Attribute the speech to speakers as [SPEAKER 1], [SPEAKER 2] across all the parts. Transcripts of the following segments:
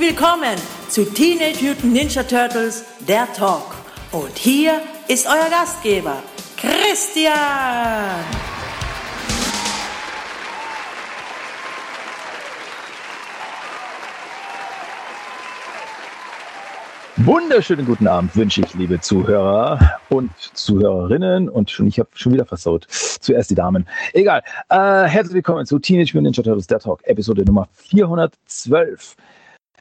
[SPEAKER 1] Willkommen zu Teenage Mutant Ninja Turtles, der Talk. Und hier ist euer Gastgeber, Christian.
[SPEAKER 2] Wunderschönen guten Abend wünsche ich, liebe Zuhörer und Zuhörerinnen. Und schon, ich habe schon wieder versaut. Zuerst die Damen. Egal. Äh, herzlich willkommen zu Teenage Mutant Ninja Turtles, der Talk, Episode Nummer 412.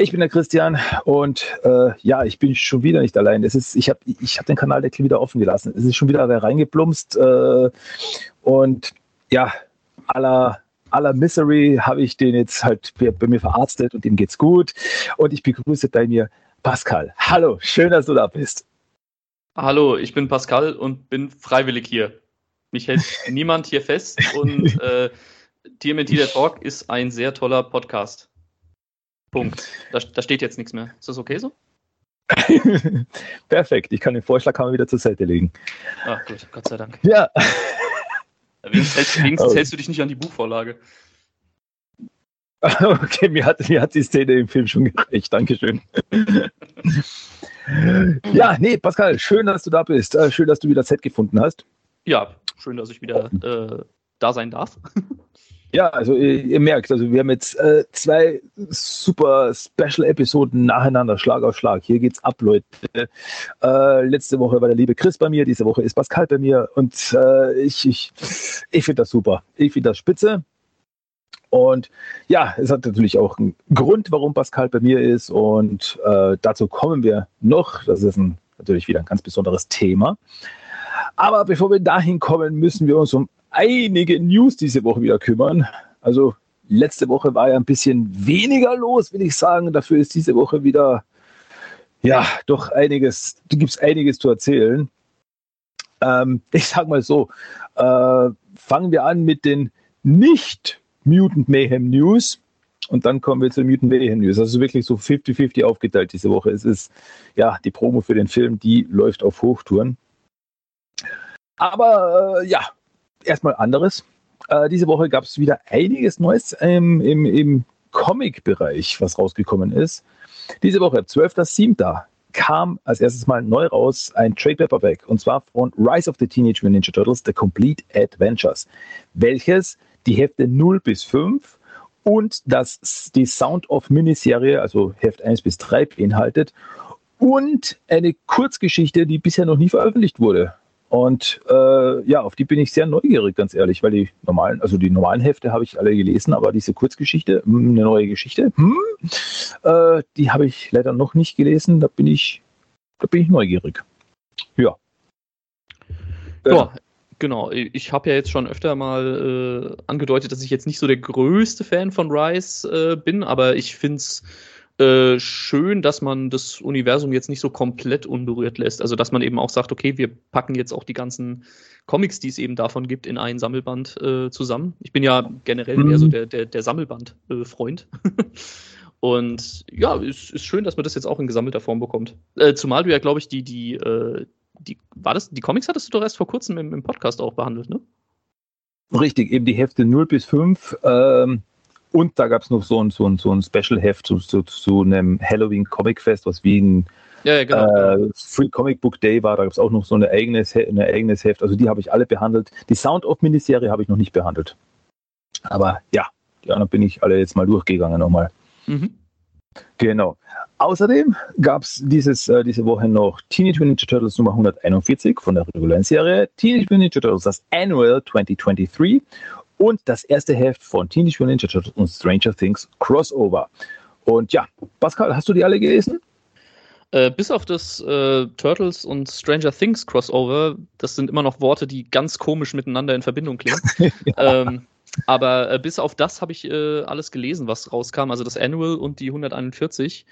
[SPEAKER 2] Ich bin der Christian und äh, ja, ich bin schon wieder nicht allein. Es ist, ich habe ich hab den Kanaldeckel wieder offen gelassen. Es ist schon wieder wer reingeplumpst. Äh, und ja, aller aller Misery habe ich den jetzt halt bei mir verarztet und ihm geht's gut. Und ich begrüße bei mir Pascal. Hallo, schön, dass du da bist.
[SPEAKER 3] Hallo, ich bin Pascal und bin freiwillig hier. Mich hält niemand hier fest und äh, TMNT der Talk ist ein sehr toller Podcast. Punkt. Da, da steht jetzt nichts mehr. Ist das okay so?
[SPEAKER 2] Perfekt. Ich kann den Vorschlaghammer wieder zur Seite legen.
[SPEAKER 3] Ach gut, Gott sei Dank.
[SPEAKER 2] Ja.
[SPEAKER 3] Wenigstens, hältst, wenigstens oh. hältst du dich nicht an die Buchvorlage.
[SPEAKER 2] Okay, mir hat, mir hat die Szene im Film schon gereicht. Dankeschön. ja, nee, Pascal, schön, dass du da bist. Äh, schön, dass du wieder Set gefunden hast.
[SPEAKER 3] Ja, schön, dass ich wieder äh, da sein darf.
[SPEAKER 2] Ja, also ihr, ihr, merkt, also wir haben jetzt äh, zwei super Special-Episoden nacheinander, Schlag auf Schlag. Hier geht's ab, Leute. Äh, letzte Woche war der liebe Chris bei mir, diese Woche ist Pascal bei mir und äh, ich, ich, ich finde das super. Ich finde das spitze. Und ja, es hat natürlich auch einen Grund, warum Pascal bei mir ist. Und äh, dazu kommen wir noch. Das ist ein, natürlich wieder ein ganz besonderes Thema. Aber bevor wir dahin kommen, müssen wir uns um einige News diese Woche wieder kümmern. Also letzte Woche war ja ein bisschen weniger los, will ich sagen. Dafür ist diese Woche wieder, ja, doch einiges, da gibt es einiges zu erzählen. Ähm, ich sag mal so, äh, fangen wir an mit den nicht Mutant Mayhem News. Und dann kommen wir zu Mutant Mayhem News. Also wirklich so 50-50 aufgeteilt diese Woche. Es ist ja die Promo für den Film, die läuft auf Hochtouren. Aber äh, ja, erstmal anderes. Äh, diese Woche gab es wieder einiges Neues ähm, im, im Comic-Bereich, was rausgekommen ist. Diese Woche, 12.07. kam als erstes mal neu raus ein Trade Paperback und zwar von Rise of the Teenage Mutant Ninja Turtles, The Complete Adventures, welches die Hefte 0 bis 5 und das, die Sound of Miniserie, also Heft 1 bis 3 beinhaltet und eine Kurzgeschichte, die bisher noch nie veröffentlicht wurde. Und äh, ja, auf die bin ich sehr neugierig, ganz ehrlich, weil die normalen, also die normalen Hefte habe ich alle gelesen, aber diese Kurzgeschichte, hm, eine neue Geschichte, hm, äh, die habe ich leider noch nicht gelesen. Da bin ich, da bin ich neugierig. Ja.
[SPEAKER 3] Ja, Genau, ich habe ja jetzt schon öfter mal äh, angedeutet, dass ich jetzt nicht so der größte Fan von Rise äh, bin, aber ich finde es äh, schön, dass man das Universum jetzt nicht so komplett unberührt lässt. Also dass man eben auch sagt, okay, wir packen jetzt auch die ganzen Comics, die es eben davon gibt, in einen Sammelband äh, zusammen. Ich bin ja generell mhm. mehr so der, der, der Sammelband-Freund. Und ja, es ist schön, dass man das jetzt auch in gesammelter Form bekommt. Äh, zumal du ja, glaube ich, die, die, äh, die, war das, die Comics hattest du doch erst vor kurzem im, im Podcast auch behandelt, ne?
[SPEAKER 2] Richtig, eben die Hefte 0 bis 5. Ähm, und da gab es noch so ein, so ein, so ein Special-Heft zu, zu, zu einem Halloween Comic Fest, was wie ein ja, genau, äh. Free Comic Book Day war. Da gab es auch noch so ein eigenes, ein eigenes Heft. Also die habe ich alle behandelt. Die Sound-of-Miniserie habe ich noch nicht behandelt. Aber ja, die anderen bin ich alle jetzt mal durchgegangen nochmal. Mhm. Genau. Außerdem gab es äh, diese Woche noch Teenage Mutant Ninja Turtles Nummer 141 von der regulären Serie, Teenage Mutant Ninja Turtles das Annual 2023 und das erste Heft von Teenage Mutant Ninja Turtles und Stranger Things Crossover. Und ja, Pascal, hast du die alle gelesen?
[SPEAKER 3] Äh, bis auf das äh, Turtles und Stranger Things Crossover, das sind immer noch Worte, die ganz komisch miteinander in Verbindung klingen. ja. ähm, aber äh, bis auf das habe ich äh, alles gelesen, was rauskam, also das Annual und die 141.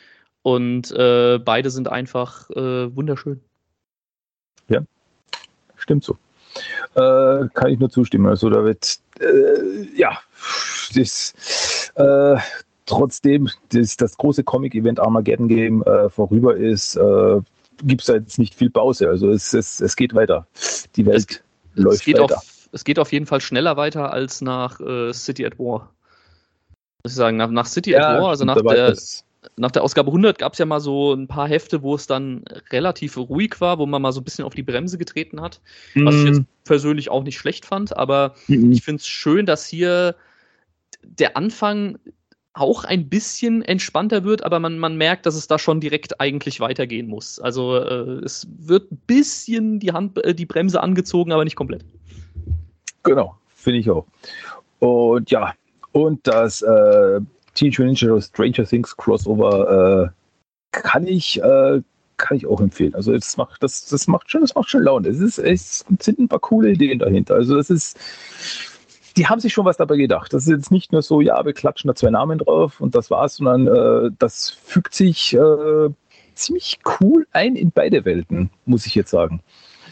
[SPEAKER 3] Und äh, beide sind einfach äh, wunderschön.
[SPEAKER 2] Ja, stimmt so. Äh, kann ich nur zustimmen. Also da wird, äh, ja, das, äh, trotzdem das, das große Comic-Event Armageddon Game äh, vorüber ist, äh, gibt es da jetzt nicht viel Pause. Also es, es, es geht weiter. Die Welt es, läuft
[SPEAKER 3] es geht
[SPEAKER 2] weiter.
[SPEAKER 3] Auf, es geht auf jeden Fall schneller weiter als nach City at War. Muss ich sagen, nach, nach City ja, at War, also nach der, nach der Ausgabe 100 gab es ja mal so ein paar Hefte, wo es dann relativ ruhig war, wo man mal so ein bisschen auf die Bremse getreten hat, was ich jetzt persönlich auch nicht schlecht fand, aber
[SPEAKER 2] Mhm.
[SPEAKER 3] ich finde es schön, dass hier der Anfang auch ein bisschen entspannter wird, aber man, man merkt, dass es da schon direkt eigentlich weitergehen muss. Also äh, es wird ein bisschen die Hand, äh, die Bremse angezogen, aber nicht komplett.
[SPEAKER 2] Genau, finde ich auch. Und ja, und das äh, Teenage Mutant Ninja Stranger Things Crossover äh, kann ich äh, kann ich auch empfehlen. Also das macht das das macht schon das macht schon Laune. Es ist es sind ein paar coole Ideen dahinter. Also das ist die haben sich schon was dabei gedacht. Das ist jetzt nicht nur so, ja, wir klatschen da zwei Namen drauf und das war's, sondern äh, das fügt sich äh, ziemlich cool ein in beide Welten, muss ich jetzt sagen.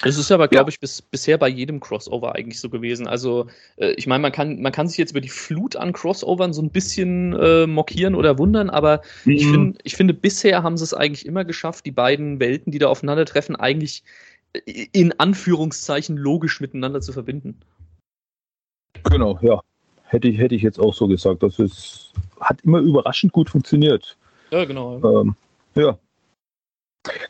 [SPEAKER 3] Es ist aber, glaube
[SPEAKER 2] Ja.
[SPEAKER 3] ich, bis, bisher bei jedem Crossover eigentlich so gewesen. Also, äh, ich meine, man kann, man kann sich jetzt über die Flut an Crossovern so ein bisschen äh, mockieren oder wundern, aber ich,
[SPEAKER 2] Mhm.
[SPEAKER 3] find, ich finde, bisher haben sie es eigentlich immer geschafft, die beiden Welten, die da aufeinandertreffen, eigentlich äh, in Anführungszeichen logisch miteinander zu verbinden.
[SPEAKER 2] Genau, ja. Hätte ich, hätte ich jetzt auch so gesagt. Das ist, hat immer überraschend gut funktioniert.
[SPEAKER 3] Ja, genau.
[SPEAKER 2] Ähm, ja.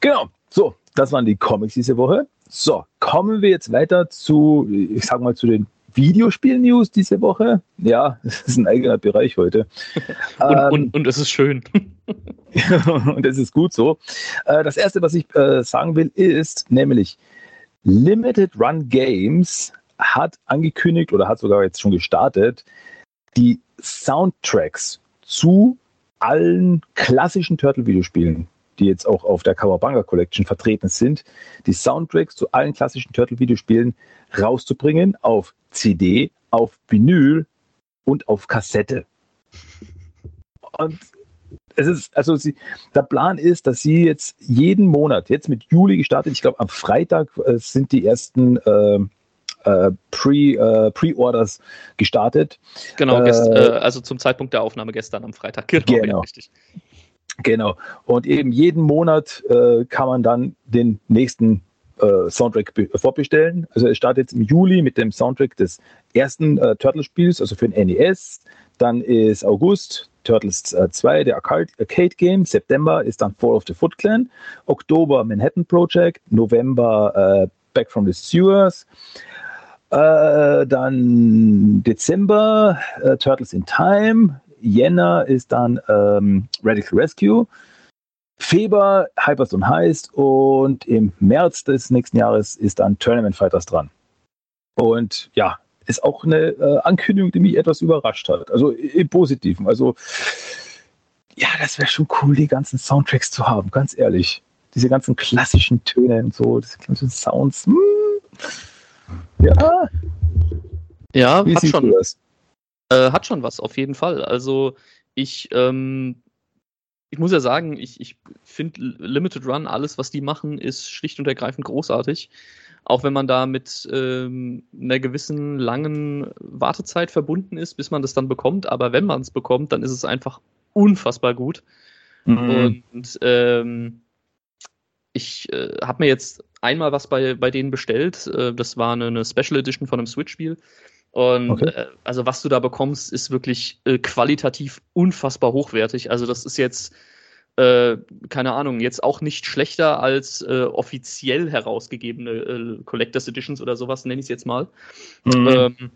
[SPEAKER 2] Genau. So, das waren die Comics diese Woche. So, kommen wir jetzt weiter zu, ich sag mal, zu den Videospiel-News diese Woche. Ja, das ist ein eigener Bereich heute.
[SPEAKER 3] Und,
[SPEAKER 2] Ähm,
[SPEAKER 3] und, und es ist schön.
[SPEAKER 2] und das ist gut so. Äh, das erste, was ich äh, sagen will, ist nämlich Limited Run Games hat angekündigt oder hat sogar jetzt schon gestartet, die Soundtracks zu allen klassischen Turtle-Videospielen, die jetzt auch auf der Kawabanga Collection vertreten sind, die Soundtracks zu allen klassischen Turtle-Videospielen rauszubringen auf CD, auf Vinyl und auf Kassette. Und es ist, also sie, der Plan ist, dass sie jetzt jeden Monat, jetzt mit Juli gestartet, ich glaube am Freitag äh, sind die ersten äh, äh, Pre, äh, Pre-Orders gestartet.
[SPEAKER 3] Genau,
[SPEAKER 2] Äh,
[SPEAKER 3] gest, äh, also zum Zeitpunkt der Aufnahme gestern am Freitag. Genau,
[SPEAKER 2] Genau.
[SPEAKER 3] richtig.
[SPEAKER 2] Genau. Und eben jeden Monat äh, kann man dann den nächsten äh, Soundtrack be- vorbestellen. Also es startet jetzt im Juli mit dem Soundtrack des ersten äh, Turtles-Spiels, also für den NES. Dann ist August Turtles äh, 2, der Arcade, Arcade Game. September ist dann Fall of the Foot Clan. Oktober Manhattan Project. November äh, Back from the Sewers. Äh, dann Dezember äh, Turtles in Time. Jänner ist dann ähm, Radical Rescue. Februar Hyperstone Heist und im März des nächsten Jahres ist dann Tournament Fighters dran. Und ja, ist auch eine äh, Ankündigung, die mich etwas überrascht hat. Also im Positiven. Also ja, das wäre schon cool, die ganzen Soundtracks zu haben, ganz ehrlich. Diese ganzen klassischen Töne und so, diese ganzen Sounds. Hm. Ja,
[SPEAKER 3] Ja,
[SPEAKER 2] wie
[SPEAKER 3] hat schon,
[SPEAKER 2] das?
[SPEAKER 3] Äh, hat schon was, auf jeden Fall. Also ich, ähm, ich muss ja sagen, ich, ich finde Limited Run, alles, was die machen, ist schlicht und ergreifend großartig. Auch wenn man da mit ähm, einer gewissen langen Wartezeit verbunden ist, bis man das dann bekommt. Aber wenn man es bekommt, dann ist es einfach unfassbar gut.
[SPEAKER 2] Mhm.
[SPEAKER 3] Und ähm, ich äh, habe mir jetzt einmal was bei, bei denen bestellt. Äh, das war eine, eine Special Edition von einem Switch-Spiel. Und
[SPEAKER 2] Okay.
[SPEAKER 3] äh, also was du da bekommst, ist wirklich äh, qualitativ unfassbar hochwertig. Also das ist jetzt, äh, keine Ahnung, jetzt auch nicht schlechter als äh, offiziell herausgegebene äh, Collectors Editions oder sowas, nenne ich es jetzt mal.
[SPEAKER 2] Mhm.
[SPEAKER 3] Ähm,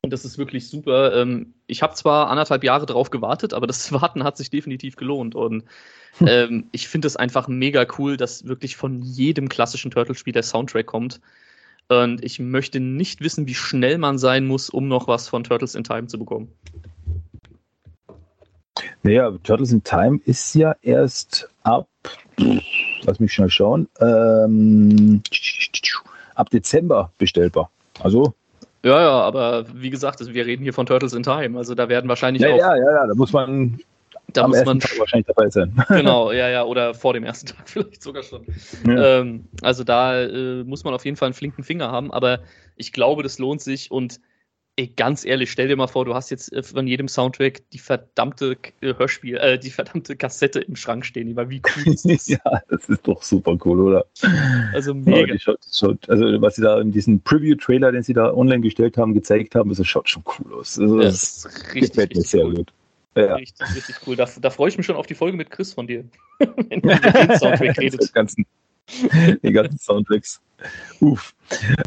[SPEAKER 3] und das ist wirklich super. Ähm, ich habe zwar anderthalb Jahre drauf gewartet, aber das Warten hat sich definitiv gelohnt. Und ähm, ich finde es einfach mega cool, dass wirklich von jedem klassischen Turtle-Spiel der Soundtrack kommt. Und ich möchte nicht wissen, wie schnell man sein muss, um noch was von Turtles in Time zu bekommen.
[SPEAKER 2] Naja, Turtles in Time ist ja erst ab, lass mich schnell schauen, ähm, ab Dezember bestellbar. Also,
[SPEAKER 3] Ja, ja, aber wie gesagt, wir reden hier von Turtles in Time. Also da werden wahrscheinlich
[SPEAKER 2] ja,
[SPEAKER 3] auch,
[SPEAKER 2] ja, ja, ja, da muss man
[SPEAKER 3] da
[SPEAKER 2] am
[SPEAKER 3] muss man
[SPEAKER 2] Tag wahrscheinlich dabei sein.
[SPEAKER 3] genau, ja, ja, oder vor dem ersten Tag vielleicht sogar schon.
[SPEAKER 2] Ja.
[SPEAKER 3] Ähm, also da äh, muss man auf jeden Fall einen flinken Finger haben, aber ich glaube, das lohnt sich und ey, ganz ehrlich, stell dir mal vor, du hast jetzt äh, von jedem Soundtrack die verdammte äh, Hörspiel, äh, die verdammte Kassette im Schrank stehen. Die war wie cool ist das?
[SPEAKER 2] ja, das ist doch super cool, oder?
[SPEAKER 3] Also
[SPEAKER 2] Ja,
[SPEAKER 3] mega.
[SPEAKER 2] die schaut, schaut, also, was sie da in diesem Preview-Trailer, den sie da online gestellt haben, gezeigt haben, das schaut schon cool aus. Also,
[SPEAKER 3] Ja,
[SPEAKER 2] das
[SPEAKER 3] das ist richtig,
[SPEAKER 2] gefällt mir sehr
[SPEAKER 3] cool.
[SPEAKER 2] gut.
[SPEAKER 3] Ja. Richtig, richtig cool. Da, da freue ich mich schon auf die Folge mit Chris von dir. Wenn du den
[SPEAKER 2] Soundtrack redet. Die ganzen, die ganzen Soundtracks. Uff.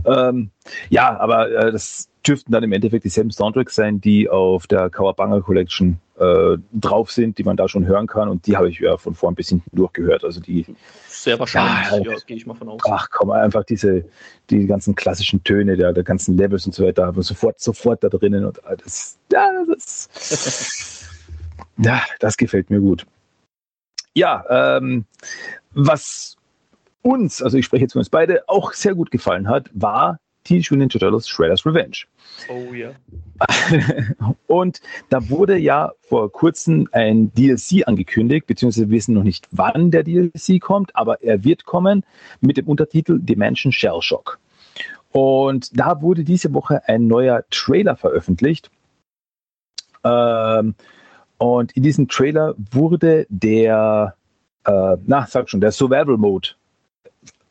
[SPEAKER 2] Ähm, ja, aber äh, das dürften dann im Endeffekt dieselben Soundtracks sein, die auf der Kawabanga Collection äh, drauf sind, die man da schon hören kann. Und die habe ich ja von vor ein bisschen durchgehört. Also die.
[SPEAKER 3] Sehr wahrscheinlich,
[SPEAKER 2] ja, ja gehe ich mal von aus. Ach komm, einfach diese, die ganzen klassischen Töne der, der ganzen Levels und so weiter, sofort, sofort da drinnen. Und das, ja, das, ja, das gefällt mir gut. Ja, ähm, was uns, also ich spreche jetzt für uns beide, auch sehr gut gefallen hat, war Teenage Mutant Ninja Turtles Shredder's Revenge.
[SPEAKER 3] Oh ja.
[SPEAKER 2] Und da wurde ja vor kurzem ein DLC angekündigt, beziehungsweise wir wissen noch nicht, wann der DLC kommt, aber er wird kommen mit dem Untertitel Dimension Shell Shock. Und da wurde diese Woche ein neuer Trailer veröffentlicht. Ähm, und in diesem Trailer wurde der, äh, na, sag schon, der Survival Mode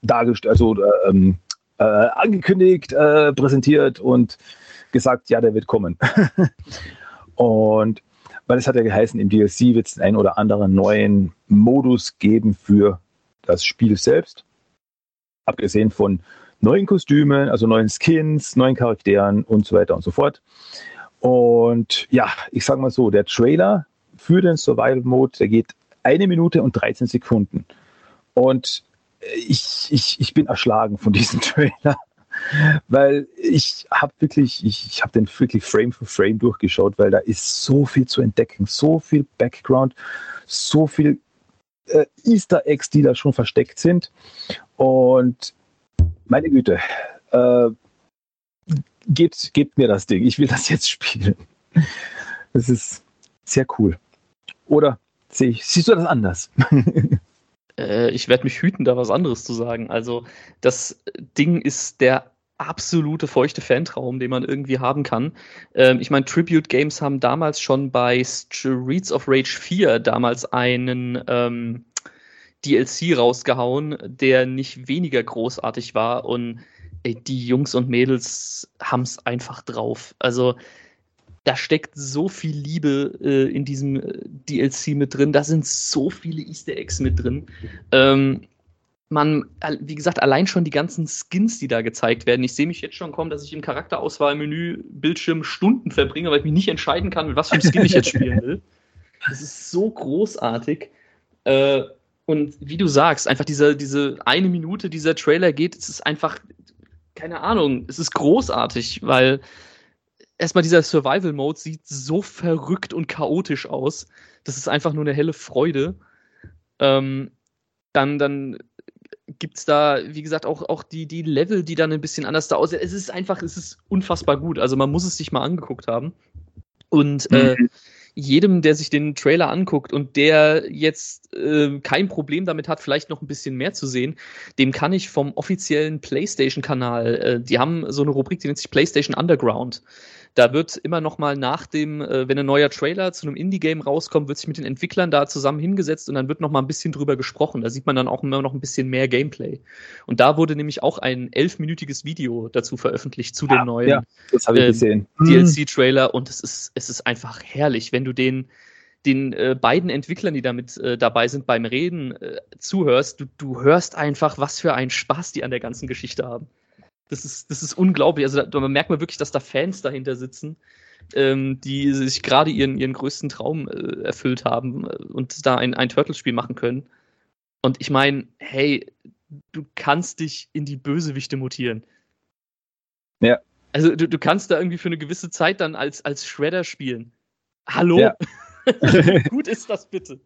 [SPEAKER 2] dargestellt, also ähm, äh, angekündigt, äh, präsentiert und gesagt, ja, der wird kommen. und weil es hat ja geheißen, im DLC wird es einen oder anderen neuen Modus geben für das Spiel selbst. Abgesehen von neuen Kostümen, also neuen Skins, neuen Charakteren und so weiter und so fort. Und ja, ich sage mal so, der Trailer für den Survival Mode, der geht eine Minute und 13 Sekunden. Und ich, ich, ich bin erschlagen von diesem Trailer, weil ich habe wirklich, ich, ich habe den wirklich Frame für Frame durchgeschaut, weil da ist so viel zu entdecken, so viel Background, so viel äh, Easter Eggs, die da schon versteckt sind. Und meine Güte, äh, gebt, gebt mir das Ding, ich will das jetzt spielen. Das ist sehr cool. Oder siehst du das anders?
[SPEAKER 3] Äh, ich werde mich hüten, da was anderes zu sagen. Also, das Ding ist der absolute feuchte Fantraum, den man irgendwie haben kann. Ähm, ich meine, Tribute Games haben damals schon bei Streets of Rage 4 damals einen ähm, DLC rausgehauen, der nicht weniger großartig war und ey, die Jungs und Mädels haben es einfach drauf. Also da steckt so viel Liebe äh, in diesem äh, DLC mit drin. Da sind so viele Easter Eggs mit drin. Ähm, man, wie gesagt, allein schon die ganzen Skins, die da gezeigt werden. Ich sehe mich jetzt schon kommen, dass ich im Charakterauswahlmenü Bildschirm Stunden verbringe, weil ich mich nicht entscheiden kann, mit was für ein Skin ich jetzt spielen will. Das ist so großartig. Äh, und wie du sagst, einfach diese, diese eine Minute, dieser Trailer geht, es ist einfach, keine Ahnung, es ist großartig, weil erstmal dieser Survival-Mode sieht so verrückt und chaotisch aus. Das ist einfach nur eine helle Freude. Ähm, dann, dann gibt es da, wie gesagt, auch, auch die, die Level, die dann ein bisschen anders da aussehen. Es ist einfach, es ist unfassbar gut. Also man muss es sich mal angeguckt haben. Und äh, mhm. Jedem, der sich den Trailer anguckt und der jetzt äh, kein Problem damit hat, vielleicht noch ein bisschen mehr zu sehen, dem kann ich vom offiziellen PlayStation-Kanal, äh, die haben so eine Rubrik, die nennt sich PlayStation Underground. Da wird immer noch mal nach dem, äh, wenn ein neuer Trailer zu einem Indie-Game rauskommt, wird sich mit den Entwicklern da zusammen hingesetzt und dann wird noch mal ein bisschen drüber gesprochen. Da sieht man dann auch immer noch ein bisschen mehr Gameplay. Und da wurde nämlich auch ein elfminütiges Video dazu veröffentlicht zu ja, dem neuen ja,
[SPEAKER 2] äh,
[SPEAKER 3] DLC-Trailer und es ist, es ist einfach herrlich, wenn du den den äh, beiden Entwicklern, die damit äh, dabei sind, beim Reden äh, zuhörst, du, du hörst einfach, was für einen Spaß die an der ganzen Geschichte haben. Das ist, das ist unglaublich. Also da, man merkt man wirklich, dass da Fans dahinter sitzen, ähm, die sich gerade ihren, ihren größten Traum äh, erfüllt haben äh, und da ein, ein Turtles-Spiel machen können. Und ich meine, hey, du kannst dich in die Bösewichte mutieren.
[SPEAKER 2] Ja.
[SPEAKER 3] Also du, du kannst da irgendwie für eine gewisse Zeit dann als, als Shredder spielen. Hallo? Ja. Gut ist das bitte.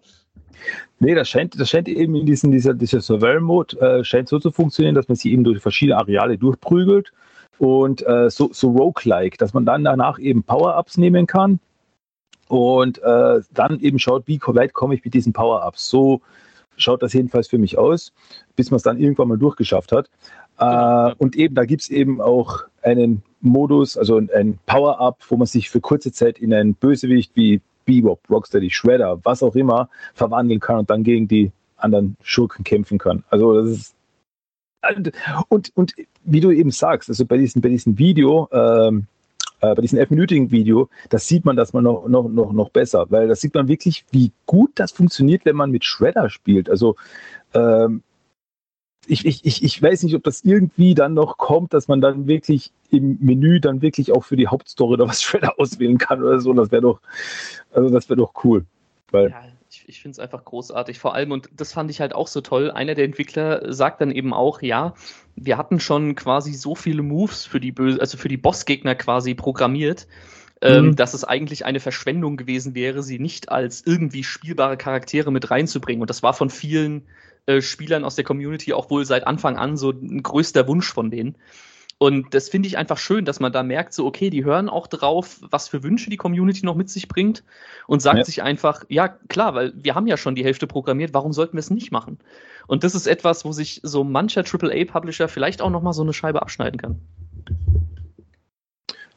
[SPEAKER 2] Nee, das scheint, das scheint eben in diesem, dieser, dieser Survival-Mode äh, scheint so zu funktionieren, dass man sie eben durch verschiedene Areale durchprügelt und äh, so, so roguelike, dass man dann danach eben Power-Ups nehmen kann und äh, dann eben schaut, wie weit komme ich mit diesen Power-Ups. So schaut das jedenfalls für mich aus, bis man es dann irgendwann mal durchgeschafft hat. Genau. Äh, und eben, da gibt es eben auch einen Modus, also ein Power-Up, wo man sich für kurze Zeit in ein Bösewicht wie Bebop, Rocksteady, Shredder, was auch immer verwandeln kann und dann gegen die anderen Schurken kämpfen kann. Also das ist und, und wie du eben sagst, also bei diesem, bei diesem Video, ähm, äh, bei diesem elfminütigen Video, das sieht man das mal noch, noch, noch, noch besser, weil das sieht man wirklich, wie gut das funktioniert, wenn man mit Shredder spielt. Also ähm, ich, ich, ich, weiß nicht, ob das irgendwie dann noch kommt, dass man dann wirklich im Menü dann wirklich auch für die Hauptstory oder was Shredder auswählen kann oder so. Das wäre doch, also das wäre doch cool. Weil
[SPEAKER 3] ja, ich, ich finde es einfach großartig. Vor allem, und das fand ich halt auch so toll, einer der Entwickler sagt dann eben auch, ja, wir hatten schon quasi so viele Moves für die böse, also für die Bossgegner quasi programmiert, ähm, mhm. dass es eigentlich eine Verschwendung gewesen wäre, sie nicht als irgendwie spielbare Charaktere mit reinzubringen. Und das war von vielen äh, Spielern aus der Community auch wohl seit Anfang an so ein größter Wunsch von denen. Und das finde ich einfach schön, dass man da merkt, so, okay, die hören auch drauf, was für Wünsche die Community noch mit sich bringt und sagt ja. sich einfach, ja, klar, weil wir haben ja schon die Hälfte programmiert, warum sollten wir es nicht machen? Und das ist etwas, wo sich so mancher AAA-Publisher vielleicht auch nochmal so eine Scheibe abschneiden kann.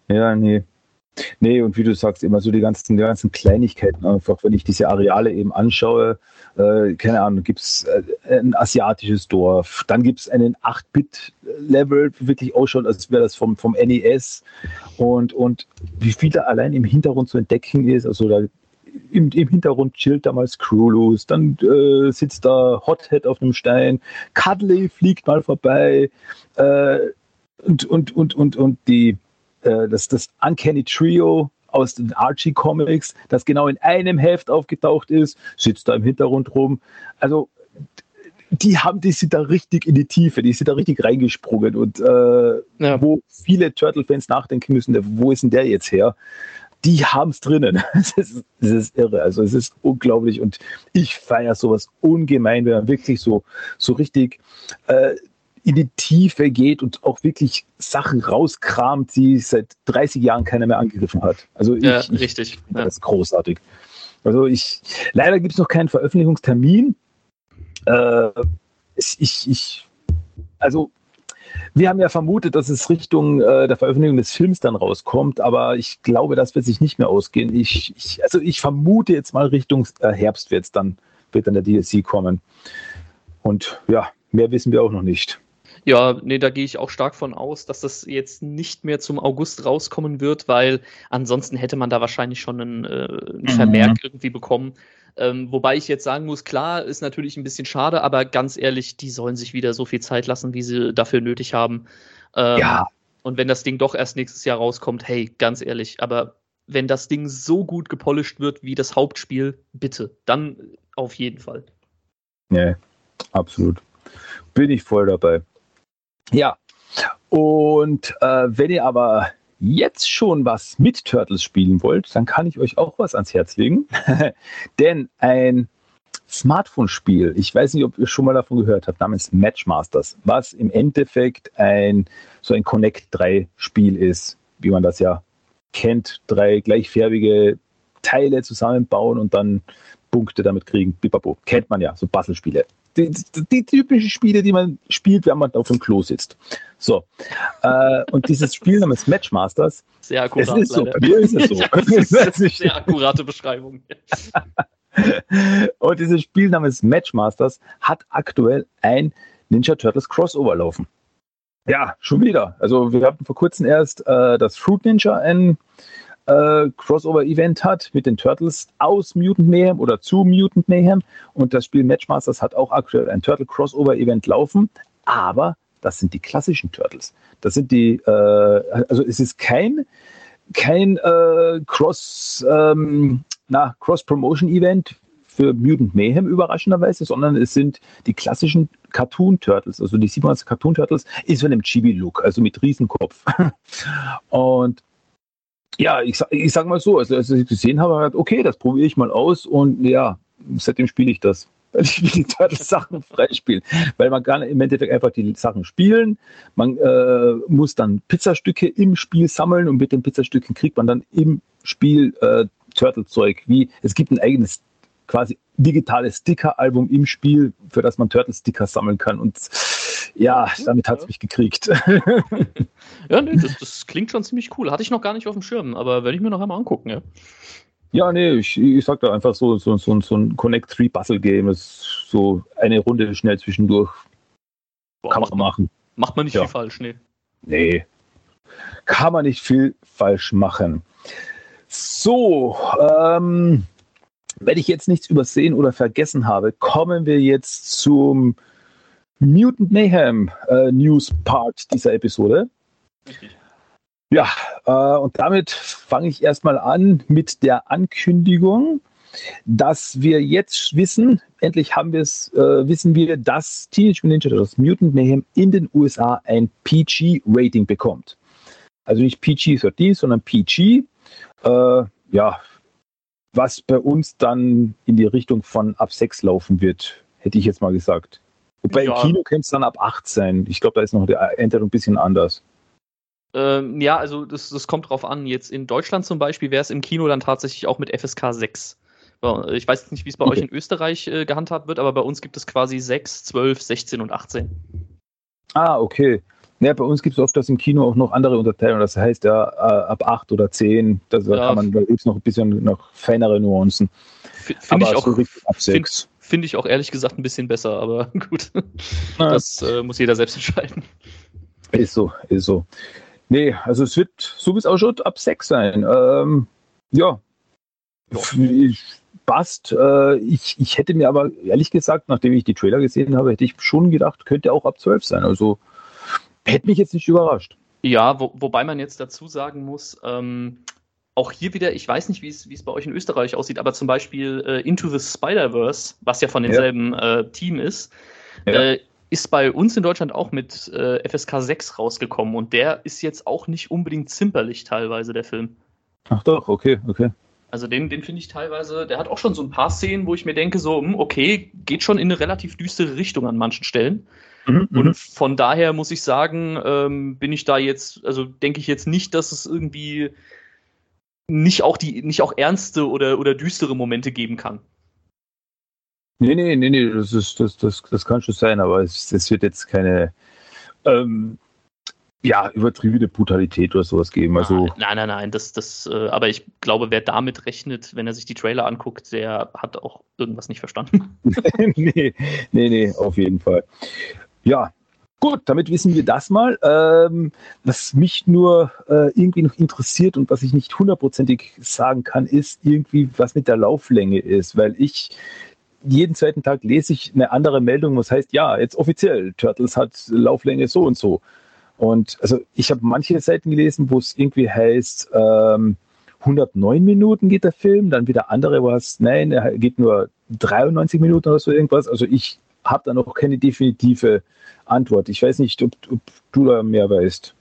[SPEAKER 2] Ja, nee, Nee, und wie du sagst, immer so die ganzen, die ganzen Kleinigkeiten einfach, wenn ich diese Areale eben anschaue, äh, keine Ahnung, gibt es äh, ein asiatisches Dorf, dann gibt es einen 8-Bit-Level, wirklich ausschaut, als wäre das vom, vom NES und, und wie viel da allein im Hintergrund zu entdecken ist, also da im, im Hintergrund chillt damals Krulus, dann äh, sitzt da Hothead auf einem Stein, Cuddly fliegt mal vorbei äh, und, und, und, und, und die äh, das, das Uncanny Trio aus den Archie Comics, das genau in einem Heft aufgetaucht ist, sitzt da im Hintergrund rum. Also die haben, die sind da richtig in die Tiefe, die sind da richtig reingesprungen und äh, ja. wo viele Turtle-Fans nachdenken müssen, wo ist denn der jetzt her? Die haben es drinnen. Das ist, das ist irre. Also es ist unglaublich und ich feiere sowas ungemein, wenn man wirklich so, so richtig äh, in die Tiefe geht und auch wirklich Sachen rauskramt, die seit 30 Jahren keiner mehr angegriffen hat. Also ich,
[SPEAKER 3] ja, richtig. Ich,
[SPEAKER 2] das ist großartig. Also ich, leider gibt es noch keinen Veröffentlichungstermin. Äh, ich, ich, also wir haben ja vermutet, dass es Richtung äh, der Veröffentlichung des Films dann rauskommt, aber ich glaube, das wird sich nicht mehr ausgehen. Ich, ich also ich vermute jetzt mal Richtung äh, Herbst wird dann, wird dann der DLC kommen. Und ja, mehr wissen wir auch noch nicht.
[SPEAKER 3] Ja, nee, da gehe ich auch stark von aus, dass das jetzt nicht mehr zum August rauskommen wird, weil ansonsten hätte man da wahrscheinlich schon einen, äh, einen mhm. Vermerk mhm. irgendwie bekommen. Ähm, wobei ich jetzt sagen muss, klar, ist natürlich ein bisschen schade, aber ganz ehrlich, die sollen sich wieder so viel Zeit lassen, wie sie dafür nötig haben. Ähm, ja. Und wenn das Ding doch erst nächstes Jahr rauskommt, hey, ganz ehrlich, aber wenn das Ding so gut gepolished wird wie das Hauptspiel, bitte, dann auf jeden Fall.
[SPEAKER 2] Nee, absolut. Bin ich voll dabei. Ja, und äh, wenn ihr aber jetzt schon was mit Turtles spielen wollt, dann kann ich euch auch was ans Herz legen. Denn ein Smartphone-Spiel, ich weiß nicht, ob ihr schon mal davon gehört habt, namens Matchmasters, was im Endeffekt ein so ein Connect 3 Spiel ist, wie man das ja kennt, drei gleichfärbige Teile zusammenbauen und dann Punkte damit kriegen. Bipapo. Kennt man ja, so Puzzle-Spiele die, die, typischen Spiele, die man spielt, wenn man auf dem Klo sitzt. So. Äh, und dieses Spiel namens Matchmasters.
[SPEAKER 3] Sehr akkurat.
[SPEAKER 2] Es ist so, mir ist es so.
[SPEAKER 3] das ist eine sehr akkurate Beschreibung.
[SPEAKER 2] und dieses Spiel namens Matchmasters hat aktuell ein Ninja Turtles Crossover laufen. Ja, schon wieder. Also wir hatten vor kurzem erst äh, das Fruit Ninja ein äh, Crossover-Event hat mit den Turtles aus Mutant Mayhem oder zu Mutant Mayhem. Und das Spiel Matchmasters hat auch aktuell ein Turtle-Crossover-Event laufen. Aber das sind die klassischen Turtles. Das sind die, äh, also es ist kein, kein äh, Cross, ähm, Cross-Promotion-Event für Mutant Mayhem überraschenderweise, sondern es sind die klassischen Cartoon Turtles, also die 27 Cartoon Turtles, ist von dem Chibi-Look, also mit Riesenkopf. Und ja, ich, ich sag mal so, also als ich gesehen habe, okay, das probiere ich mal aus und ja, seitdem spiele ich das. Weil ich will die Turtles-Sachen freispielen. Weil man kann im Endeffekt einfach die Sachen spielen. Man äh, muss dann Pizzastücke im Spiel sammeln und mit den Pizzastücken kriegt man dann im Spiel äh, Turtle-Zeug. Wie es gibt ein eigenes quasi digitales Sticker-Album im Spiel, für das man Turtle-Sticker sammeln kann. Und ja, damit hat es mich gekriegt.
[SPEAKER 3] ja, nee, das, das, klingt schon ziemlich cool. Hatte ich noch gar nicht auf dem Schirm, aber werde ich mir noch einmal angucken, ja.
[SPEAKER 2] Ja, nee, ich, ich sag da einfach so, so, so, so ein Connect 3 Puzzle Game ist so eine Runde schnell zwischendurch.
[SPEAKER 3] Boah, Kann man machen. Macht man nicht ja. viel falsch, nee.
[SPEAKER 2] Nee. kann man nicht viel falsch machen. So, ähm, wenn ich jetzt nichts übersehen oder vergessen habe, kommen wir jetzt zum Mutant Mayhem äh, News Part dieser Episode. Richtig. Ja, äh, und damit fange ich erstmal an mit der Ankündigung, dass wir jetzt wissen, endlich haben wir es, äh, wissen wir, dass Teenage Mutant Ninja Turtles Mutant Mayhem in den USA ein PG-Rating bekommt. Also nicht PG-13, sondern PG. Äh, ja, was bei uns dann in die Richtung von ab 6 laufen wird, hätte ich jetzt mal gesagt. Wobei ja. im Kino könnte es dann ab 8 sein. Ich glaube, da ist noch die Änderung ein bisschen anders.
[SPEAKER 3] Ähm, ja, also das, das kommt drauf an. Jetzt in Deutschland zum Beispiel wäre es im Kino dann tatsächlich auch mit FSK 6. Ich weiß nicht, wie es bei okay. euch in Österreich äh, gehandhabt wird, aber bei uns gibt es quasi 6, 12, 16 und 18.
[SPEAKER 2] Ah, okay. Ja, bei uns gibt es oft das im Kino auch noch andere Unterteilungen. Das heißt ja äh, ab 8 oder 10, da ja, kann man, da gibt es noch ein bisschen noch feinere Nuancen.
[SPEAKER 3] Finde ich, so find, find ich auch ehrlich gesagt ein bisschen besser, aber gut. Ja. Das äh, muss jeder selbst entscheiden.
[SPEAKER 2] Ist so, ist so. Nee, also es wird, so wie es ausschaut, ab 6 sein. Ähm, ja. ja. Passt. Äh, ich, ich hätte mir aber ehrlich gesagt, nachdem ich die Trailer gesehen habe, hätte ich schon gedacht, könnte auch ab 12 sein. Also hätte mich jetzt nicht überrascht.
[SPEAKER 3] Ja, wo, wobei man jetzt dazu sagen muss, ähm, auch hier wieder, ich weiß nicht, wie es bei euch in Österreich aussieht, aber zum Beispiel äh, Into the Spider-Verse, was ja von demselben ja. äh, Team ist, ja. äh, ist bei uns in Deutschland auch mit äh, FSK 6 rausgekommen und der ist jetzt auch nicht unbedingt zimperlich teilweise, der Film.
[SPEAKER 2] Ach doch, okay, okay.
[SPEAKER 3] Also den, den finde ich teilweise, der hat auch schon so ein paar Szenen, wo ich mir denke, so, hm, okay, geht schon in eine relativ düstere Richtung an manchen Stellen. Mhm, und mhm. von daher muss ich sagen, ähm, bin ich da jetzt, also denke ich jetzt nicht, dass es irgendwie nicht auch die, nicht auch ernste oder, oder düstere Momente geben kann.
[SPEAKER 2] Nee, nee, nee, nee, das, ist, das, das, das kann schon sein, aber es, es wird jetzt keine ähm, ja, übertriebene Brutalität oder sowas geben. Also,
[SPEAKER 3] nein, nein, nein, das, das, äh, aber ich glaube, wer damit rechnet, wenn er sich die Trailer anguckt, der hat auch irgendwas nicht verstanden.
[SPEAKER 2] nee, nee, nee, auf jeden Fall. Ja, Gut, damit wissen wir das mal. Ähm, was mich nur äh, irgendwie noch interessiert und was ich nicht hundertprozentig sagen kann, ist irgendwie, was mit der Lauflänge ist, weil ich jeden zweiten Tag lese ich eine andere Meldung, was heißt, ja, jetzt offiziell, Turtles hat Lauflänge so und so. Und also ich habe manche Seiten gelesen, wo es irgendwie heißt, ähm, 109 Minuten geht der Film, dann wieder andere, was, nein, er geht nur 93 Minuten oder so irgendwas. Also ich habe da noch keine definitive Antwort. Ich weiß nicht, ob, ob du da mehr weißt.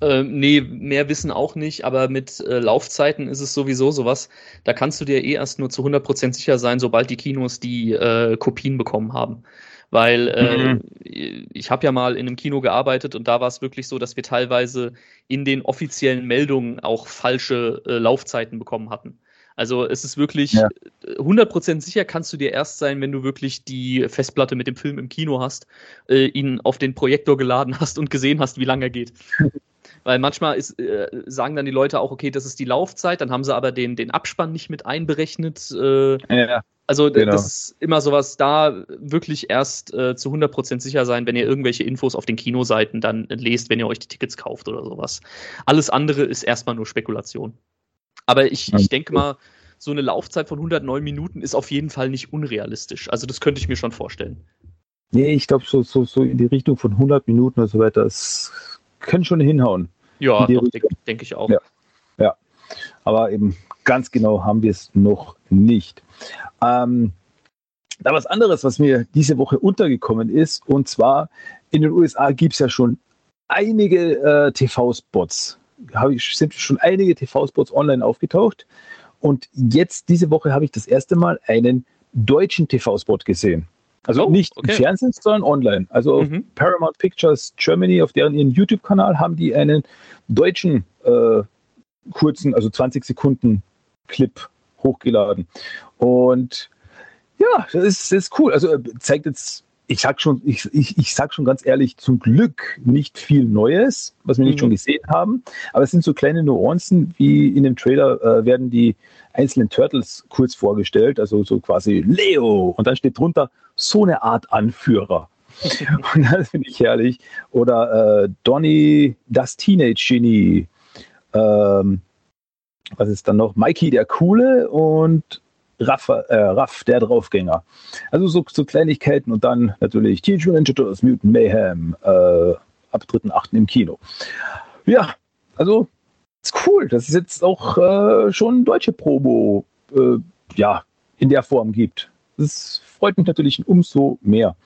[SPEAKER 3] Äh, nee, mehr wissen auch nicht, aber mit äh, Laufzeiten ist es sowieso sowas. Da kannst du dir eh erst nur zu 100% sicher sein, sobald die Kinos die äh, Kopien bekommen haben. Weil äh, mhm. ich habe ja mal in einem Kino gearbeitet und da war es wirklich so, dass wir teilweise in den offiziellen Meldungen auch falsche äh, Laufzeiten bekommen hatten. Also es ist wirklich ja. 100% sicher kannst du dir erst sein, wenn du wirklich die Festplatte mit dem Film im Kino hast, äh, ihn auf den Projektor geladen hast und gesehen hast, wie lange er geht. Weil manchmal ist, äh, sagen dann die Leute auch, okay, das ist die Laufzeit, dann haben sie aber den, den Abspann nicht mit einberechnet. Äh, ja, also genau. das ist immer sowas, da wirklich erst äh, zu 100% sicher sein, wenn ihr irgendwelche Infos auf den Kinoseiten dann lest, wenn ihr euch die Tickets kauft oder sowas. Alles andere ist erstmal nur Spekulation. Aber ich, ich denke mal, so eine Laufzeit von 109 Minuten ist auf jeden Fall nicht unrealistisch. Also das könnte ich mir schon vorstellen.
[SPEAKER 2] Nee, ich glaube, so, so, so in die Richtung von 100 Minuten oder so weiter, das können schon hinhauen.
[SPEAKER 3] Ja, denke denk ich auch.
[SPEAKER 2] Ja. ja, aber eben ganz genau haben wir es noch nicht. Ähm, da was anderes, was mir diese Woche untergekommen ist, und zwar in den USA gibt es ja schon einige äh, TV-Spots ich, sind schon einige TV-Spots online aufgetaucht. Und jetzt, diese Woche, habe ich das erste Mal einen deutschen TV-Spot gesehen. Also oh, nicht okay. im Fernsehen, sondern online. Also mhm. auf Paramount Pictures Germany, auf deren ihren YouTube-Kanal, haben die einen deutschen äh, kurzen, also 20 Sekunden Clip hochgeladen. Und ja, das ist, das ist cool. Also zeigt jetzt ich sag schon, ich, ich, ich sag schon ganz ehrlich, zum Glück nicht viel Neues, was wir nicht mhm. schon gesehen haben. Aber es sind so kleine Nuancen, wie in dem Trailer äh, werden die einzelnen Turtles kurz vorgestellt, also so quasi Leo und dann steht drunter so eine Art Anführer. Und das finde ich herrlich. Oder äh, Donny, das Teenage-Genie. Ähm, was ist dann noch? Mikey, der Coole und Raff, äh, Raff der Draufgänger. Also so, so, Kleinigkeiten und dann natürlich Teenage Mutant Ninja Turtles Mutant Mayhem äh, ab 3.8. im Kino. Ja, also ist cool, dass es jetzt auch äh, schon deutsche Promo äh, ja, in der Form gibt. Das freut mich natürlich umso mehr.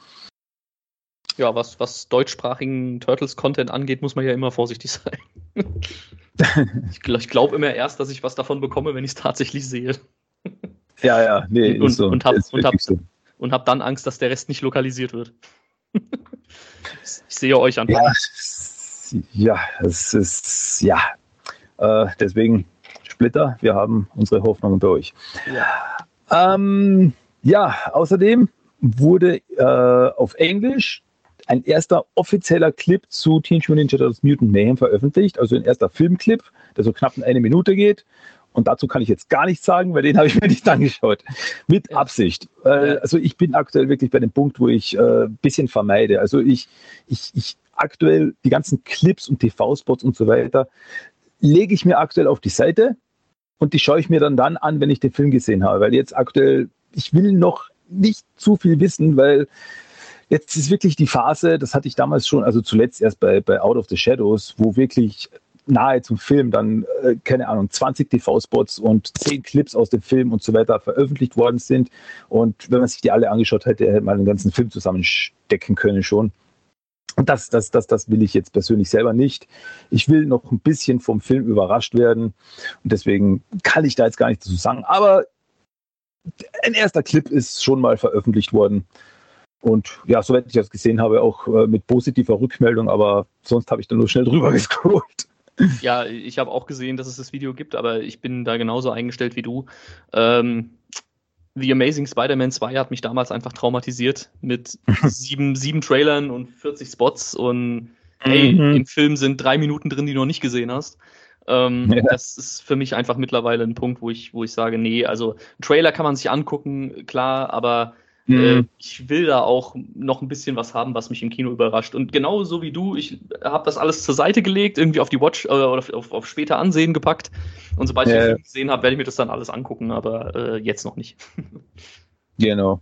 [SPEAKER 3] Ja, was, was deutschsprachigen Turtles-Content angeht, muss man ja immer vorsichtig sein. ich glaube glaub immer erst, dass ich was davon bekomme, wenn ich es tatsächlich sehe.
[SPEAKER 2] Ja, ja, nee,
[SPEAKER 3] und, so. und, hab, und, hab, so. und hab dann Angst, dass der Rest nicht lokalisiert wird. ich sehe euch an.
[SPEAKER 2] Ja, ja, es ist, ja. Äh, deswegen Splitter, wir haben unsere Hoffnungen bei euch. Ja, ähm, ja außerdem wurde äh, auf Englisch ein erster offizieller Clip zu Teenage Mutant Ninja Turtles Mutant Mayhem veröffentlicht, also ein erster Filmclip, der so knapp in eine Minute geht. Und dazu kann ich jetzt gar nichts sagen, weil den habe ich mir nicht angeschaut. Mit Absicht. Äh, also ich bin aktuell wirklich bei dem Punkt, wo ich ein äh, bisschen vermeide. Also ich, ich, ich aktuell die ganzen Clips und TV-Spots und so weiter lege ich mir aktuell auf die Seite und die schaue ich mir dann dann an, wenn ich den Film gesehen habe. Weil jetzt aktuell, ich will noch nicht zu viel wissen, weil jetzt ist wirklich die Phase, das hatte ich damals schon, also zuletzt erst bei, bei Out of the Shadows, wo wirklich nahe zum Film dann, äh, keine Ahnung, 20 TV-Spots und 10 Clips aus dem Film und so weiter veröffentlicht worden sind. Und wenn man sich die alle angeschaut hätte, hätte man den ganzen Film zusammenstecken können schon. Und das, das, das, das will ich jetzt persönlich selber nicht. Ich will noch ein bisschen vom Film überrascht werden. Und deswegen kann ich da jetzt gar nichts dazu sagen. Aber ein erster Clip ist schon mal veröffentlicht worden. Und ja, soweit ich das gesehen habe, auch äh, mit positiver Rückmeldung, aber sonst habe ich da nur schnell drüber gescrollt.
[SPEAKER 3] Ja, ich habe auch gesehen, dass es das Video gibt, aber ich bin da genauso eingestellt wie du. Ähm, The Amazing Spider-Man 2 hat mich damals einfach traumatisiert mit sieben, sieben Trailern und 40 Spots und hey, mhm. im Film sind drei Minuten drin, die du noch nicht gesehen hast. Ähm, ja. Das ist für mich einfach mittlerweile ein Punkt, wo ich, wo ich sage, nee, also Trailer kann man sich angucken, klar, aber Mhm. Äh, ich will da auch noch ein bisschen was haben, was mich im Kino überrascht. Und genauso wie du, ich habe das alles zur Seite gelegt, irgendwie auf die Watch äh, oder auf, auf, später Ansehen gepackt. Und sobald ja. ich den gesehen habe, werde ich mir das dann alles angucken, aber äh, jetzt noch nicht.
[SPEAKER 2] genau.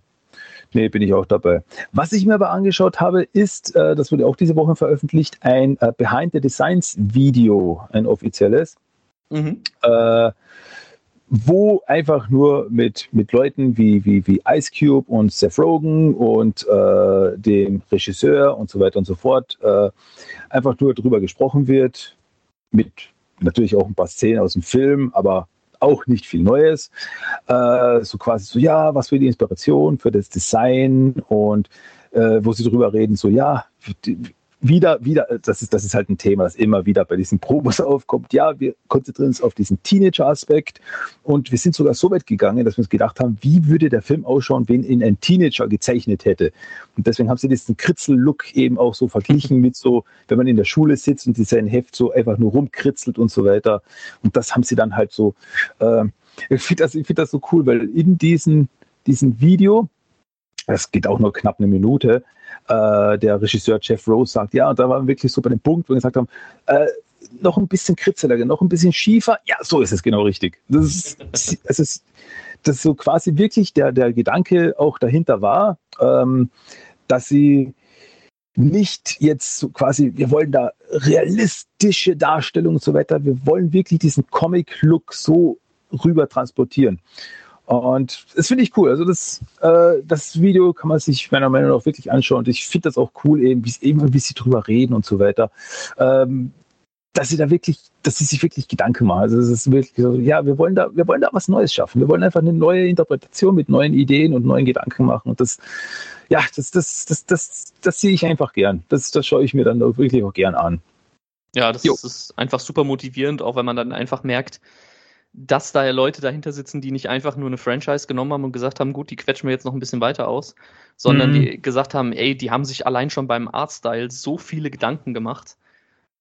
[SPEAKER 2] Nee, bin ich auch dabei. Was ich mir aber angeschaut habe, ist, äh, das wurde auch diese Woche veröffentlicht, ein äh, Behind the Designs Video, ein offizielles. Mhm. Äh, wo einfach nur mit, mit Leuten wie, wie, wie Ice Cube und Seth Rogen und äh, dem Regisseur und so weiter und so fort äh, einfach nur drüber gesprochen wird. Mit natürlich auch ein paar Szenen aus dem Film, aber auch nicht viel Neues. Äh, so quasi so, ja, was für die Inspiration für das Design und äh, wo sie drüber reden, so, ja, wieder, wieder, das ist, das ist halt ein Thema, das immer wieder bei diesen Promos aufkommt. Ja, wir konzentrieren uns auf diesen Teenager-Aspekt und wir sind sogar so weit gegangen, dass wir uns gedacht haben, wie würde der Film ausschauen, wenn ihn ein Teenager gezeichnet hätte. Und deswegen haben sie diesen Kritzel-Look eben auch so verglichen mit so, wenn man in der Schule sitzt und sein Heft so einfach nur rumkritzelt und so weiter. Und das haben sie dann halt so, äh, ich finde das, find das so cool, weil in diesem, diesem Video, das geht auch nur knapp eine Minute, äh, der Regisseur Jeff Rose sagt, ja, und da waren wir wirklich so bei dem Punkt, wo wir gesagt haben, äh, noch ein bisschen kritzeliger, noch ein bisschen schiefer. Ja, so ist es genau richtig. Das ist, es ist, das so quasi wirklich der, der Gedanke auch dahinter war, ähm, dass sie nicht jetzt so quasi, wir wollen da realistische Darstellung und so weiter, wir wollen wirklich diesen Comic-Look so rüber transportieren. Und das finde ich cool. Also das, äh, das Video kann man sich meiner Meinung nach wirklich anschauen. Und ich finde das auch cool, eben, wie, eben, wie sie drüber reden und so weiter. Ähm, dass sie da wirklich, dass sie sich wirklich Gedanken machen. Also es ist wirklich so, ja, wir wollen da, wir wollen da was Neues schaffen. Wir wollen einfach eine neue Interpretation mit neuen Ideen und neuen Gedanken machen. Und das, ja, das, das, das, das, das sehe ich einfach gern. Das, das schaue ich mir dann wirklich auch gern an.
[SPEAKER 3] Ja, das jo. ist einfach super motivierend, auch wenn man dann einfach merkt, dass da Leute dahinter sitzen, die nicht einfach nur eine Franchise genommen haben und gesagt haben, gut, die quetschen wir jetzt noch ein bisschen weiter aus, sondern mhm. die gesagt haben, ey, die haben sich allein schon beim Artstyle so viele Gedanken gemacht.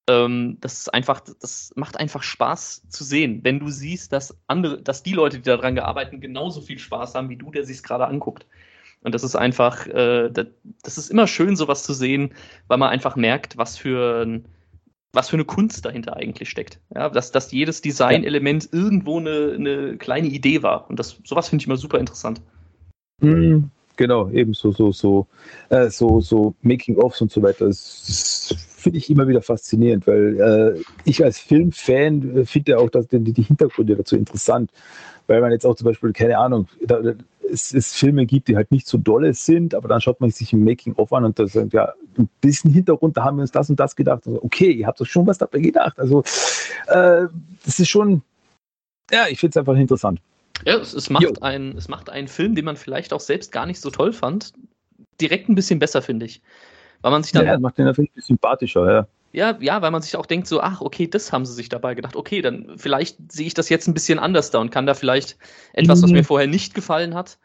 [SPEAKER 3] Ähm, das ist einfach, das macht einfach Spaß zu sehen, wenn du siehst, dass andere, dass die Leute, die daran gearbeitet, genauso viel Spaß haben wie du, der sich es gerade anguckt. Und das ist einfach, äh, das, das, ist immer schön, sowas zu sehen, weil man einfach merkt, was für ein, was für eine Kunst dahinter eigentlich steckt. Ja, dass, dass jedes Designelement ja. irgendwo eine, eine kleine Idee war. Und das, sowas finde ich immer super interessant.
[SPEAKER 2] Mhm, genau, eben so, so, so, äh, so, so Making-ofs und so weiter. Das finde ich immer wieder faszinierend, weil äh, ich als Filmfan äh, finde auch dass die, die Hintergründe dazu interessant. Weil man jetzt auch zum Beispiel, keine Ahnung, da, es, es, Filme gibt, die halt nicht so dolle sind, aber dann schaut man sich ein Making-of an und da sagt, ja, ein bisschen Hintergrund, da haben wir uns das und das gedacht. Und so, okay, ihr habt doch schon was dabei gedacht. Also, äh, das ist schon, ja, ich finde es einfach interessant.
[SPEAKER 3] Ja, es, es macht ein, es macht einen Film, den man vielleicht auch selbst gar nicht so toll fand, direkt ein bisschen besser, finde ich. Weil man sich dann.
[SPEAKER 2] Ja, macht den natürlich sympathischer, ja.
[SPEAKER 3] Ja, ja, weil man sich auch denkt, so, ach, okay, das haben sie sich dabei gedacht. Okay, dann vielleicht sehe ich das jetzt ein bisschen anders da und kann da vielleicht etwas, was mhm. mir vorher nicht gefallen hat,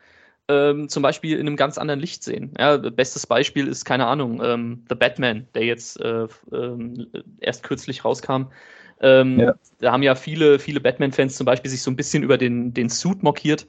[SPEAKER 3] ähm, zum Beispiel in einem ganz anderen Licht sehen. Ja, bestes Beispiel ist, keine Ahnung, ähm, The Batman, der jetzt äh, äh, erst kürzlich rauskam. Ähm, ja. Da haben ja viele, viele Batman-Fans zum Beispiel sich so ein bisschen über den, den Suit mokiert.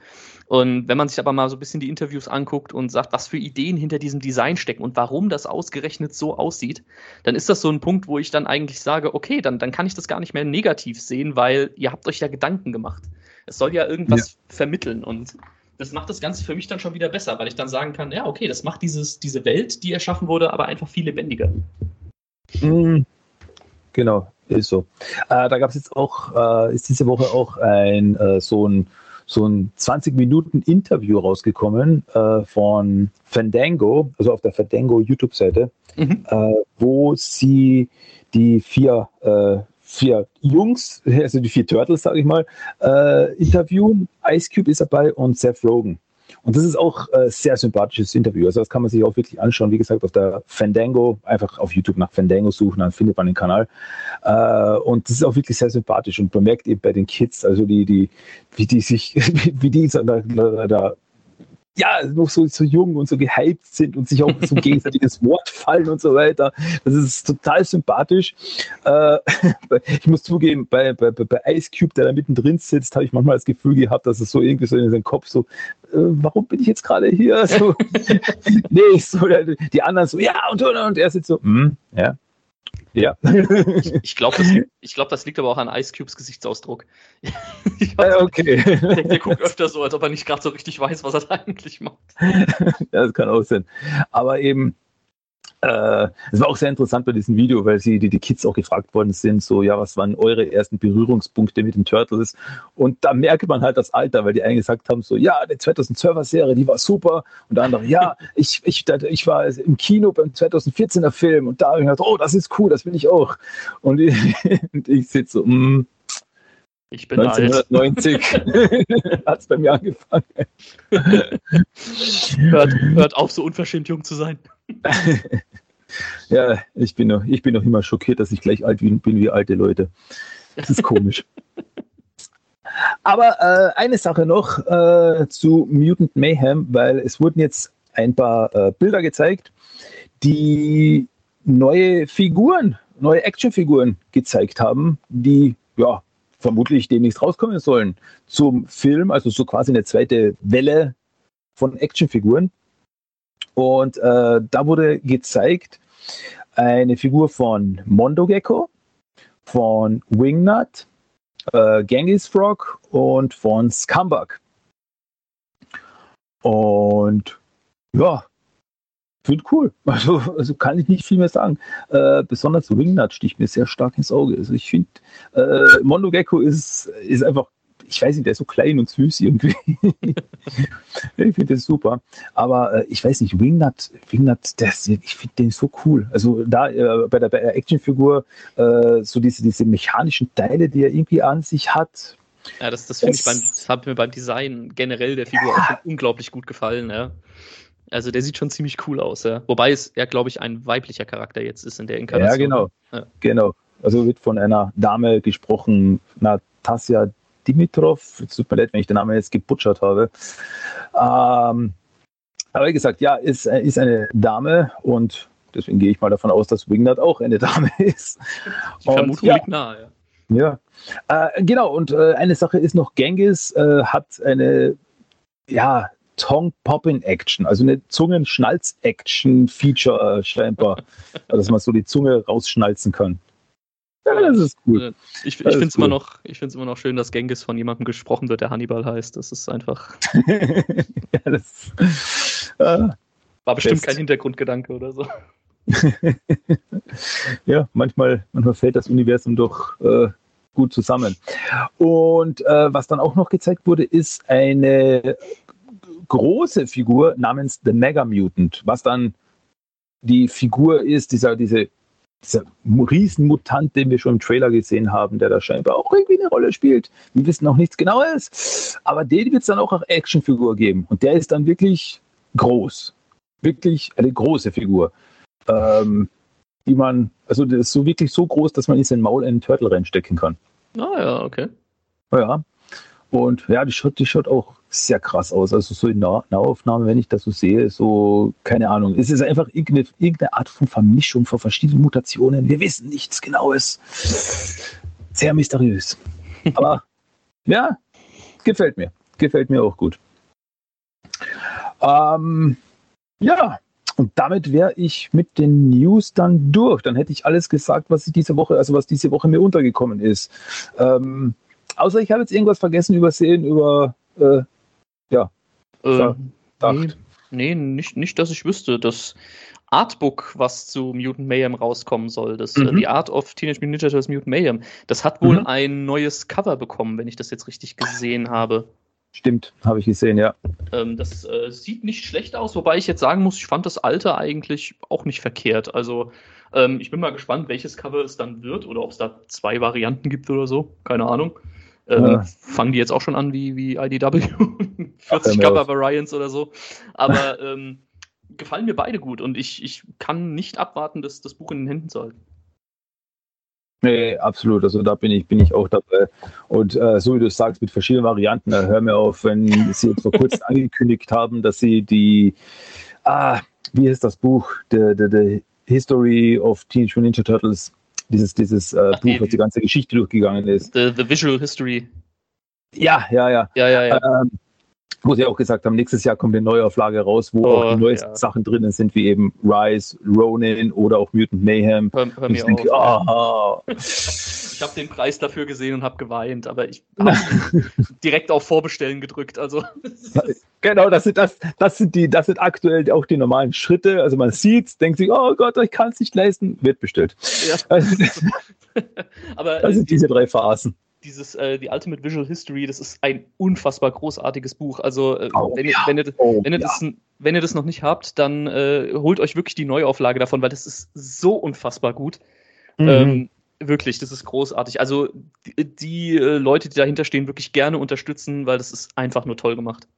[SPEAKER 3] Und wenn man sich aber mal so ein bisschen die Interviews anguckt und sagt, was für Ideen hinter diesem Design stecken und warum das ausgerechnet so aussieht, dann ist das so ein Punkt, wo ich dann eigentlich sage, okay, dann, dann kann ich das gar nicht mehr negativ sehen, weil ihr habt euch ja Gedanken gemacht. Es soll ja irgendwas ja. vermitteln und das macht das Ganze für mich dann schon wieder besser, weil ich dann sagen kann, ja, okay, das macht dieses, diese Welt, die erschaffen wurde, aber einfach viel lebendiger.
[SPEAKER 2] Mhm. Genau, ist so. Äh, da gab es jetzt auch, äh, ist diese Woche auch ein äh, so ein so ein 20 Minuten Interview rausgekommen äh, von Fandango, also auf der Fandango YouTube-Seite, mhm. äh, wo sie die vier, äh, vier Jungs, also die vier Turtles, sage ich mal, äh, interviewen. Ice Cube ist dabei und Seth Rogen. Und das ist auch ein äh, sehr sympathisches Interview. Also das kann man sich auch wirklich anschauen. Wie gesagt, auf der Fandango, einfach auf YouTube nach Fandango suchen, dann findet man den Kanal. Äh, und das ist auch wirklich sehr sympathisch. Und man merkt eben bei den Kids, also die, die, wie die sich, wie die da, da, da ja, noch so, so jung und so gehypt sind und sich auch so gegenseitiges Wort fallen und so weiter. Das ist total sympathisch. Äh, ich muss zugeben, bei, bei, bei Ice Cube, der da mittendrin sitzt, habe ich manchmal das Gefühl gehabt, dass es so irgendwie so in seinem Kopf so, äh, warum bin ich jetzt gerade hier? So, nee, so, die anderen so, ja, und, und, und er sitzt so, mm, ja, ja.
[SPEAKER 3] Ich, ich glaube, das, glaub, das liegt aber auch an Ice Cubes Gesichtsausdruck.
[SPEAKER 2] Glaub, okay.
[SPEAKER 3] Der, der, guckt öfter so, als ob er nicht gerade so richtig weiß, was er da eigentlich macht.
[SPEAKER 2] Ja, das kann auch sein. Aber eben, äh, es war auch sehr interessant bei diesem Video, weil sie die, die Kids auch gefragt worden sind, so, ja, was waren eure ersten Berührungspunkte mit den Turtles? Und da merkt man halt das Alter, weil die einen gesagt haben, so, ja, die 2012er Serie, die war super. Und der andere, ja, ich, ich, ich war im Kino beim 2014er Film und da habe ich gedacht, oh, das ist cool, das will ich auch. Und ich, ich sitze so, mm,
[SPEAKER 3] ich bin
[SPEAKER 2] 1990 hat es bei mir angefangen.
[SPEAKER 3] hört, hört auf, so unverschämt jung zu sein.
[SPEAKER 2] ja, ich bin, noch, ich bin noch immer schockiert, dass ich gleich alt bin wie alte Leute. Das ist komisch. Aber äh, eine Sache noch äh, zu Mutant Mayhem, weil es wurden jetzt ein paar äh, Bilder gezeigt, die neue Figuren, neue Actionfiguren gezeigt haben, die ja vermutlich demnächst rauskommen sollen zum Film, also so quasi eine zweite Welle von Actionfiguren. Und äh, da wurde gezeigt eine Figur von Mondo Gecko, von Wingnut, äh, Genghis Frog und von Scumbag. Und ja, finde cool. Also, also kann ich nicht viel mehr sagen. Äh, besonders Wingnut sticht mir sehr stark ins Auge. Also ich finde, äh, Mondo Gecko ist, ist einfach, ich weiß nicht, der ist so klein und süß irgendwie. ich finde das super. Aber äh, ich weiß nicht, Wingnut, Wingnut, der ich finde den so cool. Also da äh, bei, der, bei der Actionfigur, äh, so diese, diese mechanischen Teile, die er irgendwie an sich hat,
[SPEAKER 3] ja, das, das finde ich beim, das hat mir beim Design generell der Figur ja. auch unglaublich gut gefallen, ja. Also der sieht schon ziemlich cool aus, ja. Wobei es ja, glaube ich, ein weiblicher Charakter jetzt ist in der Inkarnation.
[SPEAKER 2] Ja, genau. Ja. Genau. Also wird von einer Dame gesprochen, Natasja Dimitrov. Es tut mir leid, wenn ich den Namen jetzt gebutschert habe. Ähm, aber wie gesagt, ja, ist, ist eine Dame und deswegen gehe ich mal davon aus, dass Wingnut auch eine Dame ist.
[SPEAKER 3] Die Vermutung ja, liegt nahe,
[SPEAKER 2] ja. Ja, äh, genau. Und äh, eine Sache ist noch, Genghis äh, hat eine ja, Tongue-Popping-Action, also eine Zungen-Schnalz-Action-Feature äh, scheinbar, dass man so die Zunge rausschnalzen kann.
[SPEAKER 3] Ja, das ist cool. Ich, ich finde es cool. immer, noch, immer noch schön, dass Genghis von jemandem gesprochen wird, der Hannibal heißt. Das ist einfach. ja, das, äh, War bestimmt best. kein Hintergrundgedanke oder so.
[SPEAKER 2] ja, manchmal, manchmal fällt das Universum doch äh, gut zusammen. Und äh, was dann auch noch gezeigt wurde, ist eine große Figur namens The Mega Mutant, was dann die Figur ist, dieser, diese, dieser Riesenmutant, den wir schon im Trailer gesehen haben, der da scheinbar auch irgendwie eine Rolle spielt. Wir wissen noch nichts Genaues, aber den wird es dann auch als Actionfigur geben. Und der ist dann wirklich groß. Wirklich eine große Figur. Ähm, die man, also der ist so wirklich so groß, dass man in sein Maul in einen Turtle reinstecken kann.
[SPEAKER 3] Ah ja, okay.
[SPEAKER 2] Ja. Und ja, die schaut, die schaut auch sehr krass aus. Also so in nah Nahaufnahme, wenn ich das so sehe, so, keine Ahnung. Es ist einfach irgendeine, irgendeine Art von Vermischung von verschiedenen Mutationen. Wir wissen nichts Genaues. Sehr mysteriös. Aber ja, gefällt mir. Gefällt mir auch gut. Ähm, ja, und damit wäre ich mit den News dann durch. Dann hätte ich alles gesagt, was ich diese Woche, also was diese Woche mir untergekommen ist. Ähm, außer ich habe jetzt irgendwas vergessen, übersehen, über äh, ja.
[SPEAKER 3] Äh, nee, nee, nicht, nicht, dass ich wüsste. Das Artbook, was zu Mutant Mayhem rauskommen soll, das äh, mhm. The Art of Teenage Mutant Ninja Turtles Mutant Mayhem, das hat wohl mhm. ein neues Cover bekommen, wenn ich das jetzt richtig gesehen habe.
[SPEAKER 2] Stimmt, habe ich gesehen, ja.
[SPEAKER 3] Ähm, das äh, sieht nicht schlecht aus, wobei ich jetzt sagen muss, ich fand das alte eigentlich auch nicht verkehrt. Also ähm, ich bin mal gespannt, welches Cover es dann wird oder ob es da zwei Varianten gibt oder so. Keine Ahnung. Ja. Fangen die jetzt auch schon an wie, wie IDW? 40 Cover Variants oder so. Aber ähm, gefallen mir beide gut und ich, ich kann nicht abwarten, das, das Buch in den Händen zu halten.
[SPEAKER 2] Nee, absolut. Also da bin ich, bin ich auch dabei. Und äh, so wie du sagst, mit verschiedenen Varianten, äh, hör mir auf, wenn sie vor kurzem angekündigt haben, dass sie die, ah, wie ist das Buch? The, the, the History of Teenage Mutant Ninja Turtles, dieses, dieses äh, Ach, Buch, die, was die ganze Geschichte durchgegangen ist.
[SPEAKER 3] The, the Visual History.
[SPEAKER 2] Ja, ja, ja.
[SPEAKER 3] Ja, ja, ja. Ähm,
[SPEAKER 2] wo sie auch gesagt haben, nächstes Jahr kommt eine Neuauflage raus, wo oh, auch die neuesten ja. Sachen drinnen sind, wie eben Rise, Ronin oder auch Mutant Mayhem.
[SPEAKER 3] Hör, hör mir denke, oh. Ich habe den Preis dafür gesehen und habe geweint, aber ich habe direkt auf Vorbestellen gedrückt. Also
[SPEAKER 2] genau, das sind das, das sind die, das sind aktuell auch die normalen Schritte. Also man sieht, denkt sich, oh Gott, ich kann es nicht leisten, wird bestellt. Ja. aber das sind diese drei Phasen
[SPEAKER 3] dieses, äh, die Ultimate Visual History, das ist ein unfassbar großartiges Buch. Also, äh, oh, wenn, ihr, ja. wenn, ihr, oh, wenn, ihr ja. das, wenn ihr das noch nicht habt, dann äh, holt euch wirklich die Neuauflage davon, weil das ist so unfassbar gut. Mhm. Ähm, wirklich, das ist großartig. Also, die, die äh, Leute, die dahinter stehen, wirklich gerne unterstützen, weil das ist einfach nur toll gemacht.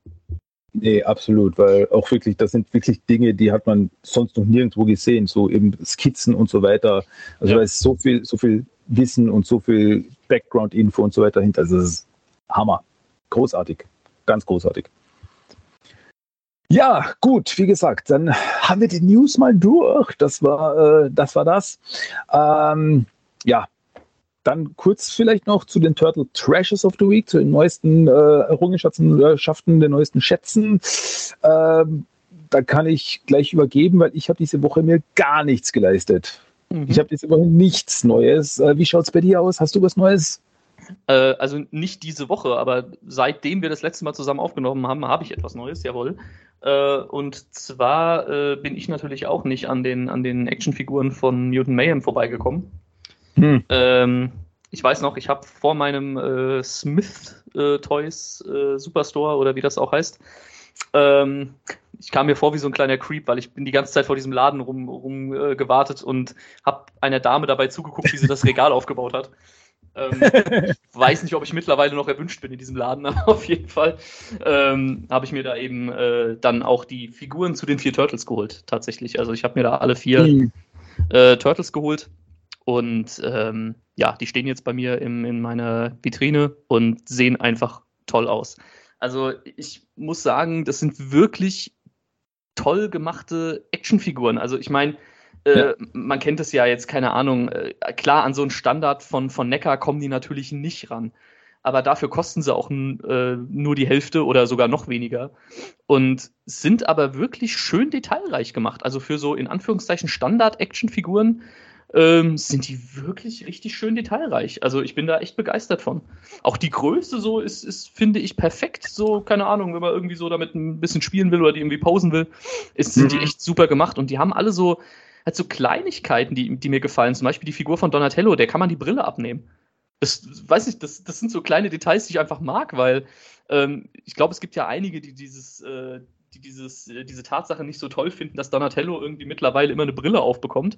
[SPEAKER 2] Nee, absolut, weil auch wirklich, das sind wirklich Dinge, die hat man sonst noch nirgendwo gesehen, so eben Skizzen und so weiter. Also ja. da ist so viel, so viel Wissen und so viel Background-Info und so weiter hinter. Also das ist Hammer. Großartig. Ganz großartig. Ja, gut, wie gesagt, dann haben wir die News mal durch. Das war, äh, das, war das. Ähm, ja, dann kurz vielleicht noch zu den Turtle Treasures of the Week, zu den neuesten äh, Errungenschaften, den neuesten Schätzen. Ähm, da kann ich gleich übergeben, weil ich habe diese Woche mir gar nichts geleistet. Mhm. Ich habe diese Woche nichts Neues. Äh, wie schaut es bei dir aus? Hast du was Neues?
[SPEAKER 3] Äh, also nicht diese Woche, aber seitdem wir das letzte Mal zusammen aufgenommen haben, habe ich etwas Neues, jawohl. Äh, und zwar äh, bin ich natürlich auch nicht an den, an den Actionfiguren von Mutant Mayhem vorbeigekommen. Hm. Ähm, ich weiß noch, ich habe vor meinem äh, Smith äh, Toys äh, Superstore oder wie das auch heißt, ähm, ich kam mir vor wie so ein kleiner Creep, weil ich bin die ganze Zeit vor diesem Laden rum, rum äh, gewartet und habe einer Dame dabei zugeguckt, wie sie das Regal aufgebaut hat. Ähm, ich weiß nicht, ob ich mittlerweile noch erwünscht bin in diesem Laden, aber auf jeden Fall ähm, habe ich mir da eben äh, dann auch die Figuren zu den vier Turtles geholt, tatsächlich. Also ich habe mir da alle vier mhm. äh, Turtles geholt und ähm, ja, die stehen jetzt bei mir im, in meiner Vitrine und sehen einfach toll aus. Also ich muss sagen, das sind wirklich toll gemachte Actionfiguren. Also ich meine, äh, ja. man kennt es ja jetzt, keine Ahnung, äh, klar, an so einen Standard von, von Neckar kommen die natürlich nicht ran. aber dafür kosten sie auch äh, nur die Hälfte oder sogar noch weniger. Und sind aber wirklich schön detailreich gemacht. Also für so in Anführungszeichen Standard-Action-Figuren ähm, sind die wirklich richtig schön detailreich. Also ich bin da echt begeistert von. Auch die Größe so ist, ist finde ich, perfekt. So, keine Ahnung, wenn man irgendwie so damit ein bisschen spielen will oder die irgendwie pausen will, ist, sind mhm. die echt super gemacht. Und die haben alle so, halt so Kleinigkeiten, die, die mir gefallen. Zum Beispiel die Figur von Donatello, der kann man die Brille abnehmen. Das weiß ich, das, das sind so kleine Details, die ich einfach mag, weil ähm, ich glaube, es gibt ja einige, die dieses, äh, die dieses, äh, diese Tatsache nicht so toll finden, dass Donatello irgendwie mittlerweile immer eine Brille aufbekommt.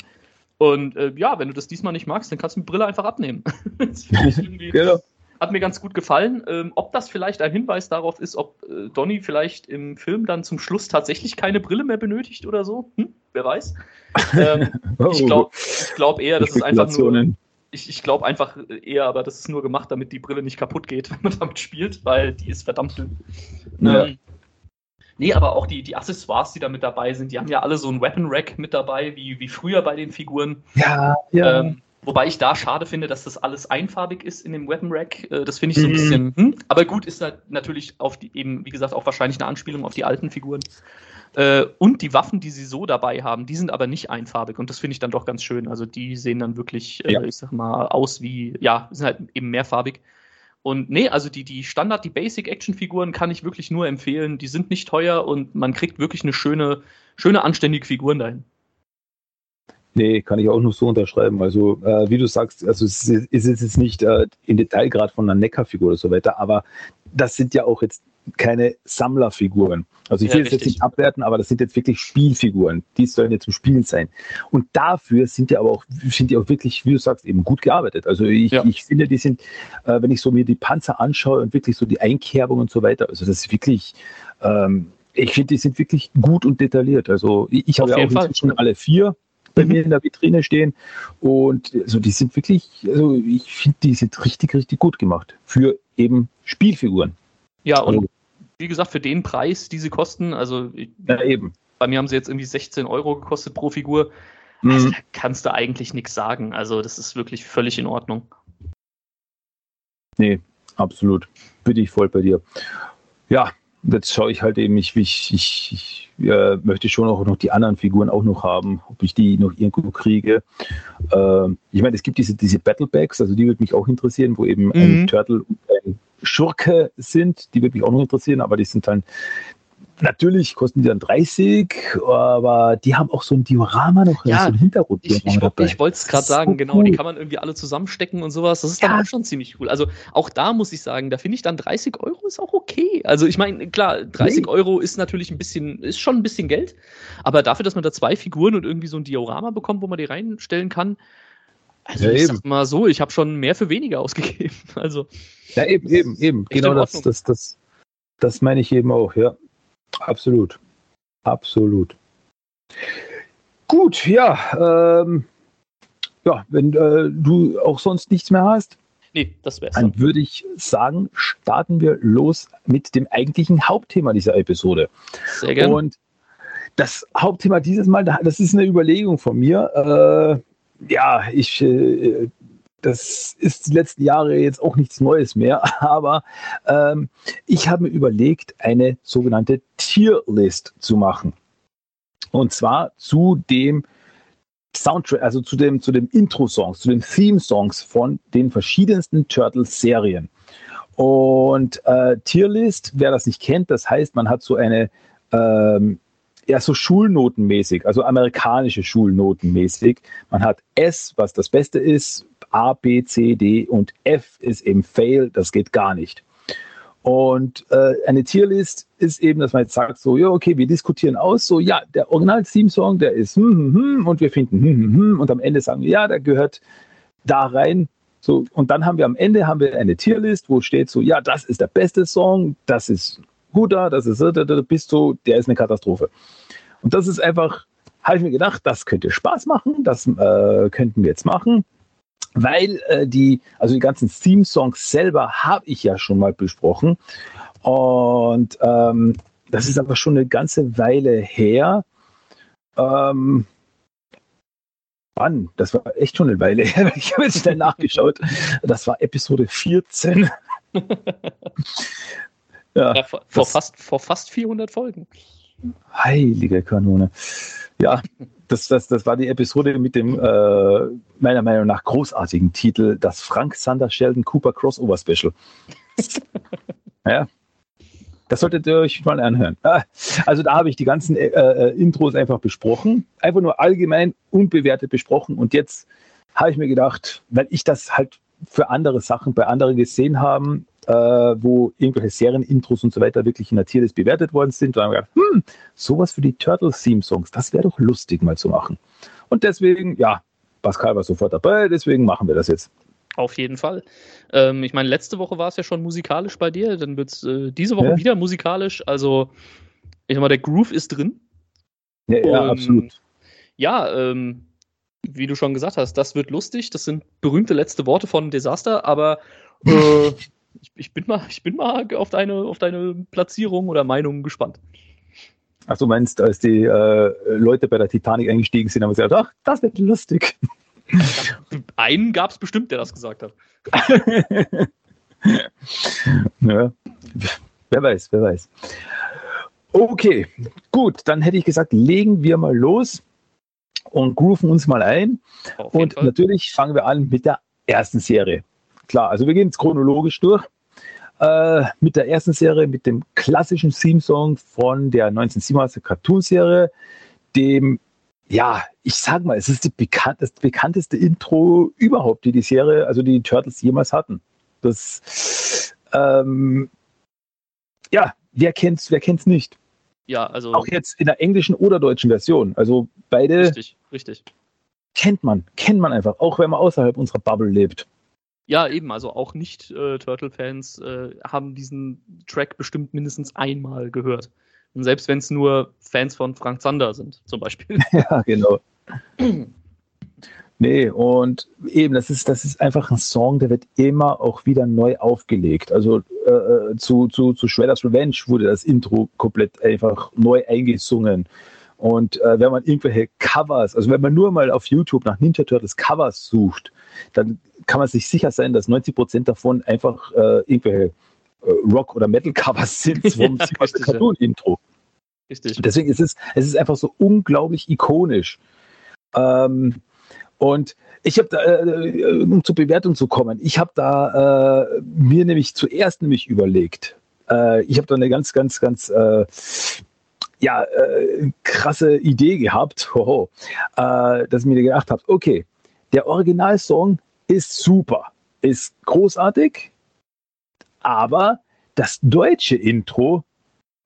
[SPEAKER 3] Und äh, ja, wenn du das diesmal nicht magst, dann kannst du die Brille einfach abnehmen. das genau. Hat mir ganz gut gefallen. Ähm, ob das vielleicht ein Hinweis darauf ist, ob äh, Donny vielleicht im Film dann zum Schluss tatsächlich keine Brille mehr benötigt oder so? Hm? Wer weiß. Ähm, oh. Ich glaube glaub eher, dass es einfach nur. Ich, ich glaube einfach eher, aber das ist nur gemacht, damit die Brille nicht kaputt geht, wenn man damit spielt, weil die ist verdammt dünn. Ja. Ähm, Nee, aber auch die, die Accessoires, die da mit dabei sind, die haben ja alle so ein Weapon Rack mit dabei, wie, wie früher bei den Figuren.
[SPEAKER 2] Ja, ja. Ähm,
[SPEAKER 3] wobei ich da schade finde, dass das alles einfarbig ist in dem Weapon Rack. Äh, das finde ich so ein mhm. bisschen. Hm? Aber gut, ist halt natürlich auf die, eben, wie gesagt, auch wahrscheinlich eine Anspielung auf die alten Figuren. Äh, und die Waffen, die sie so dabei haben, die sind aber nicht einfarbig und das finde ich dann doch ganz schön. Also die sehen dann wirklich, äh, ja. ich sag mal, aus wie, ja, sind halt eben mehrfarbig. Und nee, also die, die Standard, die Basic-Action-Figuren kann ich wirklich nur empfehlen. Die sind nicht teuer und man kriegt wirklich eine schöne, schöne, anständige Figuren dahin.
[SPEAKER 2] Nee, kann ich auch nur so unterschreiben. Also, äh, wie du sagst, also es ist, jetzt nicht äh, im Detail gerade von einer Neckar-Figur oder so weiter, aber das sind ja auch jetzt keine Sammlerfiguren. Also ich will ja, es jetzt nicht abwerten, aber das sind jetzt wirklich Spielfiguren. Die sollen jetzt zum Spielen sein. Und dafür sind die aber auch, sind die auch wirklich, wie du sagst, eben gut gearbeitet. Also ich, ja. ich finde, die sind, äh, wenn ich so mir die Panzer anschaue und wirklich so die Einkerbung und so weiter, also das ist wirklich, ähm, ich finde, die sind wirklich gut und detailliert. Also ich, ich habe ja auch inzwischen alle vier bei mhm. mir in der Vitrine stehen. Und also die sind wirklich, also ich finde, die sind richtig, richtig gut gemacht für eben Spielfiguren.
[SPEAKER 3] Ja, und also, wie gesagt, für den Preis, die sie kosten, also
[SPEAKER 2] ja, eben.
[SPEAKER 3] bei mir haben sie jetzt irgendwie 16 Euro gekostet pro Figur. Also mhm. da kannst du eigentlich nichts sagen. Also das ist wirklich völlig in Ordnung.
[SPEAKER 2] Nee, absolut. Bin ich voll bei dir. Ja, jetzt schaue ich halt eben, ich, ich, ich, ich äh, möchte schon auch noch die anderen Figuren auch noch haben, ob ich die noch irgendwo kriege. Äh, ich meine, es gibt diese, diese Battlebags, also die würde mich auch interessieren, wo eben mhm. ein Turtle und ein Schurke sind. Die würde mich auch noch interessieren, aber die sind dann Natürlich kosten die dann 30, aber die haben auch so ein Diorama noch,
[SPEAKER 3] ja, so ein Hintergrund. Ich, ich, ich wollte es gerade sagen, so genau, cool. die kann man irgendwie alle zusammenstecken und sowas. Das ist ja. dann auch schon ziemlich cool. Also auch da muss ich sagen, da finde ich dann 30 Euro ist auch okay. Also ich meine, klar, 30 nee. Euro ist natürlich ein bisschen, ist schon ein bisschen Geld, aber dafür, dass man da zwei Figuren und irgendwie so ein Diorama bekommt, wo man die reinstellen kann, also ja, ich eben. sag mal so, ich habe schon mehr für weniger ausgegeben. Also
[SPEAKER 2] ja, eben, eben, eben. Genau das, das, das, das meine ich eben auch, ja. Absolut. Absolut. Gut, ja. Ähm, ja, wenn äh, du auch sonst nichts mehr hast,
[SPEAKER 3] nee, das wär's
[SPEAKER 2] dann würde ich sagen, starten wir los mit dem eigentlichen Hauptthema dieser Episode.
[SPEAKER 3] Sehr gerne.
[SPEAKER 2] Und das Hauptthema dieses Mal, das ist eine Überlegung von mir. Äh, ja, ich äh, das ist die letzten Jahre jetzt auch nichts Neues mehr, aber ähm, ich habe mir überlegt, eine sogenannte Tierlist zu machen. Und zwar zu dem Soundtrack, also zu dem, zu dem Intro-Songs, zu den Theme-Songs von den verschiedensten Turtles-Serien. Und äh, Tierlist, wer das nicht kennt, das heißt, man hat so eine ähm, ja so schulnotenmäßig, also amerikanische Schulnotenmäßig. Man hat S, was das Beste ist, A, B, C, D und F ist eben Fail, das geht gar nicht. Und äh, eine Tierlist ist eben, dass man jetzt sagt, so, ja, okay, wir diskutieren aus, so, ja, der Original-Theme-Song, der ist hm, hm, hm, und wir finden hm, hm, hm, und am Ende sagen wir, ja, der gehört da rein. So, und dann haben wir am Ende haben wir eine Tierlist, wo steht so, ja, das ist der beste Song, das ist guter, das ist, bis so, der ist eine Katastrophe. Und das ist einfach, habe ich mir gedacht, das könnte Spaß machen, das äh, könnten wir jetzt machen weil äh, die, also die ganzen Theme-Songs selber habe ich ja schon mal besprochen. Und ähm, das ist aber schon eine ganze Weile her. Ähm, wann? Das war echt schon eine Weile her. Ich habe jetzt schnell nachgeschaut. Das war Episode 14.
[SPEAKER 3] ja, ja, vor, vor, fast, vor fast 400 Folgen.
[SPEAKER 2] Heilige Kanone. Ja, das, das, das war die Episode mit dem äh, meiner Meinung nach großartigen Titel, das Frank Sander Sheldon Cooper Crossover Special. ja, das solltet ihr euch mal anhören. Ah, also da habe ich die ganzen äh, äh, Intros einfach besprochen, einfach nur allgemein unbewertet besprochen. Und jetzt habe ich mir gedacht, weil ich das halt für andere Sachen bei anderen gesehen habe, äh, wo irgendwelche Serien-Intros und so weiter wirklich in der Tierlist bewertet worden sind, da haben wir gedacht, hm, sowas für die Turtles-Theme-Songs, das wäre doch lustig mal zu machen. Und deswegen, ja, Pascal war sofort dabei, deswegen machen wir das jetzt.
[SPEAKER 3] Auf jeden Fall. Ähm, ich meine, letzte Woche war es ja schon musikalisch bei dir, dann wird es äh, diese Woche ja. wieder musikalisch. Also, ich sag mal, der Groove ist drin.
[SPEAKER 2] Ja, ja Und, absolut.
[SPEAKER 3] Ja, ähm, wie du schon gesagt hast, das wird lustig. Das sind berühmte letzte Worte von Desaster, aber äh, ich, ich, bin mal, ich bin mal auf deine, auf deine Platzierung oder Meinung gespannt.
[SPEAKER 2] Ach, du meinst, als die äh, Leute bei der Titanic eingestiegen sind, haben sie gesagt, ach, das wird lustig.
[SPEAKER 3] Einen gab es bestimmt, der das gesagt hat.
[SPEAKER 2] ja. Wer weiß, wer weiß. Okay, gut, dann hätte ich gesagt, legen wir mal los und grooven uns mal ein. Und Fall. natürlich fangen wir an mit der ersten Serie. Klar, also wir gehen jetzt chronologisch durch. Äh, mit der ersten Serie, mit dem klassischen Theme-Song von der 1987 Cartoon-Serie, dem ja, ich sag mal, es ist die bekannt, das bekannteste Intro überhaupt, die die Serie, also die Turtles jemals hatten. Das, ähm, ja, wer kennt's, wer kennt's nicht?
[SPEAKER 3] Ja, also.
[SPEAKER 2] Auch jetzt in der englischen oder deutschen Version. Also beide.
[SPEAKER 3] Richtig, richtig.
[SPEAKER 2] Kennt man, kennt man einfach, auch wenn man außerhalb unserer Bubble lebt.
[SPEAKER 3] Ja, eben, also auch nicht äh, äh, haben diesen Track bestimmt mindestens einmal gehört. Und selbst wenn es nur Fans von Frank Zander sind, zum Beispiel.
[SPEAKER 2] ja, genau. Nee, und eben, das ist, das ist einfach ein Song, der wird immer auch wieder neu aufgelegt. Also äh, äh zu, zu, zu Shredder's Revenge wurde das Intro komplett einfach neu eingesungen. Und äh, wenn man irgendwelche Covers, also wenn man nur mal auf YouTube nach Ninja Turtles Covers sucht, dann kann man sich sicher sein, dass 90 Prozent davon einfach äh, irgendwelche äh, Rock- oder Metal-Covers sind vom ja, Cartoon-Intro. Richtig. Deswegen ist es, es ist einfach so unglaublich ikonisch. Ähm, und ich habe da, äh, um zur Bewertung zu kommen, ich habe da äh, mir nämlich zuerst nämlich überlegt, äh, ich habe da eine ganz, ganz, ganz äh, ja, äh, krasse Idee gehabt, hoho, äh, dass ich mir gedacht habe, okay, der Originalsong ist super, ist großartig, aber das deutsche Intro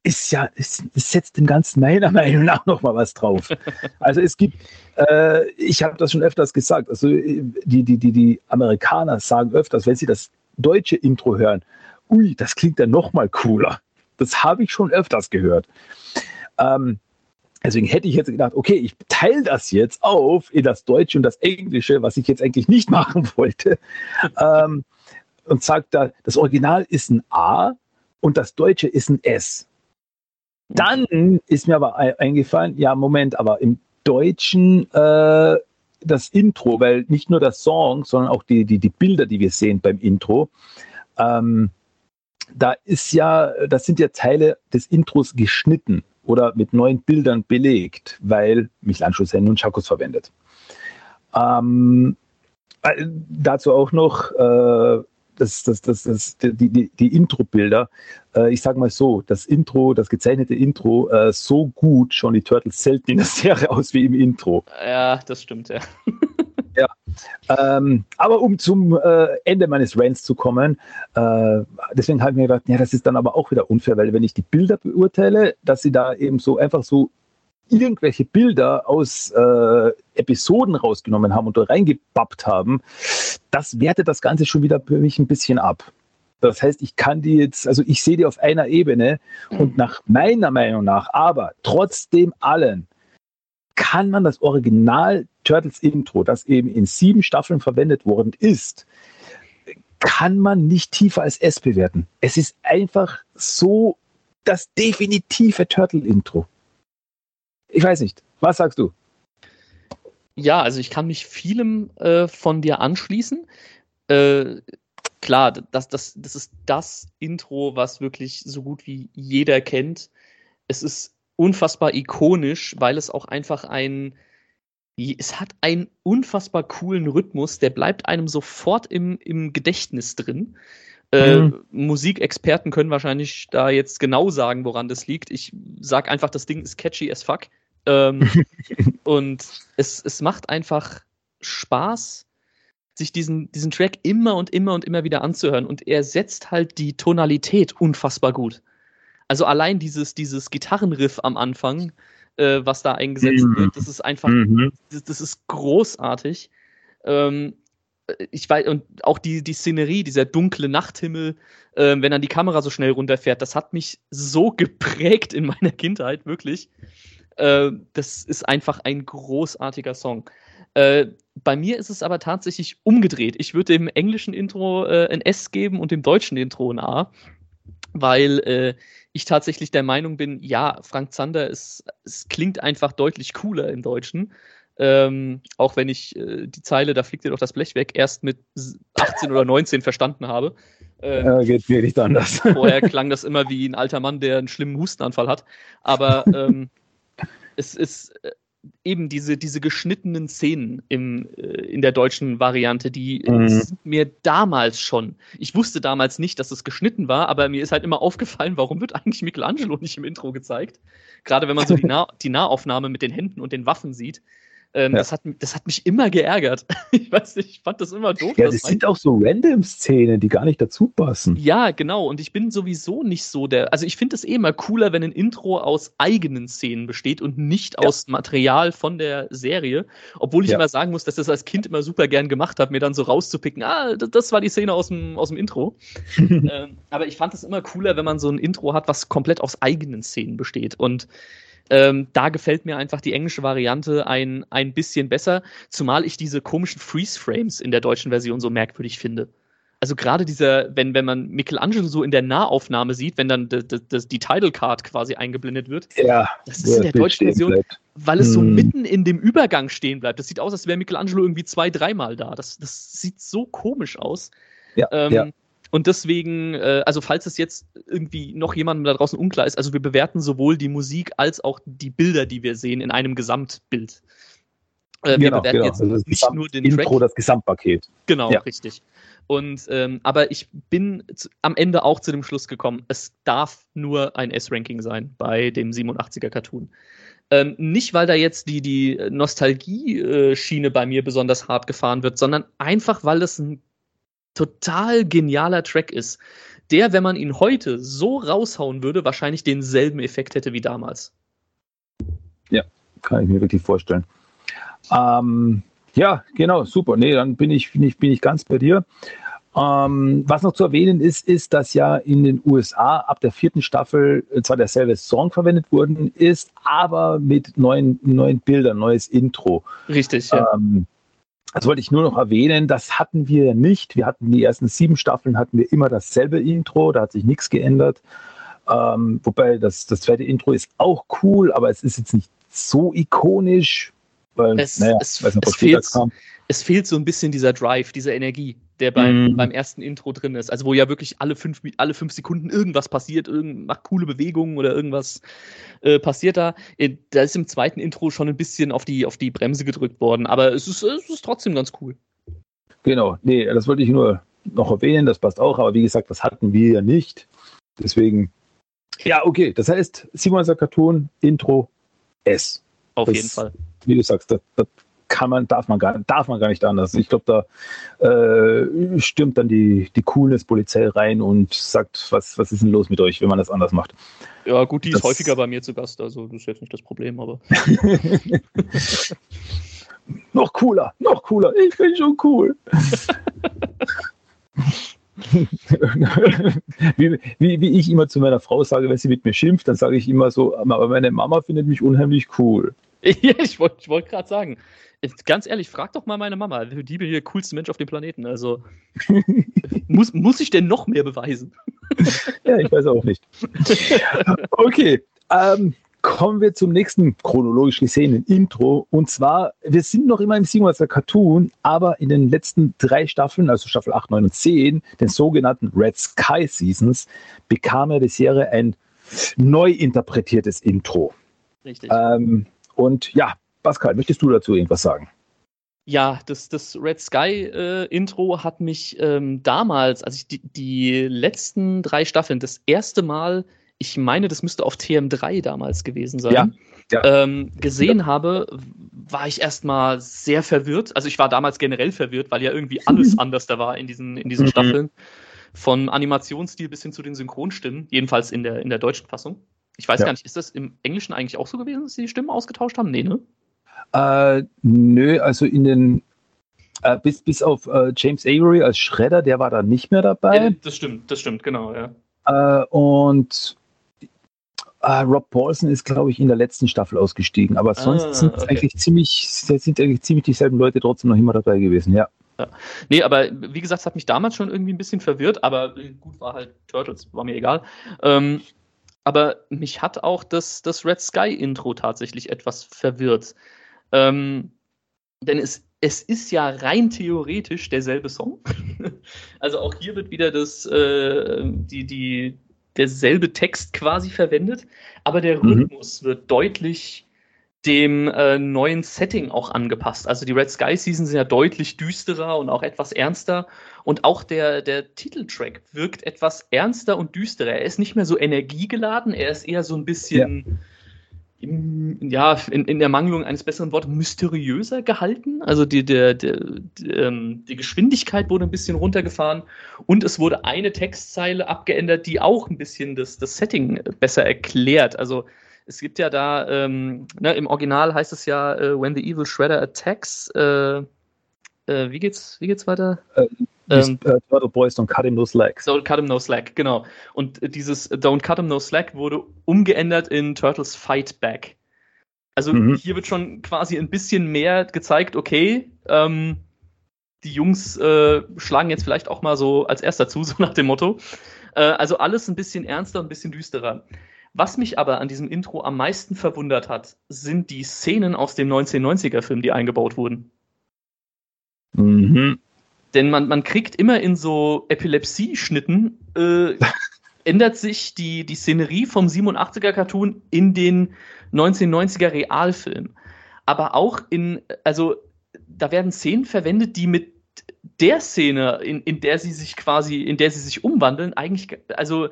[SPEAKER 2] ist ja, es setzt dem Ganzen meiner Meinung nach noch mal was drauf. Also es gibt, äh, ich habe das schon öfters gesagt, also die, die, die, die Amerikaner sagen öfters, wenn sie das deutsche Intro hören, ui, das klingt ja noch mal cooler. Das habe ich schon öfters gehört. Ähm, deswegen hätte ich jetzt gedacht, okay, ich teile das jetzt auf in das Deutsche und das Englische, was ich jetzt eigentlich nicht machen wollte. Ähm, und sagt da, das Original ist ein A und das Deutsche ist ein S. Dann ist mir aber eingefallen, ja, Moment, aber im Deutschen äh, das Intro, weil nicht nur das Song, sondern auch die, die, die Bilder, die wir sehen beim Intro, ähm, da ist ja, das sind ja Teile des Intros geschnitten oder mit neuen Bildern belegt, weil Michelangelo seinen Nunchakus verwendet. Ähm, äh, dazu auch noch, äh, das, das, das, das, die, die, die Intro-Bilder, äh, ich sage mal so, das Intro, das gezeichnete Intro, äh, so gut schauen die Turtles selten in der Serie aus wie im Intro.
[SPEAKER 3] Ja, das stimmt, ja.
[SPEAKER 2] Ähm, aber um zum äh, Ende meines Rants zu kommen, äh, deswegen habe ich mir gedacht, ja, das ist dann aber auch wieder unfair, weil wenn ich die Bilder beurteile, dass sie da eben so einfach so irgendwelche Bilder aus äh, Episoden rausgenommen haben und da reingepappt haben, das wertet das Ganze schon wieder für mich ein bisschen ab. Das heißt, ich kann die jetzt, also ich sehe die auf einer Ebene und nach meiner Meinung nach, aber trotzdem allen, kann man das Original Turtles Intro, das eben in sieben Staffeln verwendet worden ist, kann man nicht tiefer als S bewerten. Es ist einfach so das definitive Turtle Intro. Ich weiß nicht. Was sagst du?
[SPEAKER 3] Ja, also ich kann mich vielem äh, von dir anschließen. Äh, klar, das, das, das ist das Intro, was wirklich so gut wie jeder kennt. Es ist unfassbar ikonisch, weil es auch einfach ein, es hat einen unfassbar coolen Rhythmus, der bleibt einem sofort im, im Gedächtnis drin. Äh, mhm. Musikexperten können wahrscheinlich da jetzt genau sagen, woran das liegt. Ich sag einfach, das Ding ist catchy as fuck. Ähm, und es, es macht einfach Spaß, sich diesen, diesen Track immer und immer und immer wieder anzuhören. Und er setzt halt die Tonalität unfassbar gut. Also allein dieses, dieses Gitarrenriff am Anfang, äh, was da eingesetzt mhm. wird, das ist einfach, mhm. das, das, ist großartig. Ähm, ich weiß, und auch die, die Szenerie, dieser dunkle Nachthimmel, äh, wenn dann die Kamera so schnell runterfährt, das hat mich so geprägt in meiner Kindheit, wirklich. Äh, das ist einfach ein großartiger Song. Äh, bei mir ist es aber tatsächlich umgedreht. Ich würde dem englischen Intro äh, ein S geben und dem deutschen Intro ein A, weil äh, ich tatsächlich der Meinung bin, ja, Frank Zander, ist, es klingt einfach deutlich cooler im Deutschen. Ähm, auch wenn ich äh, die Zeile, da fliegt dir doch das Blech weg, erst mit 18 oder 19 verstanden habe.
[SPEAKER 2] Ähm, ja, geht mir nicht anders.
[SPEAKER 3] Vorher klang das immer wie ein alter Mann, der einen schlimmen Hustenanfall hat. Aber ähm, es ist äh, eben diese, diese geschnittenen Szenen im, äh, in der deutschen Variante, die mhm. sind mir damals schon. Ich wusste damals nicht, dass es geschnitten war, aber mir ist halt immer aufgefallen, warum wird eigentlich Michelangelo nicht im Intro gezeigt? Gerade wenn man so die, nah die Nahaufnahme mit den Händen und den Waffen sieht. Ähm, ja. das, hat, das hat mich immer geärgert. ich weiß nicht, ich fand das immer doof.
[SPEAKER 2] Ja, das sind auch so Random-Szenen, die gar nicht dazu passen.
[SPEAKER 3] Ja, genau. Und ich bin sowieso nicht so der. Also ich finde es eh immer cooler, wenn ein Intro aus eigenen Szenen besteht und nicht ja. aus Material von der Serie. Obwohl ich ja. immer sagen muss, dass das als Kind immer super gern gemacht habe, mir dann so rauszupicken, ah, das, das war die Szene aus dem, aus dem Intro. ähm, aber ich fand es immer cooler, wenn man so ein Intro hat, was komplett aus eigenen Szenen besteht. Und ähm, da gefällt mir einfach die englische Variante ein, ein bisschen besser, zumal ich diese komischen Freeze-Frames in der deutschen Version so merkwürdig finde. Also gerade dieser, wenn, wenn man Michelangelo so in der Nahaufnahme sieht, wenn dann die, die, die Title Card quasi eingeblendet wird,
[SPEAKER 2] ja,
[SPEAKER 3] das ist in der deutschen Version, bleibt. weil es so hm. mitten in dem Übergang stehen bleibt. Das sieht aus, als wäre Michelangelo irgendwie zwei, dreimal da. Das, das sieht so komisch aus.
[SPEAKER 2] Ja, ähm, ja.
[SPEAKER 3] Und deswegen, äh, also falls es jetzt irgendwie noch jemandem da draußen unklar ist, also wir bewerten sowohl die Musik als auch die Bilder, die wir sehen, in einem Gesamtbild.
[SPEAKER 2] Äh, wir genau, bewerten genau. jetzt also nicht Gesamt nur den Intro, Track. das Gesamtpaket.
[SPEAKER 3] Genau, ja. richtig. Und ähm, aber ich bin zu, am Ende auch zu dem Schluss gekommen, es darf nur ein S-Ranking sein bei dem 87er Cartoon. Ähm, nicht, weil da jetzt die, die Nostalgie-Schiene bei mir besonders hart gefahren wird, sondern einfach, weil es ein total genialer Track ist, der, wenn man ihn heute so raushauen würde, wahrscheinlich denselben Effekt hätte wie damals.
[SPEAKER 2] Ja, kann ich mir wirklich vorstellen. Ähm, ja, genau, super. Nee, dann bin ich, bin ich, bin ich ganz bei dir. Ähm, was noch zu erwähnen ist, ist, dass ja in den USA ab der vierten Staffel zwar derselbe Song verwendet worden ist, aber mit neuen, neuen Bildern, neues Intro.
[SPEAKER 3] Richtig, ja. Ähm,
[SPEAKER 2] das wollte ich nur noch erwähnen, das hatten wir nicht. Wir hatten die ersten sieben Staffeln, hatten wir immer dasselbe Intro, da hat sich nichts geändert. Ähm, wobei das, das zweite Intro ist auch cool, aber es ist jetzt nicht so ikonisch,
[SPEAKER 3] weil, es, naja, es, weiß nicht, es, fehlt, es fehlt so ein bisschen dieser Drive, diese Energie der beim, mm. beim ersten Intro drin ist. Also wo ja wirklich alle fünf, alle fünf Sekunden irgendwas passiert, irgend, macht coole Bewegungen oder irgendwas äh, passiert da. Äh, da ist im zweiten Intro schon ein bisschen auf die, auf die Bremse gedrückt worden, aber es ist, es ist trotzdem ganz cool.
[SPEAKER 2] Genau, nee, das wollte ich nur noch erwähnen, das passt auch, aber wie gesagt, das hatten wir ja nicht. Deswegen, ja, okay, das heißt, Simon Cartoon, Intro, S.
[SPEAKER 3] Auf das, jeden Fall.
[SPEAKER 2] Wie du sagst, das, das kann man, darf man gar, darf man gar nicht anders. Ich glaube, da äh, stürmt dann die, die Coolness-Polizei rein und sagt, was, was ist denn los mit euch, wenn man das anders macht.
[SPEAKER 3] Ja, gut, die das, ist häufiger bei mir zu Gast, also das ist jetzt nicht das Problem, aber.
[SPEAKER 2] noch cooler, noch cooler, ich bin schon cool. wie, wie, wie ich immer zu meiner Frau sage, wenn sie mit mir schimpft, dann sage ich immer so, aber meine Mama findet mich unheimlich cool.
[SPEAKER 3] ich wollte wollt gerade sagen, Ganz ehrlich, frag doch mal meine Mama. Die bin der coolste Mensch auf dem Planeten. Also muss, muss ich denn noch mehr beweisen?
[SPEAKER 2] ja, ich weiß auch nicht. Okay. Ähm, kommen wir zum nächsten chronologisch gesehenen Intro. Und zwar, wir sind noch immer im Sigmaster Cartoon, aber in den letzten drei Staffeln, also Staffel 8, 9 und 10, den sogenannten Red Sky Seasons, bekam er die Serie ein neu interpretiertes Intro.
[SPEAKER 3] Richtig.
[SPEAKER 2] Ähm, und ja, Pascal, möchtest du dazu irgendwas sagen?
[SPEAKER 3] Ja, das, das Red Sky äh, Intro hat mich ähm, damals, als ich die, die letzten drei Staffeln das erste Mal ich meine, das müsste auf TM3 damals gewesen sein,
[SPEAKER 2] ja,
[SPEAKER 3] ja. Ähm, gesehen ja. habe, war ich erstmal sehr verwirrt. Also ich war damals generell verwirrt, weil ja irgendwie alles anders da war in diesen, in diesen mhm. Staffeln. Von Animationsstil bis hin zu den Synchronstimmen, jedenfalls in der, in der deutschen Fassung. Ich weiß ja. gar nicht, ist das im Englischen eigentlich auch so gewesen, dass sie die Stimmen ausgetauscht haben? Nee, ne?
[SPEAKER 2] Äh, nö, also in den äh, bis, bis auf äh, James Avery als Schredder, der war da nicht mehr dabei. Ja,
[SPEAKER 3] das stimmt, das stimmt, genau, ja.
[SPEAKER 2] Äh, und Uh, Rob Paulson ist, glaube ich, in der letzten Staffel ausgestiegen, aber sonst ah, sind okay. eigentlich ziemlich, sind eigentlich ziemlich dieselben Leute trotzdem noch immer dabei gewesen, ja.
[SPEAKER 3] ja. Nee, aber wie gesagt, es hat mich damals schon irgendwie ein bisschen verwirrt, aber gut, war halt Turtles, war mir egal. Ähm, aber mich hat auch das, das Red Sky Intro tatsächlich etwas verwirrt. Ähm, denn es, es ist ja rein theoretisch derselbe Song. also auch hier wird wieder das, äh, die, die, derselbe Text quasi verwendet, aber der mhm. Rhythmus wird deutlich dem äh, neuen Setting auch angepasst. Also die Red Sky Season sind ja deutlich düsterer und auch etwas ernster. Und auch der, der Titeltrack wirkt etwas ernster und düsterer. Er ist nicht mehr so energiegeladen, er ist eher so ein bisschen. Ja ja, in, in der Mangelung eines besseren Wortes mysteriöser gehalten. Also die, der, der, die, ähm, die Geschwindigkeit wurde ein bisschen runtergefahren und es wurde eine Textzeile abgeändert, die auch ein bisschen das, das Setting besser erklärt. Also es gibt ja da, ähm, ne, im Original heißt es ja, uh, when the evil shredder attacks, äh, äh, wie geht's, wie geht's weiter?
[SPEAKER 2] Äh, ähm, uh, Turtle Boys Don't Cut Him No Slack.
[SPEAKER 3] Don't Cut Him No Slack, genau. Und dieses Don't Cut Him No Slack wurde umgeändert in Turtles Fight Back. Also mhm. hier wird schon quasi ein bisschen mehr gezeigt, okay, ähm, die Jungs äh, schlagen jetzt vielleicht auch mal so als erster zu, so nach dem Motto. Äh, also alles ein bisschen ernster, ein bisschen düsterer. Was mich aber an diesem Intro am meisten verwundert hat, sind die Szenen aus dem 1990er-Film, die eingebaut wurden.
[SPEAKER 2] Mhm.
[SPEAKER 3] Denn man, man kriegt immer in so Epilepsie-Schnitten, äh, ändert sich die, die Szenerie vom 87er-Cartoon in den 1990er Realfilm. Aber auch in, also da werden Szenen verwendet, die mit der Szene, in, in der sie sich quasi, in der sie sich umwandeln, eigentlich, also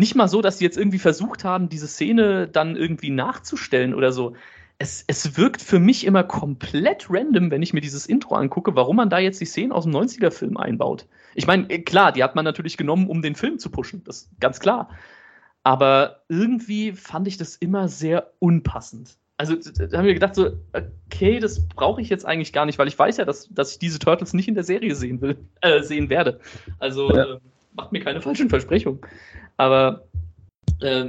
[SPEAKER 3] nicht mal so, dass sie jetzt irgendwie versucht haben, diese Szene dann irgendwie nachzustellen oder so es, es wirkt für mich immer komplett random, wenn ich mir dieses Intro angucke, warum man da jetzt die Szenen aus dem 90er-Film einbaut. Ich meine, äh, klar, die hat man natürlich genommen, um den Film zu pushen, das ist ganz klar. Aber irgendwie fand ich das immer sehr unpassend. Also da haben wir gedacht, so, okay, das brauche ich jetzt eigentlich gar nicht, weil ich weiß ja, dass, dass ich diese Turtles nicht in der Serie sehen will, äh, sehen werde. Also ja. Macht mir keine falschen Versprechungen. Aber äh,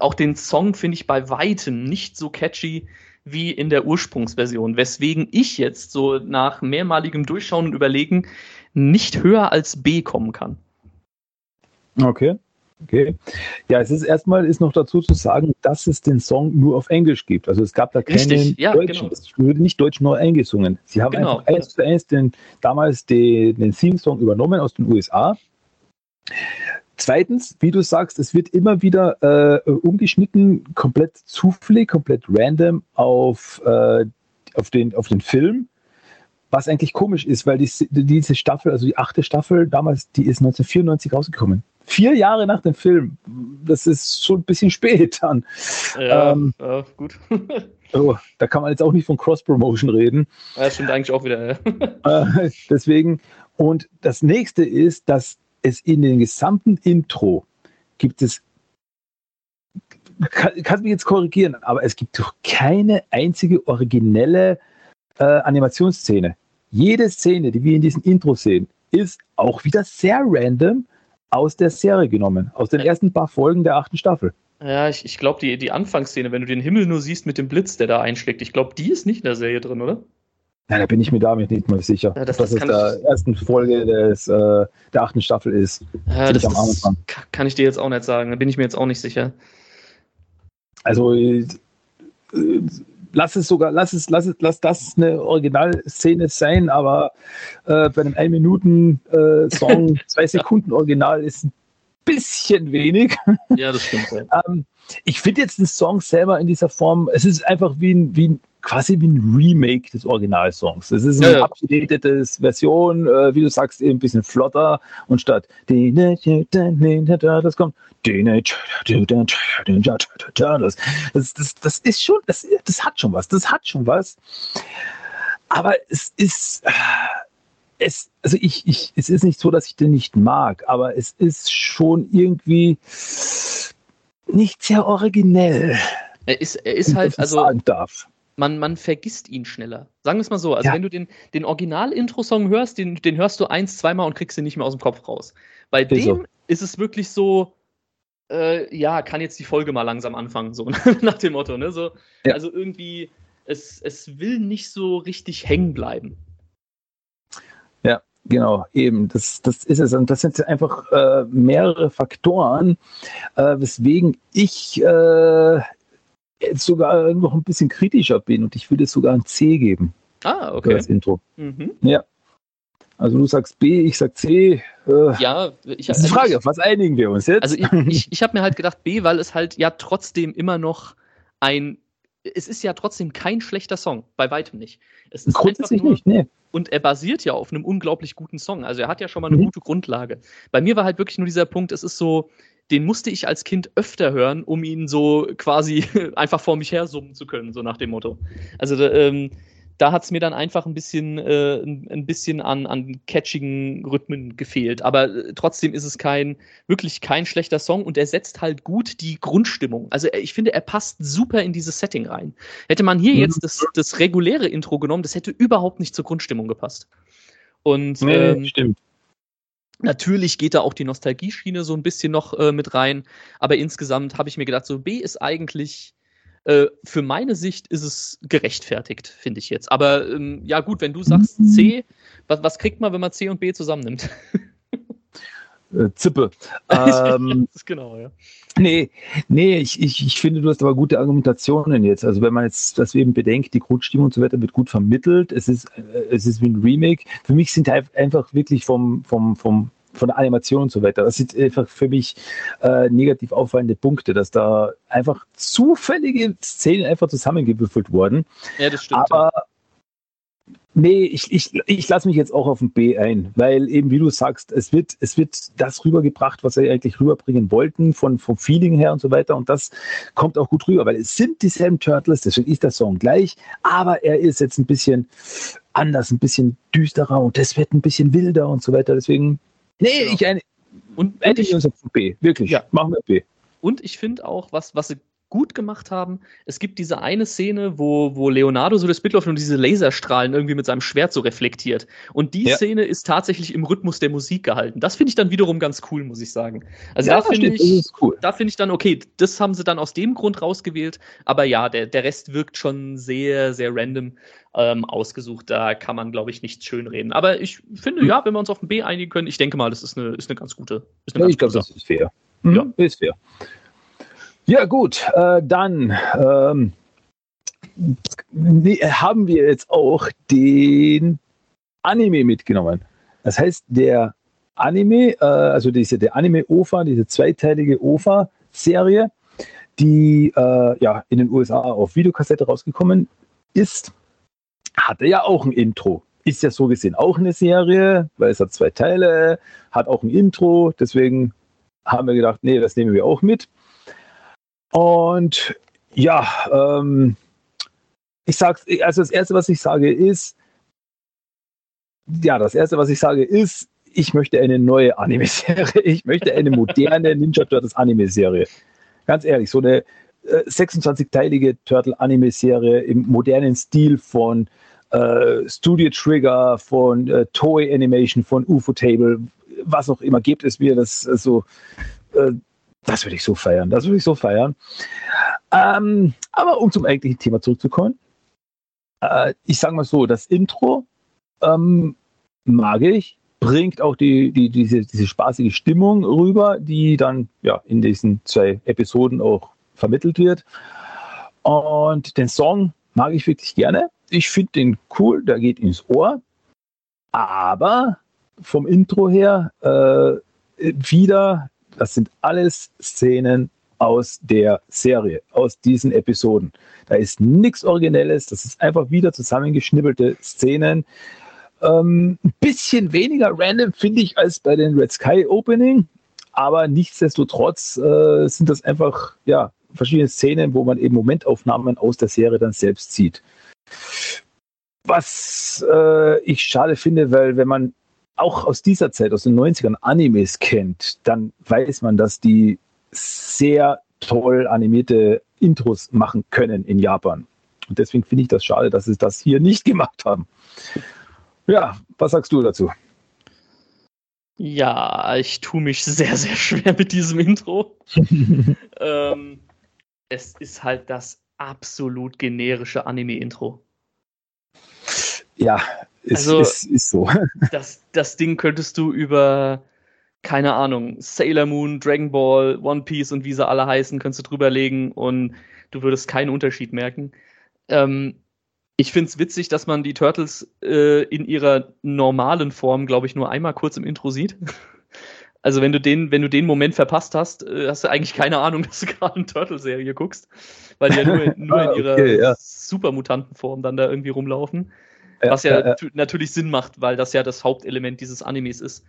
[SPEAKER 3] auch den Song finde ich bei weitem nicht so catchy wie in der Ursprungsversion, weswegen ich jetzt so nach mehrmaligem Durchschauen und Überlegen nicht höher als B kommen kann.
[SPEAKER 2] Okay. Okay. Ja, es ist erstmal ist noch dazu zu sagen, dass es den Song nur auf Englisch gibt. Also es gab da keinen
[SPEAKER 3] ja,
[SPEAKER 2] deutschen, genau. es wurde nicht deutsch neu eingesungen. Sie haben genau. einfach eins zu eins den, damals den, den Theme-Song übernommen aus den USA. Zweitens, wie du sagst, es wird immer wieder äh, umgeschnitten, komplett zufällig, komplett random auf, äh, auf, den, auf den Film. Was eigentlich komisch ist, weil die, diese Staffel, also die achte Staffel damals, die ist 1994 rausgekommen. Vier Jahre nach dem Film. Das ist schon ein bisschen spät dann.
[SPEAKER 3] Ja, ähm, ja gut.
[SPEAKER 2] oh, da kann man jetzt auch nicht von Cross-Promotion reden.
[SPEAKER 3] Ja, das stimmt eigentlich auch wieder.
[SPEAKER 2] Ja. Äh, deswegen. Und das nächste ist, dass es in den gesamten Intro gibt es, kann, kannst mich jetzt korrigieren, aber es gibt doch keine einzige originelle äh, Animationsszene. Jede Szene, die wir in diesem Intro sehen, ist auch wieder sehr random aus der Serie genommen, aus den ersten paar Folgen der achten Staffel.
[SPEAKER 3] Ja, ich, ich glaube, die, die Anfangsszene, wenn du den Himmel nur siehst mit dem Blitz, der da einschlägt, ich glaube, die ist nicht in der Serie drin, oder?
[SPEAKER 2] Ja, da bin ich mir damit nicht mal sicher.
[SPEAKER 3] Ja, das, das
[SPEAKER 2] ist der ersten Folge des, äh, der achten Staffel ist.
[SPEAKER 3] Ja, das, das kann ich dir jetzt auch nicht sagen. Da bin ich mir jetzt auch nicht sicher.
[SPEAKER 2] Also äh, lass es sogar, lass es, lass es, lass das eine Originalszene sein, aber äh, bei einem 1 Minuten äh, Song, zwei Sekunden Original ist ein bisschen wenig.
[SPEAKER 3] Ja, das stimmt.
[SPEAKER 2] Ähm, ich finde jetzt den Song selber in dieser Form, es ist einfach wie ein, wie ein quasi wie ein Remake des Originalsongs. Es ist eine ja, ja. Version, äh, wie du sagst, eben ein bisschen flotter und statt das kommt das, das, das ist schon, das, das hat schon was, das hat schon was. Aber es ist, es, also ich, ich, es ist nicht so, dass ich den nicht mag, aber es ist schon irgendwie nicht sehr originell.
[SPEAKER 3] Er ist, er ist halt, also. Sagen darf man, man vergisst ihn schneller. Sagen wir es mal so. Also, ja. wenn du den, den Original-Intro-Song hörst, den, den hörst du eins, zweimal und kriegst ihn nicht mehr aus dem Kopf raus. Bei ist dem so. ist es wirklich so, äh, ja, kann jetzt die Folge mal langsam anfangen, so nach dem Motto. Ne? So, ja. Also irgendwie, es, es will nicht so richtig hängen bleiben.
[SPEAKER 2] Ja, Genau, eben, das, das ist es. Und das sind einfach äh, mehrere Faktoren, äh, weswegen ich äh, jetzt sogar noch ein bisschen kritischer bin und ich würde sogar ein C geben.
[SPEAKER 3] Ah, okay.
[SPEAKER 2] Das Intro. Mhm. Ja. Also du sagst B, ich sag C.
[SPEAKER 3] Äh, ja,
[SPEAKER 2] ich, das ist die Frage, auf was einigen wir uns jetzt?
[SPEAKER 3] Also ich, ich, ich habe mir halt gedacht B, weil es halt ja trotzdem immer noch ein, es ist ja trotzdem kein schlechter Song, bei weitem nicht. Es ist
[SPEAKER 2] Grundsätzlich nur, nicht, nee.
[SPEAKER 3] Und er basiert ja auf einem unglaublich guten Song. Also er hat ja schon mal eine mhm. gute Grundlage. Bei mir war halt wirklich nur dieser Punkt, es ist so, den musste ich als Kind öfter hören, um ihn so quasi einfach vor mich her summen zu können, so nach dem Motto. Also ähm, da hat es mir dann einfach ein bisschen, äh, ein bisschen an, an catchigen Rhythmen gefehlt. Aber äh, trotzdem ist es kein, wirklich kein schlechter Song und er setzt halt gut die Grundstimmung. Also äh, ich finde, er passt super in dieses Setting rein. Hätte man hier mhm. jetzt das, das reguläre Intro genommen, das hätte überhaupt nicht zur Grundstimmung gepasst. Und
[SPEAKER 2] nee, ähm, stimmt.
[SPEAKER 3] Natürlich geht da auch die Nostalgieschiene so ein bisschen noch äh, mit rein, aber insgesamt habe ich mir gedacht, so B ist eigentlich äh, für meine Sicht ist es gerechtfertigt, finde ich jetzt. Aber ähm, ja gut, wenn du sagst C, was, was, kriegt man, wenn man C und B zusammennimmt?
[SPEAKER 2] Äh, Zippe. Ähm,
[SPEAKER 3] genau, ja.
[SPEAKER 2] Nee, nee, ich, ich, ich finde, du hast aber gute Argumentationen jetzt. Also wenn man jetzt das eben bedenkt, die Grundstimmung und so weiter wird gut vermittelt. Es ist, äh, es ist wie ein Remake. Für mich sind einfach wirklich vom, vom, vom von der Animation und so weiter. Das sind einfach für mich äh, negativ auffallende Punkte, dass da einfach zufällige Szenen einfach zusammengewürfelt wurden.
[SPEAKER 3] Ja, das stimmt.
[SPEAKER 2] Aber Nee, ich, ich, ich lasse mich jetzt auch auf ein B ein, weil eben, wie du sagst, es wird, es wird das rübergebracht, was sie eigentlich rüberbringen wollten, von, vom Feeling her und so weiter. Und das kommt auch gut rüber, weil es sind dieselben Turtles, deswegen ist der Song gleich, aber er ist jetzt ein bisschen anders, ein bisschen düsterer und das wird ein bisschen wilder und so weiter. Deswegen, nee, ja. ich eine. Und, und ich uns auf B, wirklich. Ja. Machen wir B.
[SPEAKER 3] Und ich finde auch, was, was sie gut gemacht haben. Es gibt diese eine Szene, wo, wo Leonardo so das Bild läuft und diese Laserstrahlen irgendwie mit seinem Schwert so reflektiert. Und die ja. Szene ist tatsächlich im Rhythmus der Musik gehalten. Das finde ich dann wiederum ganz cool, muss ich sagen. Also ja, da finde ich, cool. da finde ich dann, okay, das haben sie dann aus dem Grund rausgewählt. Aber ja, der, der Rest wirkt schon sehr, sehr random ähm, ausgesucht. Da kann man, glaube ich, nichts schönreden. Aber ich finde, hm. ja, wenn wir uns auf ein B einigen können, ich denke mal, das ist eine, ist eine ganz gute. Ist eine
[SPEAKER 2] ja, ich glaube, das ist fair. Mhm. Ja, ist fair. Ja, gut, äh, dann ähm, haben wir jetzt auch den Anime mitgenommen. Das heißt, der Anime, äh, also diese, der Anime-OFA, diese zweiteilige OFA-Serie, die äh, ja in den USA auf Videokassette rausgekommen ist, hatte ja auch ein Intro. Ist ja so gesehen auch eine Serie, weil es hat zwei Teile, hat auch ein Intro. Deswegen haben wir gedacht, nee, das nehmen wir auch mit. Und ja, ähm, ich sag's, also das erste, was ich sage, ist, ja, das erste, was ich sage, ist, ich möchte eine neue Anime-Serie. Ich möchte eine moderne Ninja Turtles Anime-Serie. Ganz ehrlich, so eine äh, 26-teilige Turtle-Anime-Serie im modernen Stil von äh, Studio Trigger, von äh, Toei Animation, von UFO Table, was auch immer, gibt es mir das so äh, das würde ich so feiern. Das würde ich so feiern. Ähm, aber um zum eigentlichen Thema zurückzukommen. Äh, ich sage mal so, das Intro ähm, mag ich, bringt auch die, die, diese, diese spaßige Stimmung rüber, die dann ja in diesen zwei Episoden auch vermittelt wird. Und den Song mag ich wirklich gerne. Ich finde den cool, der geht ins Ohr. Aber vom Intro her äh, wieder, das sind alles Szenen aus der Serie, aus diesen Episoden. Da ist nichts Originelles, das ist einfach wieder zusammengeschnibbelte Szenen. Ähm, ein bisschen weniger random finde ich als bei den Red Sky Opening, aber nichtsdestotrotz äh, sind das einfach ja, verschiedene Szenen, wo man eben Momentaufnahmen aus der Serie dann selbst sieht. Was äh, ich schade finde, weil wenn man auch aus dieser Zeit, aus den 90ern Animes kennt, dann weiß man, dass die sehr toll animierte Intros machen können in Japan. Und deswegen finde ich das schade, dass sie das hier nicht gemacht haben. Ja, was sagst du dazu?
[SPEAKER 3] Ja, ich tue mich sehr, sehr schwer mit diesem Intro. ähm, es ist halt das absolut generische Anime-Intro.
[SPEAKER 2] Ja, ist, also, ist, ist so.
[SPEAKER 3] Das, das Ding könntest du über, keine Ahnung, Sailor Moon, Dragon Ball, One Piece und wie sie alle heißen, könntest du drüberlegen und du würdest keinen Unterschied merken. Ähm, ich finde es witzig, dass man die Turtles äh, in ihrer normalen Form, glaube ich, nur einmal kurz im Intro sieht. Also wenn du den, wenn du den Moment verpasst hast, äh, hast du eigentlich keine Ahnung, dass du gerade eine Turtle-Serie guckst, weil die ja nur, nur ah, in ihrer okay, ja. Supermutantenform dann da irgendwie rumlaufen. Ja, was ja, ja, natürlich Sinn macht, weil das ja das Hauptelement dieses Animes ist.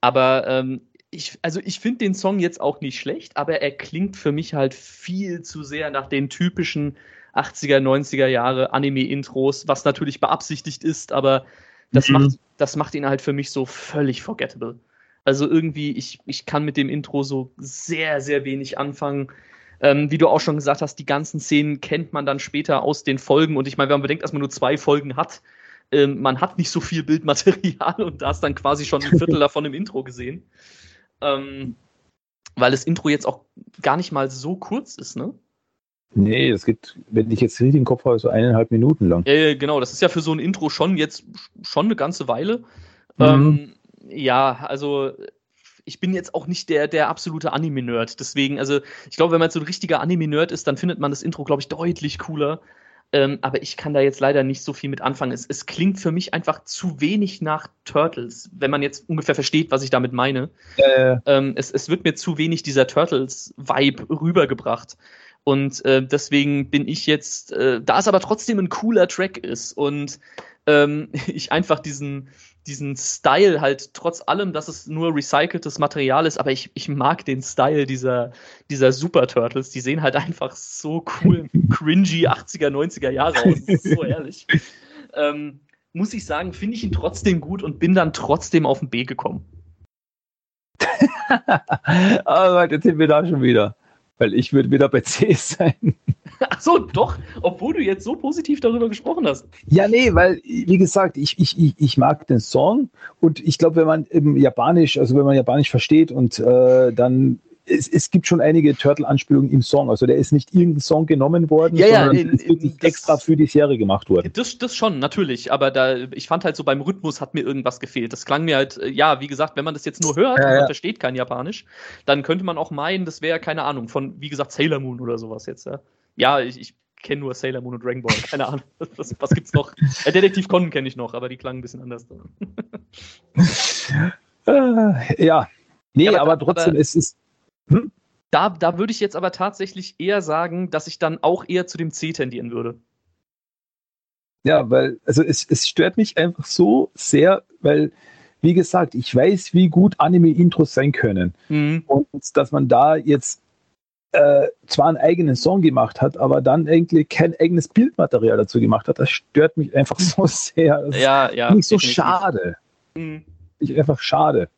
[SPEAKER 3] Aber ähm, ich, also ich finde den Song jetzt auch nicht schlecht, aber er klingt für mich halt viel zu sehr nach den typischen 80er, 90er Jahre Anime-Intros, was natürlich beabsichtigt ist, aber das, mhm. macht, das macht ihn halt für mich so völlig forgettable. Also irgendwie, ich, ich kann mit dem Intro so sehr, sehr wenig anfangen. Ähm, wie du auch schon gesagt hast, die ganzen Szenen kennt man dann später aus den Folgen. Und ich meine, wenn man bedenkt, dass man nur zwei Folgen hat, ähm, man hat nicht so viel Bildmaterial und da ist dann quasi schon ein Viertel davon im Intro gesehen. Ähm, weil das Intro jetzt auch gar nicht mal so kurz ist, ne?
[SPEAKER 2] Nee, es geht, wenn ich jetzt richtig im Kopf habe, so eineinhalb Minuten lang.
[SPEAKER 3] Äh, genau, das ist ja für so ein Intro schon jetzt schon eine ganze Weile. Mhm. Ähm, ja, also ich bin jetzt auch nicht der, der absolute Anime-Nerd. Deswegen, also ich glaube, wenn man so ein richtiger Anime-Nerd ist, dann findet man das Intro, glaube ich, deutlich cooler. Ähm, aber ich kann da jetzt leider nicht so viel mit anfangen. Es, es klingt für mich einfach zu wenig nach Turtles, wenn man jetzt ungefähr versteht, was ich damit meine. Äh. Ähm, es, es wird mir zu wenig dieser Turtles-Vibe rübergebracht. Und äh, deswegen bin ich jetzt, äh, da es aber trotzdem ein cooler Track ist und ähm, ich einfach diesen, diesen Style halt trotz allem, dass es nur recyceltes Material ist, aber ich, ich mag den Style dieser, dieser Super Turtles. Die sehen halt einfach so cool, cringy 80er, 90er Jahre aus. Das ist so ehrlich. Ähm, muss ich sagen, finde ich ihn trotzdem gut und bin dann trotzdem auf den B gekommen.
[SPEAKER 2] Aber jetzt sind wir da schon wieder. Weil ich würde wieder bei C sein.
[SPEAKER 3] Ach so, doch, obwohl du jetzt so positiv darüber gesprochen hast.
[SPEAKER 2] Ja, nee, weil, wie gesagt, ich, ich, ich, ich mag den Song und ich glaube, wenn man im Japanisch, also wenn man Japanisch versteht und äh, dann es, es, gibt schon einige Turtle-Anspielungen im Song. Also der ist nicht irgendein Song genommen worden,
[SPEAKER 3] ja, sondern ja, in, ist
[SPEAKER 2] wirklich das, extra für die Serie gemacht worden.
[SPEAKER 3] Das, das schon, natürlich. Aber da, ich fand halt so beim Rhythmus hat mir irgendwas gefehlt. Das klang mir halt, äh, ja, wie gesagt, wenn man das jetzt nur hört ja, und man versteht kein Japanisch, dann könnte man auch meinen, das wäre, keine Ahnung, von, wie gesagt, Sailor Moon oder sowas jetzt. Ja, ja ich, ich kenne nur Sailor Moon und Dragon Ball. Keine Ahnung. Was, was gibt's noch? Äh, Detektiv Conan kenne ich noch, aber die klangen ein bisschen anders.
[SPEAKER 2] äh, ja. Nee, ja, aber, aber, trotzdem, aber, es ist.
[SPEAKER 3] Hm? Da, da würde ich jetzt aber tatsächlich eher sagen, dass ich dann auch eher zu dem C tendieren würde.
[SPEAKER 2] Ja, weil, also es, es stört mich einfach so sehr, weil, wie gesagt, ich weiß, wie gut Anime-Intros sein können. Mhm. Und dass man da jetzt äh, zwar einen eigenen Song gemacht hat, aber dann eigentlich kein eigenes Bildmaterial dazu gemacht hat, das stört mich einfach so sehr. Das
[SPEAKER 3] ja, ja.
[SPEAKER 2] Finde ich so schade. Mhm. Ich einfach schade.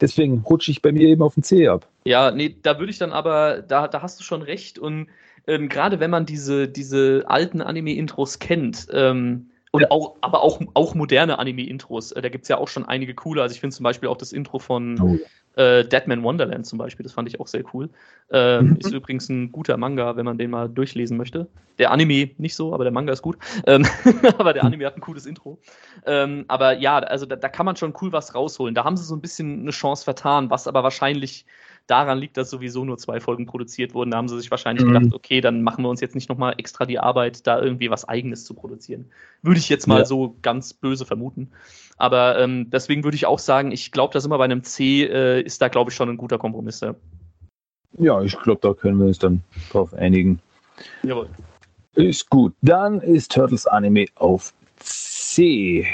[SPEAKER 2] Deswegen rutsche ich bei mir eben auf den C ab.
[SPEAKER 3] Ja, nee, da würde ich dann aber, da, da hast du schon recht. Und ähm, gerade wenn man diese, diese alten Anime-Intros kennt, ähm, und auch, aber auch, auch moderne Anime-Intros, äh, da gibt es ja auch schon einige coole. Also ich finde zum Beispiel auch das Intro von oh, äh, Deadman Wonderland zum Beispiel, das fand ich auch sehr cool. Äh, mhm. Ist übrigens ein guter Manga, wenn man den mal durchlesen möchte. Der Anime nicht so, aber der Manga ist gut. Ähm, aber der Anime hat ein cooles Intro. Ähm, aber ja, also da, da, kann man schon cool was rausholen. Da haben sie so ein bisschen eine Chance vertan, was aber wahrscheinlich daran liegt, dass sowieso nur zwei Folgen produziert wurden. Da haben sie sich wahrscheinlich mhm. gedacht, okay, dann machen wir uns jetzt nicht nochmal extra die Arbeit, da irgendwie was Eigenes zu produzieren. Würde ich jetzt mal ja. so ganz böse vermuten. Aber ähm, deswegen würde ich auch sagen, ich glaube, da sind wir bei einem C, äh, ist da, glaube ich, schon ein guter Kompromiss. Ja,
[SPEAKER 2] ja ich glaube, da können wir uns dann drauf einigen.
[SPEAKER 3] Jawohl.
[SPEAKER 2] Ist gut. Dann ist Turtles Anime auf C.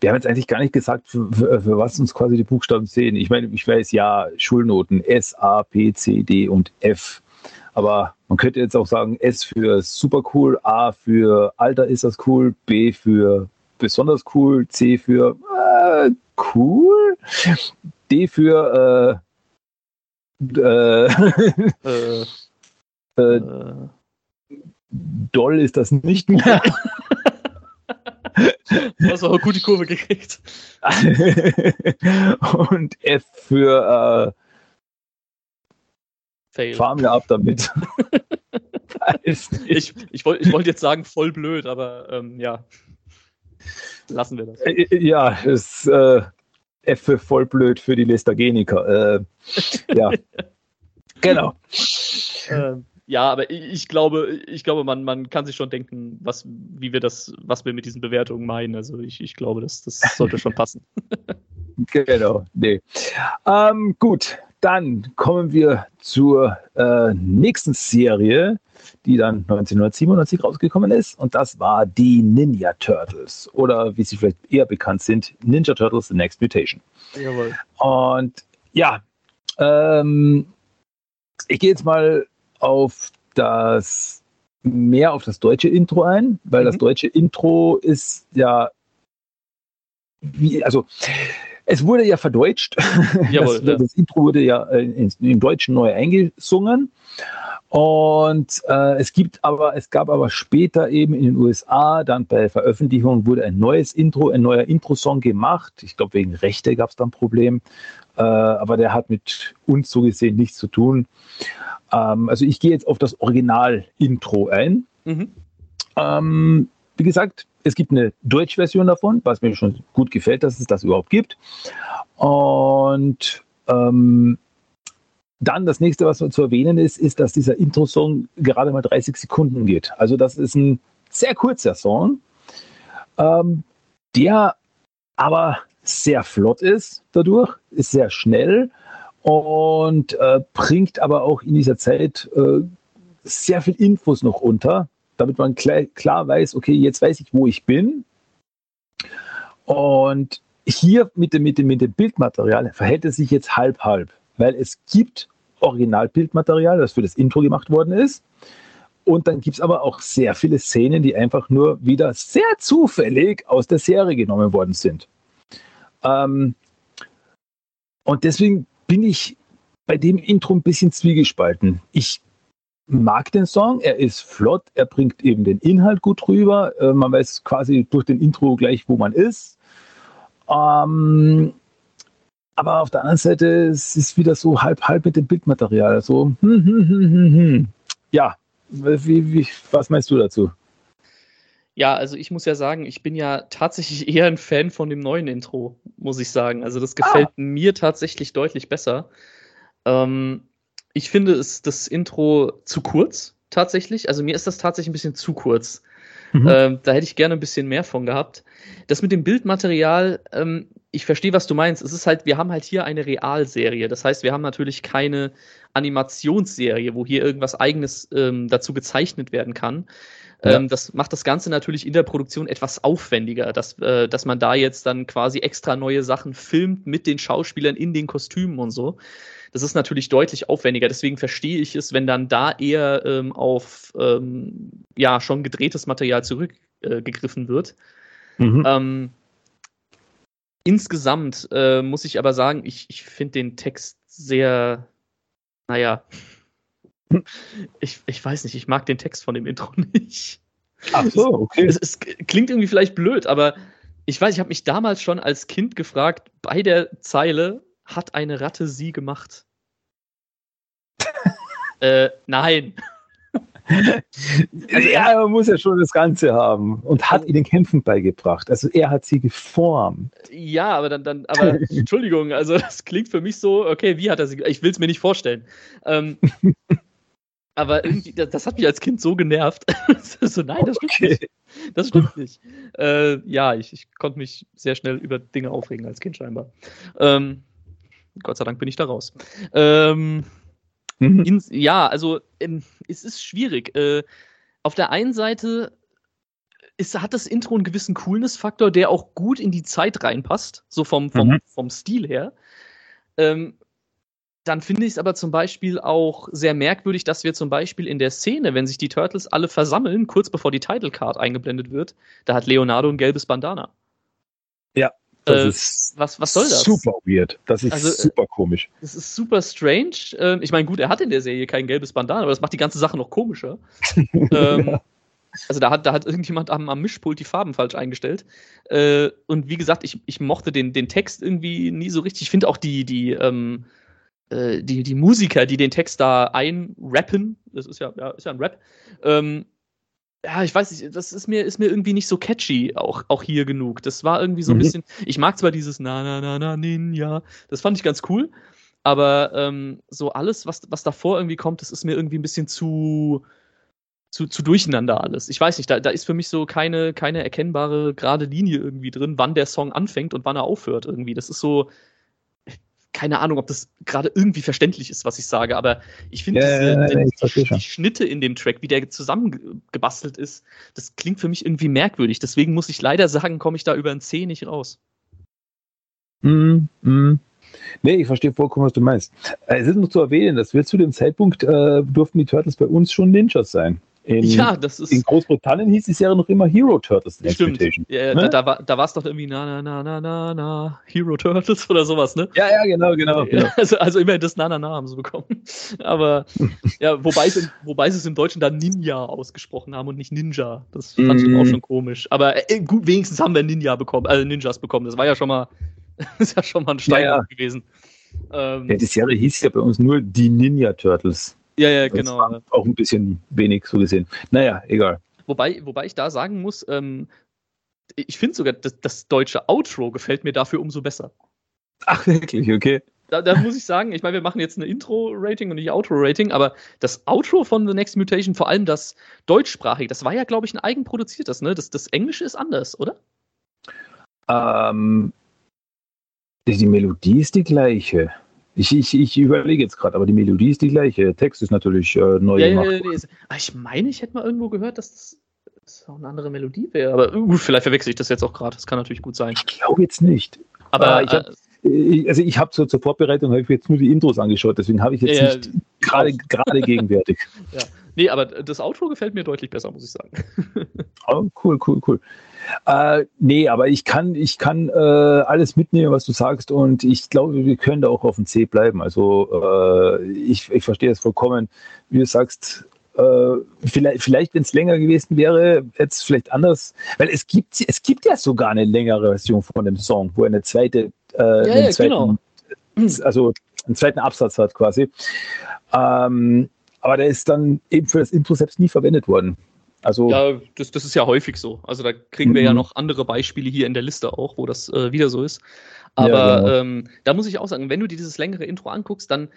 [SPEAKER 2] Wir haben jetzt eigentlich gar nicht gesagt, für, für, für, was uns quasi die Buchstaben sehen. Ich meine, ich weiß ja, Schulnoten S, A, P, C, D und F. Aber man könnte jetzt auch sagen, S für super cool, A für Alter ist das cool, B für besonders cool, C für äh, cool, D für äh, äh, äh, äh, doll ist das nicht mehr.
[SPEAKER 3] Du hast aber gut die Kurve gekriegt.
[SPEAKER 2] Und F für äh, Fail. Fahr mir ab damit.
[SPEAKER 3] ich ich wollte wollt jetzt sagen, voll blöd, aber ähm, ja. Lassen wir das.
[SPEAKER 2] Äh, äh, ja, ist äh, F für voll blöd für die Lestageniker. Äh, ja. genau.
[SPEAKER 3] Ähm, ja, aber ich glaube, ich glaube, man, man kann sich schon denken, was, wie wir das, was wir mit diesen Bewertungen meinen. Also ich, ich glaube, das, das sollte schon passen.
[SPEAKER 2] genau, nee. Ähm, gut, dann kommen wir zur äh, nächsten Serie, die dann 1997 rausgekommen ist. Und das war die Ninja Turtles. Oder wie sie vielleicht eher bekannt sind, Ninja Turtles The Next Mutation.
[SPEAKER 3] Jawohl.
[SPEAKER 2] Und ja, ähm, ich gehe jetzt mal auf das mehr auf das deutsche Intro ein, weil mhm. das deutsche Intro ist ja wie, also es wurde ja verdeutscht. Jawohl, das, ja. das, Intro wurde ja in, im Deutschen neu eingesungen. Und äh, es gibt aber, es gab aber später eben in den USA, dann bei Veröffentlichung wurde ein neues Intro, ein neuer Intro-Song gemacht. Ich glaube, wegen Rechte gab es dann ein Problem. Äh, aber der hat mit uns so gesehen nichts zu tun. Ähm, also ich gehe jetzt auf das Original-Intro ein. Mhm. Ähm, wie gesagt, es gibt eine Deutsch-Version davon, was mir schon gut gefällt, dass es das überhaupt gibt. Und ähm, dann das nächste, was zu erwähnen ist, ist, dass dieser Intro-Song gerade mal 30 Sekunden geht. Also das ist ein sehr kurzer Song, ähm, der aber sehr flott ist dadurch, ist sehr schnell und äh, bringt aber auch in dieser Zeit äh, sehr viel Infos noch unter, damit man klar, klar weiß, okay, jetzt weiß ich, wo ich bin. Und hier mit dem, mit dem, mit dem Bildmaterial verhält es sich jetzt halb-halb, weil es gibt Originalbildmaterial, das für das Intro gemacht worden ist. Und dann gibt es aber auch sehr viele Szenen, die einfach nur wieder sehr zufällig aus der Serie genommen worden sind. Ähm, und deswegen bin ich bei dem Intro ein bisschen zwiegespalten. Ich mag den Song, er ist flott, er bringt eben den Inhalt gut rüber. Äh, man weiß quasi durch den Intro gleich, wo man ist. Ähm, aber auf der anderen Seite es ist wieder so halb halb mit dem Bildmaterial. So, hm, hm, hm, hm, hm. ja, wie, wie, was meinst du dazu?
[SPEAKER 3] Ja, also ich muss ja sagen, ich bin ja tatsächlich eher ein Fan von dem neuen Intro, muss ich sagen. Also das gefällt ah. mir tatsächlich deutlich besser. Ähm, ich finde es das Intro zu kurz, tatsächlich. Also mir ist das tatsächlich ein bisschen zu kurz. Mhm. Ähm, da hätte ich gerne ein bisschen mehr von gehabt. Das mit dem Bildmaterial, ähm, ich verstehe, was du meinst. Es ist halt, wir haben halt hier eine Realserie. Das heißt, wir haben natürlich keine Animationsserie, wo hier irgendwas Eigenes ähm, dazu gezeichnet werden kann. Ja. Ähm, das macht das Ganze natürlich in der Produktion etwas aufwendiger, dass, äh, dass man da jetzt dann quasi extra neue Sachen filmt mit den Schauspielern in den Kostümen und so. Das ist natürlich deutlich aufwendiger. Deswegen verstehe ich es, wenn dann da eher ähm, auf ähm, ja schon gedrehtes Material zurückgegriffen äh, wird. Mhm. Ähm, insgesamt äh, muss ich aber sagen, ich, ich finde den Text sehr, naja, ich, ich weiß nicht, ich mag den Text von dem Intro nicht.
[SPEAKER 2] Ach so, okay.
[SPEAKER 3] Es, es, es klingt irgendwie vielleicht blöd, aber ich weiß, ich habe mich damals schon als Kind gefragt, bei der Zeile hat eine Ratte sie gemacht. äh, nein.
[SPEAKER 2] Also ja, man muss ja schon das Ganze haben und hat ihnen Kämpfen beigebracht. Also er hat sie geformt.
[SPEAKER 3] Ja, aber dann, dann, aber Entschuldigung, also das klingt für mich so, okay, wie hat er sie, ich will es mir nicht vorstellen. Ähm, aber irgendwie, das, das, hat mich als Kind so genervt. so, nein, das stimmt okay. nicht. Das stimmt nicht. Äh, ja, ich, ich konnte mich sehr schnell über Dinge aufregen als Kind scheinbar. Ähm, Gott sei Dank bin ich da raus. Ähm, mhm. ins, ja, also ähm, es ist schwierig. Äh, auf der einen Seite ist, hat das Intro einen gewissen Coolness-Faktor, der auch gut in die Zeit reinpasst, so vom, vom, mhm. vom Stil her. Ähm, dann finde ich es aber zum Beispiel auch sehr merkwürdig, dass wir zum Beispiel in der Szene, wenn sich die Turtles alle versammeln, kurz bevor die Title Card eingeblendet wird, da hat Leonardo ein gelbes Bandana.
[SPEAKER 2] Ja. Das äh, ist
[SPEAKER 3] was, was soll das?
[SPEAKER 2] Super weird. Das ist also, super komisch.
[SPEAKER 3] Das ist super strange. Äh, ich meine, gut, er hat in der Serie kein gelbes Bandana, aber das macht die ganze Sache noch komischer. ähm, also da hat, da hat irgendjemand am, am Mischpult die Farben falsch eingestellt. Äh, und wie gesagt, ich, ich mochte den, den Text irgendwie nie so richtig. Ich finde auch die, die, ähm, äh, die, die Musiker, die den Text da einrappen, das ist ja, ja, ist ja ein Rap, ähm, ja, ich weiß nicht, das ist mir, ist mir irgendwie nicht so catchy, auch, auch hier genug. Das war irgendwie so ein mhm. bisschen, ich mag zwar dieses Na, na, na, na, Ninja, das fand ich ganz cool, aber ähm, so alles, was, was davor irgendwie kommt, das ist mir irgendwie ein bisschen zu, zu, zu durcheinander alles. Ich weiß nicht, da, da ist für mich so keine, keine erkennbare gerade Linie irgendwie drin, wann der Song anfängt und wann er aufhört irgendwie. Das ist so, keine Ahnung, ob das gerade irgendwie verständlich ist, was ich sage, aber ich finde ja, diese, die, die, Schnitte in dem Track, wie der zusammengebastelt ist, das klingt für mich irgendwie merkwürdig. Deswegen muss ich leider sagen, komme ich da über ein C nicht raus.
[SPEAKER 2] Mm, mm. Nee, ich verstehe vollkommen, was du meinst. Äh, es ist noch zu erwähnen, dass wir zu dem Zeitpunkt äh, durften die Turtles bei uns schon Ninjas sein. In,
[SPEAKER 3] ja, das ist.
[SPEAKER 2] In Großbritannien hieß die Serie noch immer Hero Turtles
[SPEAKER 3] Stimmt. Ja, ne? Da, da, da war es doch irgendwie na na na na na na Hero Turtles oder sowas, ne?
[SPEAKER 2] Ja, ja, genau, genau. genau.
[SPEAKER 3] Also, also immer das Na na na haben sie bekommen. Aber ja, wobei, sie, wobei sie es im Deutschen dann Ninja ausgesprochen haben und nicht Ninja. Das fand ich mm. auch schon komisch. Aber äh, gut, wenigstens haben wir Ninja bekommen, also Ninjas bekommen. Das war ja schon mal, ist ja schon mal ein Stein ja. gewesen.
[SPEAKER 2] Ähm, ja, die Serie hieß ja bei uns nur die Ninja Turtles.
[SPEAKER 3] Ja, ja, genau.
[SPEAKER 2] auch ein bisschen wenig so gesehen. Naja, egal.
[SPEAKER 3] Wobei, wobei ich da sagen muss, ähm, ich finde sogar, das, das, deutsche Outro gefällt mir dafür umso besser.
[SPEAKER 2] Ach, wirklich, okay.
[SPEAKER 3] Da, da muss ich sagen, ich meine, wir machen jetzt eine Intro-Rating und nicht Outro-Rating, aber das Outro von The Next Mutation, vor allem das deutschsprachige, das war ja, glaube ich, ein eigenproduziertes, ne? Das, das Englische ist anders, oder?
[SPEAKER 2] Ähm, die Melodie ist die gleiche. Ich, ich, ich überlege jetzt gerade, aber die Melodie ist die gleiche. Der Text ist natürlich äh, neu ja, gemacht. Ja, ja,
[SPEAKER 3] ah, ich meine, ich hätte mal irgendwo gehört, dass das, das auch eine andere Melodie wäre. Aber gut, vielleicht verwechsel ich das jetzt auch gerade. Das kann natürlich gut sein.
[SPEAKER 2] Ich glaube jetzt nicht. Aber äh, ich hab, äh, also ich habe so zur Vorbereitung habe ich jetzt nur die Intros angeschaut, deswegen habe ich jetzt ja, nicht gerade gerade gegenwärtig.
[SPEAKER 3] Ja. Nee, aber das Outro gefällt mir deutlich besser, muss ich sagen.
[SPEAKER 2] Oh, cool, cool, cool. Äh, nee, aber ich kann, ich kann äh, alles mitnehmen, was du sagst, und ich glaube, wir können da auch auf dem C bleiben. Also äh, ich, ich verstehe es vollkommen, wie du sagst. Äh, vielleicht, vielleicht wenn es länger gewesen wäre, hätte es vielleicht anders, weil es gibt, es gibt ja sogar eine längere Version von dem Song, wo er eine zweite, äh, ja, einen ja, zweiten, genau. also einen zweiten Absatz hat quasi. Ähm, aber der ist dann eben für das Intro selbst nie verwendet worden. Also,
[SPEAKER 3] ja, das, das ist ja häufig so. Also da kriegen wir ja mhm. noch andere Beispiele hier in der Liste auch, wo das äh, wieder so ist. Aber ja, genau. ähm, da muss ich auch sagen, wenn du dir dieses längere Intro anguckst, dann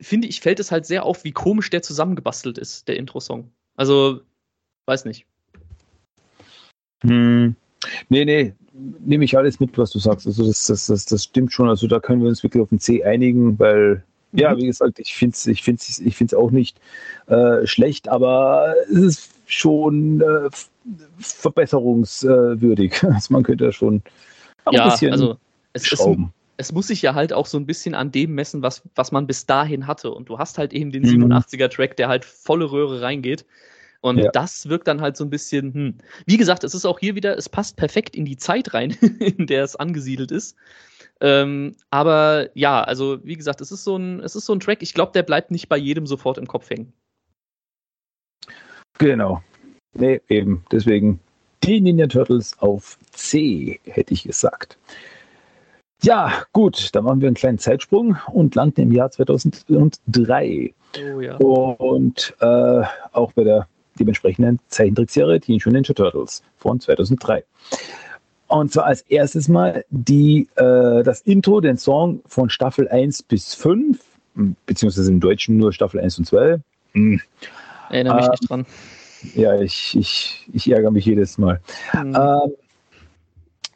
[SPEAKER 3] finde ich, fällt es halt sehr auf, wie komisch der zusammengebastelt ist, der Intro-Song. Also, weiß nicht.
[SPEAKER 2] Hm. Nee, nee, nehme ich alles mit, was du sagst. Also das, das, das, das stimmt schon. Also da können wir uns wirklich auf den C einigen, weil ja, mhm. wie gesagt, ich finde es ich find's, ich find's auch nicht äh, schlecht, aber es ist schon äh, verbesserungswürdig. Also man könnte schon
[SPEAKER 3] ja, ein bisschen also es, schrauben. Es, es, muss sich ja halt auch so ein bisschen an dem messen, was, was man bis dahin hatte. Und du hast halt eben den mhm. 87er-Track, der halt volle Röhre reingeht. Und ja. das wirkt dann halt so ein bisschen, hm. Wie gesagt, es ist auch hier wieder, es passt perfekt in die Zeit rein, in der es angesiedelt ist. Ähm, aber ja, also wie gesagt, es ist so ein, es ist so ein Track, ich glaube, der bleibt nicht bei jedem sofort im Kopf hängen.
[SPEAKER 2] Genau. Nee, eben. Deswegen die Ninja Turtles auf C, hätte ich gesagt. Ja, gut, dann machen wir einen kleinen Zeitsprung und landen im Jahr 2003. Oh ja. Und äh, auch bei der dementsprechenden Zeichentrickserie Mutant Ninja Turtles von 2003. Und zwar als erstes mal die, äh, das Intro, den Song von Staffel 1 bis 5, beziehungsweise im Deutschen nur Staffel 1 und 2.
[SPEAKER 3] Hm. Erinnere mich äh, nicht dran.
[SPEAKER 2] Ja, ich, ich, ich ärgere mich jedes Mal. Mhm. Ähm,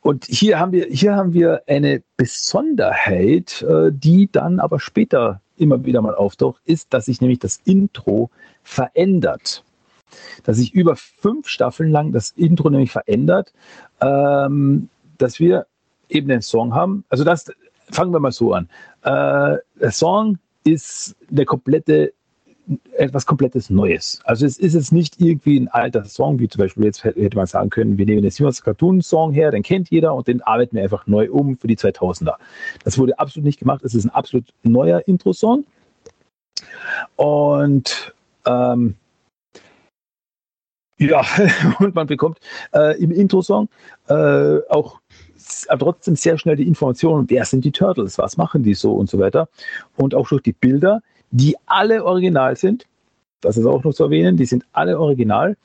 [SPEAKER 2] und hier haben wir, hier haben wir eine Besonderheit, äh, die dann aber später immer wieder mal auftaucht, ist, dass sich nämlich das Intro verändert. Dass sich über fünf Staffeln lang das Intro nämlich verändert, ähm, dass wir eben den Song haben. Also das fangen wir mal so an. Äh, der Song ist der komplette etwas komplettes Neues. Also es ist jetzt nicht irgendwie ein alter Song, wie zum Beispiel jetzt hätte man sagen können, wir nehmen den Simmons Cartoon Song her, den kennt jeder und den arbeiten wir einfach neu um für die 2000er. Das wurde absolut nicht gemacht. Es ist ein absolut neuer Intro-Song. Und ähm, ja, und man bekommt äh, im Intro-Song äh, auch trotzdem sehr schnell die Informationen, wer sind die Turtles, was machen die so und so weiter. Und auch durch die Bilder, die alle original sind. Das ist auch noch zu erwähnen, die sind alle original.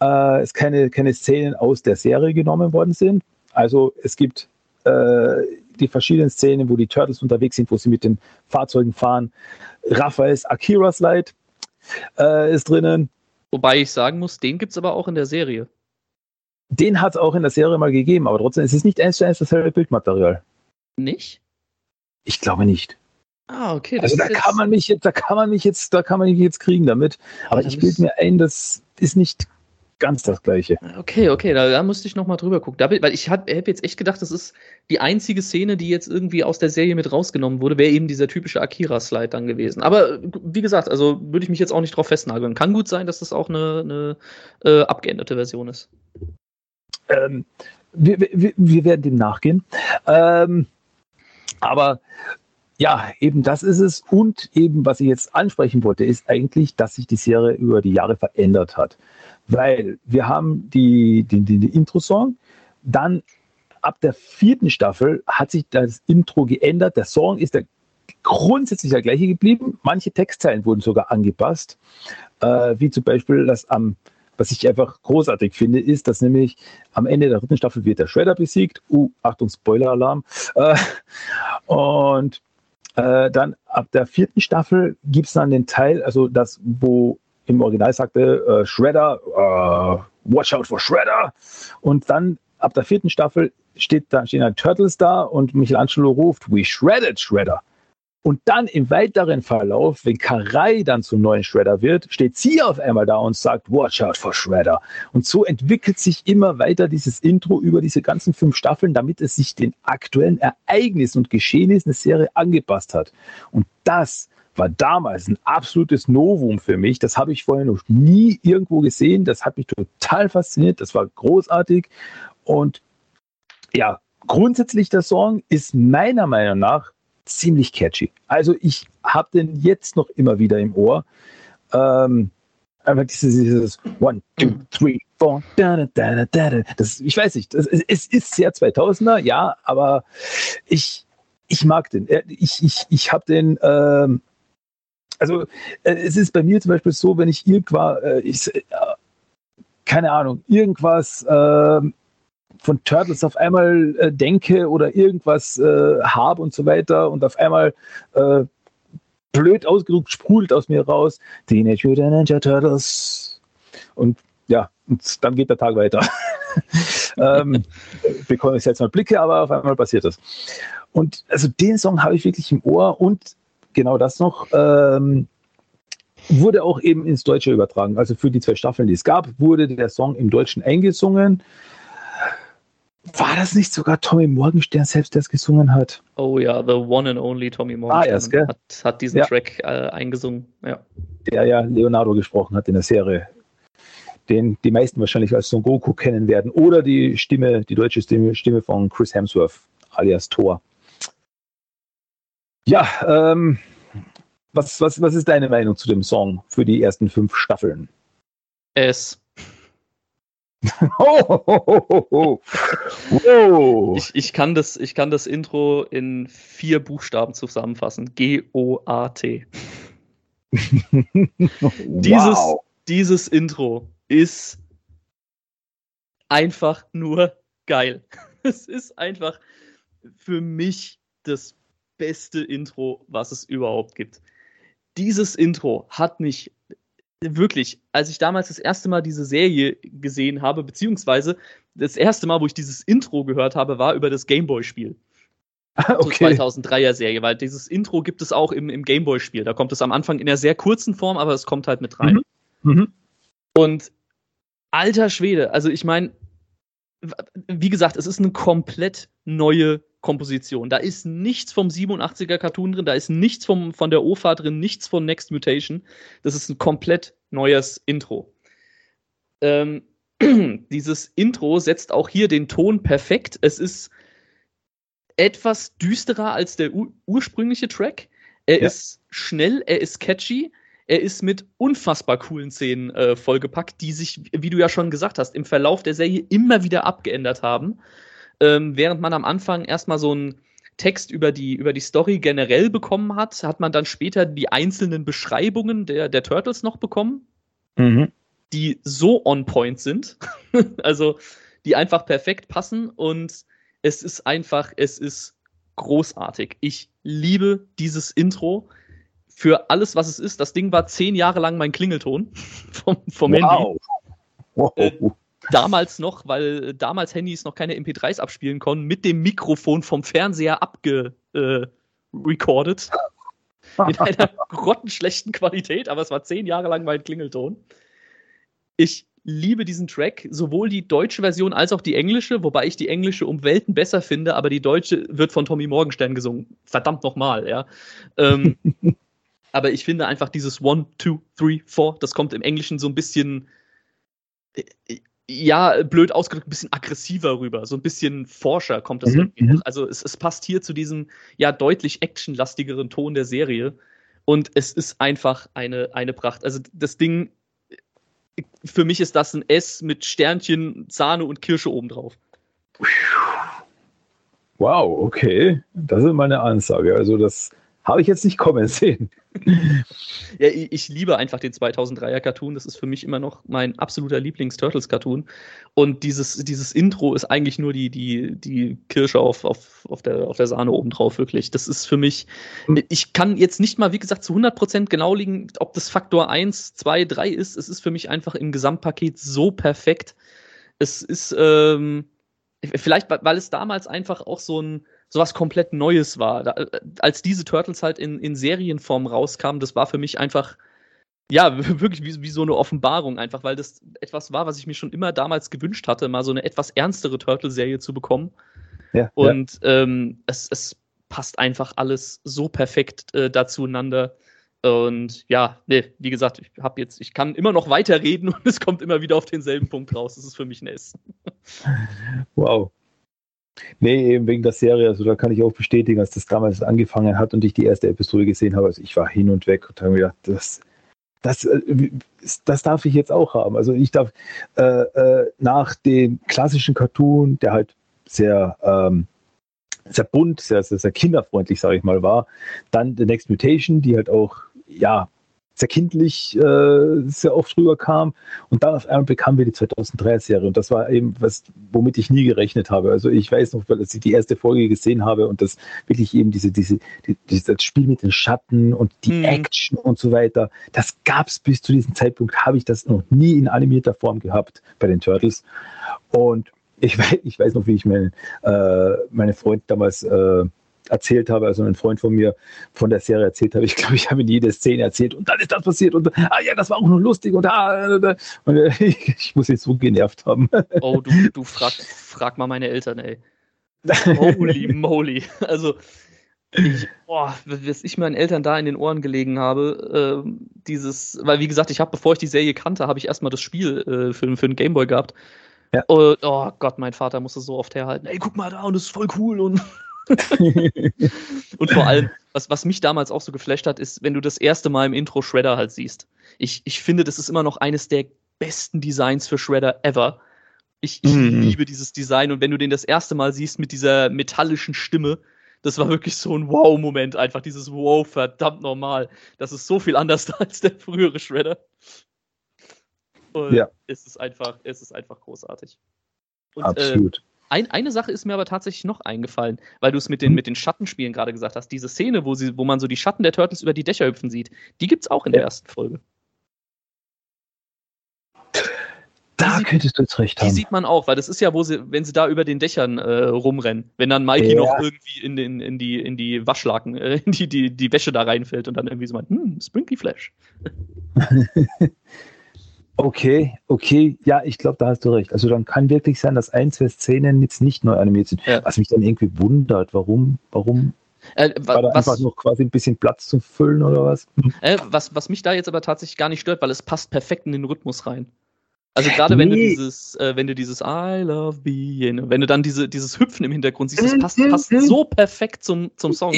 [SPEAKER 2] Äh, es keine, keine Szenen aus der Serie genommen worden sind. Also es gibt äh, die verschiedenen Szenen, wo die Turtles unterwegs sind, wo sie mit den Fahrzeugen fahren. Raphaels Akira Slide äh, ist drinnen.
[SPEAKER 3] Wobei ich sagen muss, den gibt es aber auch in der Serie.
[SPEAKER 2] Den hat es auch in der Serie mal gegeben, aber trotzdem ist es nicht eins zu eins dasselbe Bildmaterial.
[SPEAKER 3] Nicht?
[SPEAKER 2] Ich glaube nicht.
[SPEAKER 3] Ah, okay.
[SPEAKER 2] also da kann man mich jetzt, da kann man mich jetzt, da kann man mich jetzt kriegen damit. Aber ich bilde mir ein, das ist nicht ganz das Gleiche.
[SPEAKER 3] Okay, okay, da, da musste ich nochmal drüber gucken. Da, weil ich habe hab jetzt echt gedacht, das ist die einzige Szene, die jetzt irgendwie aus der Serie mit rausgenommen wurde, wäre eben dieser typische Akira-Slide dann gewesen. Aber wie gesagt, also würde ich mich jetzt auch nicht drauf festnageln. Kann gut sein, dass das auch eine, eine äh, abgeänderte Version ist.
[SPEAKER 2] Ähm, wir, wir, wir, werden dem nachgehen. Ähm, aber ja, eben das ist es. Und eben, was ich jetzt ansprechen wollte, ist eigentlich, dass sich die Serie über die Jahre verändert hat. Weil wir haben die, die, die, die Intro-Song, dann ab der vierten Staffel hat sich das Intro geändert. Der Song ist der grundsätzlich der gleiche geblieben. Manche Textzeilen wurden sogar angepasst, äh, wie zum Beispiel das am was ich einfach großartig finde, ist, dass nämlich am Ende der dritten Staffel wird der Shredder besiegt. Uh, Achtung, Spoiler-Alarm. Äh, und äh, dann ab der vierten Staffel gibt es dann den Teil, also das, wo im Original sagte äh, Shredder, uh, watch out for Shredder. Und dann ab der vierten Staffel steht da, stehen dann Turtles da und Michelangelo ruft, we shredded Shredder. Und dann im weiteren Verlauf, wenn Karai dann zum neuen Shredder wird, steht sie auf einmal da und sagt, watch out for Shredder. Und so entwickelt sich immer weiter dieses Intro über diese ganzen fünf Staffeln, damit es sich den aktuellen Ereignissen und Geschehnissen der Serie angepasst hat. Und das war damals ein absolutes Novum für mich. Das habe ich vorher noch nie irgendwo gesehen. Das hat mich total fasziniert. Das war großartig. Und ja, grundsätzlich der Song ist meiner Meinung nach ziemlich catchy. Also ich habe den jetzt noch immer wieder im Ohr. Ähm, einfach dieses, dieses One, Two, Three, Four, da, da, da, da, das, ich weiß nicht, das, es ist sehr 2000er, ja, aber ich, ich mag den. Ich, ich, ich habe den, ähm, also äh, es ist bei mir zum Beispiel so, wenn ich irgendwann, äh, ich, äh, keine Ahnung, irgendwas äh, von Turtles auf einmal äh, denke oder irgendwas äh, habe und so weiter und auf einmal äh, blöd ausgedrückt sprudelt aus mir raus, Teenage Mutant Ninja Turtles und ja, und dann geht der Tag weiter. ähm, bekomme ich jetzt mal Blicke, aber auf einmal passiert das. Und also den Song habe ich wirklich im Ohr und genau das noch. Ähm, wurde auch eben ins Deutsche übertragen. Also für die zwei Staffeln, die es gab, wurde der Song im Deutschen eingesungen. War das nicht sogar Tommy Morgenstern selbst, der es gesungen hat?
[SPEAKER 3] Oh ja, the one and only Tommy Morgenstern ah, yes, gell? Hat, hat diesen ja. Track äh, eingesungen. Ja.
[SPEAKER 2] Der ja Leonardo gesprochen hat in der Serie. Den die meisten wahrscheinlich als Son Goku kennen werden. Oder die Stimme, die deutsche Stimme, Stimme von Chris Hemsworth, alias Thor. Ja, ähm, was, was, was ist deine Meinung zu dem Song für die ersten fünf Staffeln?
[SPEAKER 3] Es oh, ich, ich, kann das, ich kann das Intro in vier Buchstaben zusammenfassen. G-O-A-T. wow. Dieses, dieses Intro ist einfach nur geil. Es ist einfach für mich das beste Intro, was es überhaupt gibt. Dieses Intro hat mich wirklich, als ich damals das erste Mal diese Serie gesehen habe, beziehungsweise das erste Mal, wo ich dieses Intro gehört habe, war über das Gameboy-Spiel. Okay. Zur 2003er Serie, weil dieses Intro gibt es auch im, im Gameboy-Spiel. Da kommt es am Anfang in einer sehr kurzen Form, aber es kommt halt mit rein. Mhm. Mhm. Und alter Schwede, also ich meine, wie gesagt, es ist eine komplett neue Komposition. Da ist nichts vom 87er Cartoon drin, da ist nichts vom, von der OFA drin, nichts von Next Mutation. Das ist ein komplett neues Intro. Ähm, dieses Intro setzt auch hier den Ton perfekt. Es ist etwas düsterer als der ursprüngliche Track. Er ja. ist schnell, er ist catchy, er ist mit unfassbar coolen Szenen äh, vollgepackt, die sich, wie du ja schon gesagt hast, im Verlauf der Serie immer wieder abgeändert haben. Ähm, während man am Anfang erstmal so einen Text über die, über die Story generell bekommen hat, hat man dann später die einzelnen Beschreibungen der, der Turtles noch bekommen, mhm. die so on point sind. also, die einfach perfekt passen und es ist einfach, es ist großartig. Ich liebe dieses Intro für alles, was es ist. Das Ding war zehn Jahre lang mein Klingelton vom, vom wow. Handy. Wow. Äh, damals noch, weil damals Handys noch keine MP3s abspielen konnten, mit dem Mikrofon vom Fernseher abgerecorded. Äh, in einer grottenschlechten Qualität, aber es war zehn Jahre lang mein Klingelton. Ich liebe diesen Track, sowohl die deutsche Version als auch die englische, wobei ich die englische um Welten besser finde, aber die deutsche wird von Tommy Morgenstern gesungen. Verdammt nochmal, ja. Ähm, aber ich finde einfach dieses One, Two, Three, Four, das kommt im Englischen so ein bisschen, äh, ja, blöd ausgedrückt, ein bisschen aggressiver rüber, so ein bisschen forscher kommt das mhm. irgendwie. Mhm. Also es, es passt hier zu diesem, ja, deutlich actionlastigeren Ton der Serie. Und es ist einfach eine, eine Pracht. Also das Ding, für mich ist das ein S mit Sternchen, Sahne und Kirsche obendrauf.
[SPEAKER 2] Wow, okay. Das ist meine Ansage. Also das habe ich jetzt nicht kommen sehen.
[SPEAKER 3] ja, ich liebe einfach den 2003er Cartoon. Das ist für mich immer noch mein absoluter Lieblings-Turtles-Cartoon. Und dieses, dieses Intro ist eigentlich nur die, die, die Kirsche auf, auf, auf, der, auf der Sahne obendrauf, wirklich. Das ist für mich, hm. ich kann jetzt nicht mal, wie gesagt, zu 100% genau liegen, ob das Faktor 1, 2, 3 ist. Es ist für mich einfach im Gesamtpaket so perfekt. Es ist, ähm, vielleicht, weil es damals einfach auch so ein, sowas komplett Neues war. Da, äh, als diese Turtles halt in, in Serienform rauskamen, das war für mich einfach, ja, wirklich wie, wie so eine Offenbarung einfach, weil das etwas war, was ich mir schon immer damals gewünscht hatte, mal so eine etwas ernstere Turtle-Serie zu bekommen. Ja, Und ja. Ähm, es, es passt einfach alles so perfekt äh, dazueinander. Und ja, nee, wie gesagt, ich habe jetzt, ich kann immer noch weiterreden und es kommt immer wieder auf denselben Punkt raus. Das ist für mich ein S.
[SPEAKER 2] Wow. Nee, eben wegen der Serie, also da kann ich auch bestätigen, als das damals angefangen hat und ich die erste Episode gesehen habe, also ich war hin und weg und habe mir gedacht, das, das, äh, das darf ich jetzt auch haben. Also ich darf äh, äh, nach dem klassischen Cartoon, der halt sehr, ähm, sehr bunt, sehr, sehr, sehr kinderfreundlich, sage ich mal, war, dann The Next Mutation, die halt auch, ja, sehr kindlich äh, sehr oft rüberkam. Und dann auf einmal bekamen wir die 2003-Serie. Und das war eben was, womit ich nie gerechnet habe. Also ich weiß noch, als ich die erste Folge gesehen habe und das wirklich eben diese, diese, die, dieses Spiel mit den Schatten und die mhm. Action und so weiter, das gab es bis zu diesem Zeitpunkt, habe ich das noch nie in animierter Form gehabt bei den Turtles. Und ich weiß, ich weiß noch, wie ich meine, äh, meine Freund damals äh, erzählt habe, also ein Freund von mir von der Serie erzählt habe. Ich glaube, ich habe ihm jede Szene erzählt und dann ist das passiert und ah ja, das war auch noch lustig und, ah, und äh, ich muss jetzt so genervt haben.
[SPEAKER 3] Oh, du, du frag, frag mal meine Eltern, ey. Holy moly. Also, ich, boah, was ich meinen Eltern da in den Ohren gelegen habe, äh, dieses, weil wie gesagt, ich habe, bevor ich die Serie kannte, habe ich erstmal das Spiel äh, für, für den Gameboy gehabt. Ja. Und, oh Gott, mein Vater musste so oft herhalten, ey, guck mal da und das ist voll cool und und vor allem, was, was mich damals auch so geflasht hat, ist, wenn du das erste Mal im Intro Shredder halt siehst. Ich, ich finde, das ist immer noch eines der besten Designs für Shredder ever. Ich, ich mm. liebe dieses Design und wenn du den das erste Mal siehst mit dieser metallischen Stimme, das war wirklich so ein Wow-Moment, einfach dieses Wow, verdammt normal. Das ist so viel anders als der frühere Shredder. Und ja. es ist einfach, es ist einfach großartig.
[SPEAKER 2] Und, Absolut. Äh,
[SPEAKER 3] ein, eine Sache ist mir aber tatsächlich noch eingefallen, weil du es mit den, mit den Schattenspielen gerade gesagt hast. Diese Szene, wo, sie, wo man so die Schatten der Turtles über die Dächer hüpfen sieht, die gibt es auch in der ersten Folge.
[SPEAKER 2] Da sieht, könntest du jetzt recht haben.
[SPEAKER 3] Die sieht man auch, weil das ist ja, wo sie, wenn sie da über den Dächern äh, rumrennen, wenn dann Mikey ja. noch irgendwie in, den, in, die, in die Waschlaken, äh, in die, die, die Wäsche da reinfällt und dann irgendwie so meint, hm, Sprinkly Flash.
[SPEAKER 2] okay, okay, ja, ich glaube, da hast du recht. Also dann kann wirklich sein, dass ein, zwei Szenen jetzt nicht neu animiert sind. Ja. Was mich dann irgendwie wundert, warum, warum äh, War da was, einfach noch quasi ein bisschen Platz zu füllen oder was?
[SPEAKER 3] Äh, was? Was mich da jetzt aber tatsächlich gar nicht stört, weil es passt perfekt in den Rhythmus rein. Also gerade nee. wenn du dieses, äh, wenn du dieses I love being, wenn du dann diese, dieses Hüpfen im Hintergrund siehst, das passt, passt so perfekt zum, zum Song.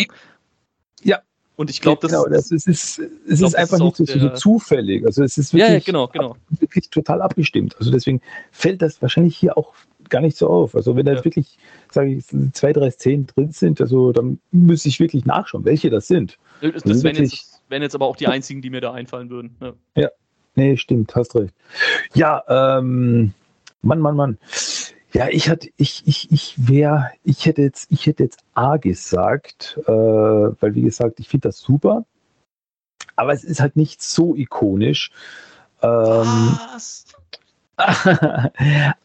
[SPEAKER 2] Ja.
[SPEAKER 3] Und ich glaube, das,
[SPEAKER 2] genau, das ist, es ist, glaub, einfach nicht so, so, zufällig. Also es ist wirklich,
[SPEAKER 3] ja, ja, genau, genau. Ab,
[SPEAKER 2] wirklich total abgestimmt. Also deswegen fällt das wahrscheinlich hier auch gar nicht so auf. Also wenn da wirklich, sage ich, zwei, drei Szenen drin sind, also dann müsste ich wirklich nachschauen, welche das sind.
[SPEAKER 3] Das, das wären, jetzt, wären jetzt aber auch die einzigen, die mir da einfallen würden.
[SPEAKER 2] Ja, ja Nee, stimmt, hast recht. Ja, ähm, Mann, Mann, Mann. Ja, ich hatte, ich, ich, ich wäre, ich hätte jetzt, ich hätte jetzt A gesagt, äh, weil wie gesagt, ich finde das super. Aber es ist halt nicht so ikonisch. Ähm, Was?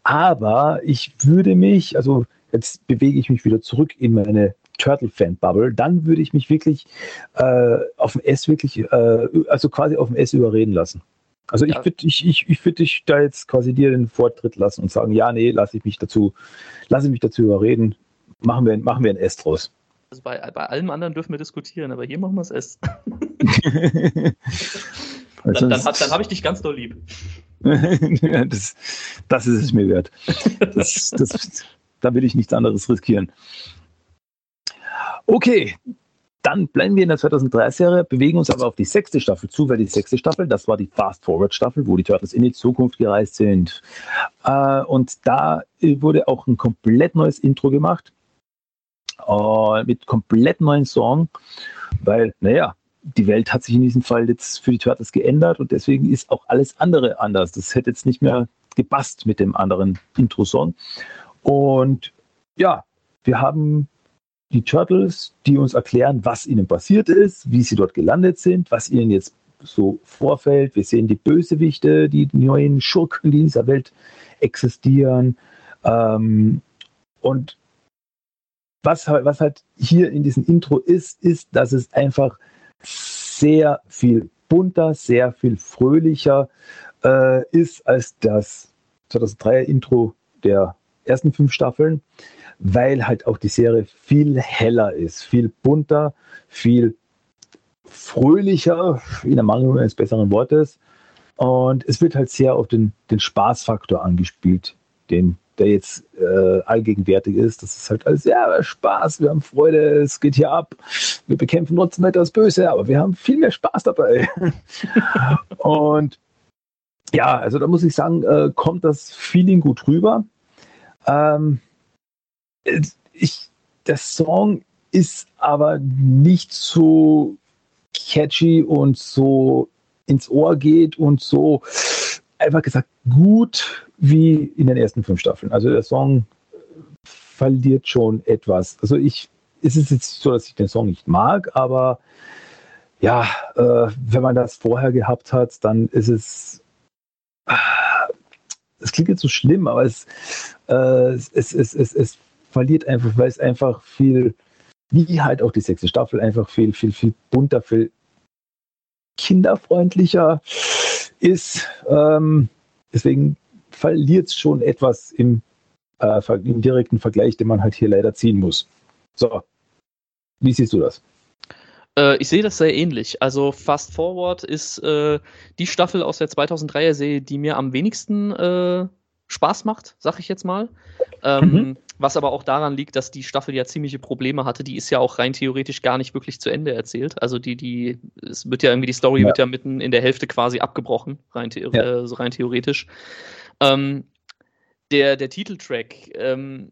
[SPEAKER 2] aber ich würde mich, also jetzt bewege ich mich wieder zurück in meine Turtle-Fan-Bubble, dann würde ich mich wirklich äh, auf dem S wirklich, äh, also quasi auf dem S überreden lassen. Also ich würde ich, ich, ich würd dich da jetzt quasi dir den Vortritt lassen und sagen, ja, nee, lasse ich mich dazu, lasse ich mich dazu überreden, machen wir, machen wir ein S draus.
[SPEAKER 3] Also bei, bei allem anderen dürfen wir diskutieren, aber hier machen wir es S. dann dann, dann, dann habe ich dich ganz doll lieb.
[SPEAKER 2] das, das ist es mir wert. Das, das, da will ich nichts anderes riskieren. Okay, dann bleiben wir in der 2003-Serie, bewegen uns aber auf die sechste Staffel zu, weil die sechste Staffel, das war die Fast-Forward-Staffel, wo die Turtles in die Zukunft gereist sind. Äh, und da wurde auch ein komplett neues Intro gemacht, äh, mit komplett neuen Song, weil, naja, die Welt hat sich in diesem Fall jetzt für die Turtles geändert und deswegen ist auch alles andere anders. Das hätte jetzt nicht mehr gepasst mit dem anderen Intro-Song. Und ja, wir haben die Turtles, die uns erklären, was ihnen passiert ist, wie sie dort gelandet sind, was ihnen jetzt so vorfällt. Wir sehen die Bösewichte, die neuen Schurken, die in dieser Welt existieren. Ähm, und was, was halt hier in diesem Intro ist, ist, dass es einfach sehr viel bunter, sehr viel fröhlicher äh, ist als das 2003er Intro der ersten fünf Staffeln weil halt auch die Serie viel heller ist, viel bunter, viel fröhlicher, in der Mangel eines besseren Wortes. Und es wird halt sehr auf den, den Spaßfaktor angespielt, den, der jetzt äh, allgegenwärtig ist. Das ist halt alles, ja, Spaß, wir haben Freude, es geht hier ab. Wir bekämpfen trotzdem nicht das Böse, aber wir haben viel mehr Spaß dabei. und ja, also da muss ich sagen, äh, kommt das Feeling gut rüber. Ähm, ich, der Song ist aber nicht so catchy und so ins Ohr geht und so einfach gesagt gut wie in den ersten fünf Staffeln. Also der Song verliert schon etwas. Also ich, es ist jetzt so, dass ich den Song nicht mag, aber ja, äh, wenn man das vorher gehabt hat, dann ist es. Es klingt jetzt so schlimm, aber es, äh, es, es, es, es, verliert einfach, weil es einfach viel, wie halt auch die sechste Staffel, einfach viel, viel, viel bunter, viel kinderfreundlicher ist. Ähm, deswegen verliert es schon etwas im, äh, im direkten Vergleich, den man halt hier leider ziehen muss. So, wie siehst du das?
[SPEAKER 3] Äh, ich sehe das sehr ähnlich. Also Fast Forward ist äh, die Staffel aus der 2003er Serie, die mir am wenigsten äh, Spaß macht, sag ich jetzt mal. Ähm, mhm. Was aber auch daran liegt, dass die Staffel ja ziemliche Probleme hatte. Die ist ja auch rein theoretisch gar nicht wirklich zu Ende erzählt. Also die, die, es wird ja irgendwie, die Story ja. wird ja mitten in der Hälfte quasi abgebrochen, rein, the ja. äh, so rein theoretisch. Ähm, der, der Titeltrack, ähm,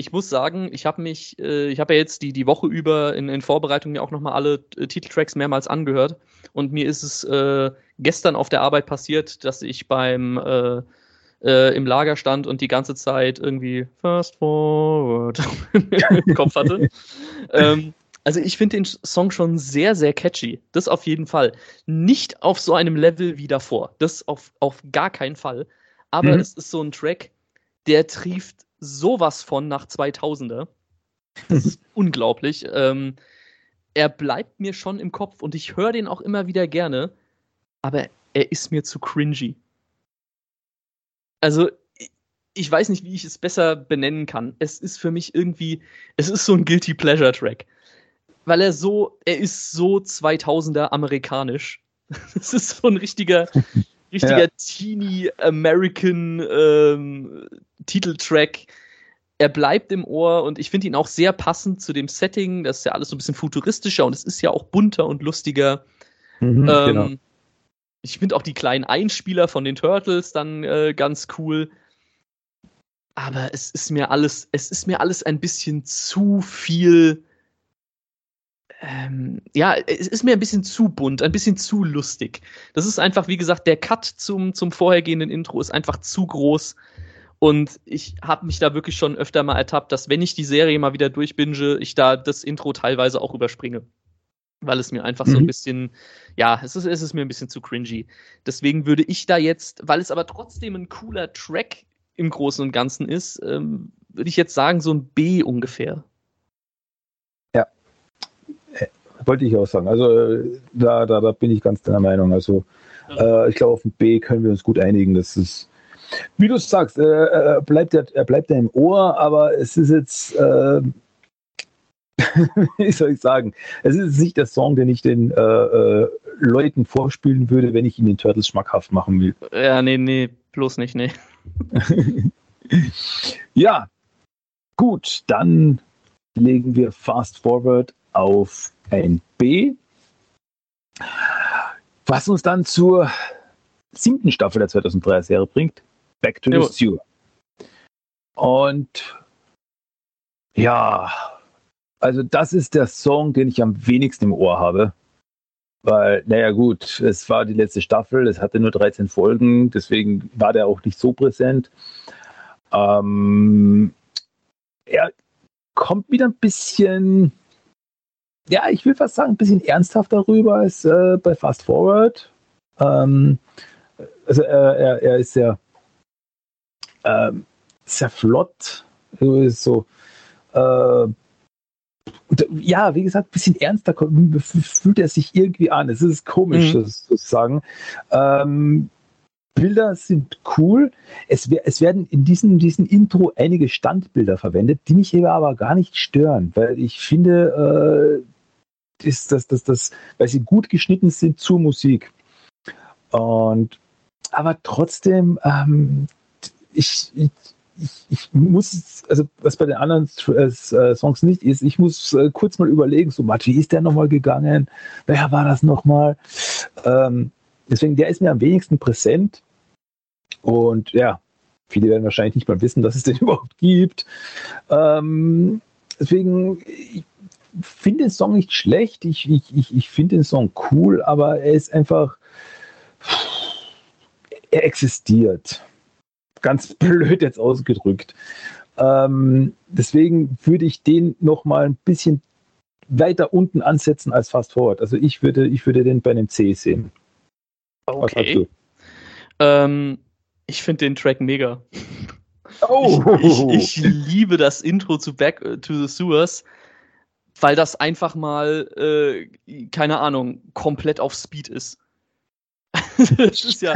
[SPEAKER 3] ich muss sagen, ich habe mich, äh, ich habe ja jetzt die, die Woche über in, in Vorbereitung mir auch nochmal alle äh, Titeltracks mehrmals angehört. Und mir ist es äh, gestern auf der Arbeit passiert, dass ich beim äh, äh, im Lager stand und die ganze Zeit irgendwie Fast Forward im Kopf hatte. ähm, also ich finde den Song schon sehr, sehr catchy. Das auf jeden Fall. Nicht auf so einem Level wie davor. Das auf, auf gar keinen Fall. Aber mhm. es ist so ein Track, der trieft sowas von nach 2000er. Das ist unglaublich. Ähm, er bleibt mir schon im Kopf und ich höre den auch immer wieder gerne. Aber er ist mir zu cringy. Also, ich weiß nicht, wie ich es besser benennen kann. Es ist für mich irgendwie, es ist so ein Guilty Pleasure Track. Weil er so, er ist so 2000er amerikanisch. Das ist so ein richtiger, richtiger ja. Teeny American ähm, Titeltrack. Er bleibt im Ohr und ich finde ihn auch sehr passend zu dem Setting. Das ist ja alles so ein bisschen futuristischer und es ist ja auch bunter und lustiger. Mhm, ähm, genau. Ich finde auch die kleinen Einspieler von den Turtles dann äh, ganz cool. Aber es ist mir alles, es ist mir alles ein bisschen zu viel. Ähm, ja, es ist mir ein bisschen zu bunt, ein bisschen zu lustig. Das ist einfach, wie gesagt, der Cut zum, zum vorhergehenden Intro ist einfach zu groß. Und ich habe mich da wirklich schon öfter mal ertappt, dass wenn ich die Serie mal wieder durchbinge, ich da das Intro teilweise auch überspringe weil es mir einfach mhm. so ein mhm. bisschen, ja, es ist, es ist mir ein bisschen zu cringy. Deswegen würde ich da jetzt, weil es aber trotzdem ein cooler Track im Großen und Ganzen ist, ähm, würde ich jetzt sagen, so ein B ungefähr.
[SPEAKER 2] Ja, äh, wollte ich auch sagen. Also äh, da, da, da bin ich ganz deiner Meinung. Also äh, ich glaube, auf ein B können wir uns gut einigen. Das ist, wie du sagst, äh, äh bleibt er, er bleibt ja im Ohr, aber es ist jetzt äh, wie soll ich sagen, es ist nicht der Song, den ich den äh, äh, Leuten vorspielen würde, wenn ich ihnen den Turtles schmackhaft machen will.
[SPEAKER 3] Ja, nee, nee, bloß nicht, nee.
[SPEAKER 2] ja, gut, dann legen wir Fast Forward auf ein B. Was uns dann zur siebten Staffel der 2003er Serie bringt, Back to the Sewer. Und ja, also das ist der Song, den ich am wenigsten im Ohr habe. Weil, naja gut, es war die letzte Staffel, es hatte nur 13 Folgen, deswegen war der auch nicht so präsent. Ähm, er kommt wieder ein bisschen, ja, ich will fast sagen, ein bisschen ernsthafter rüber als äh, bei Fast Forward. Ähm, also er, er, er ist sehr, ähm, sehr flott, so äh, ja, wie gesagt, ein bisschen ernster fühlt er sich irgendwie an. Es ist komisch, mhm. sozusagen. Ähm, Bilder sind cool. Es, es, werden in diesem, diesem Intro einige Standbilder verwendet, die mich aber gar nicht stören, weil ich finde, äh, ist das, das, das, weil sie gut geschnitten sind zur Musik. Und aber trotzdem, ähm, ich, ich ich, muss, also was bei den anderen äh, Songs nicht ist, ich muss äh, kurz mal überlegen, so, Matti, ist der nochmal gegangen? Wer war das nochmal? Ähm, deswegen, der ist mir am wenigsten präsent. Und ja, viele werden wahrscheinlich nicht mal wissen, dass es den überhaupt gibt. Ähm, deswegen, ich finde den Song nicht schlecht. Ich, ich, ich, ich finde den Song cool, aber er ist einfach, er existiert ganz blöd jetzt ausgedrückt. Ähm, deswegen würde ich den noch mal ein bisschen weiter unten ansetzen als Fast Forward. Also ich würde, ich würde den bei einem C sehen.
[SPEAKER 3] Okay. Ähm, ich finde den Track mega. Oh. Ich, ich, ich, liebe das Intro zu Back to the Sewers, weil das einfach mal, äh, keine Ahnung, komplett auf Speed ist. das ist ja,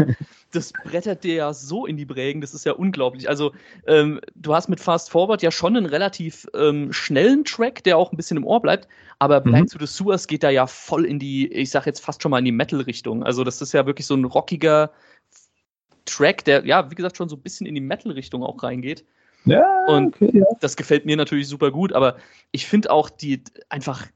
[SPEAKER 3] das brettert dir ja so in die Brägen, das ist ja unglaublich. Also, ähm, du hast mit Fast Forward ja schon einen relativ ähm, schnellen Track, der auch ein bisschen im Ohr bleibt, aber mhm. Blind to the Sewers geht da ja voll in die, ich sag jetzt fast schon mal in die Metal-Richtung. Also, das ist ja wirklich so ein rockiger Track, der, ja, wie gesagt, schon so ein bisschen in die Metal-Richtung auch reingeht. Ja, und okay, ja. das gefällt mir natürlich super gut, aber ich finde auch die einfach,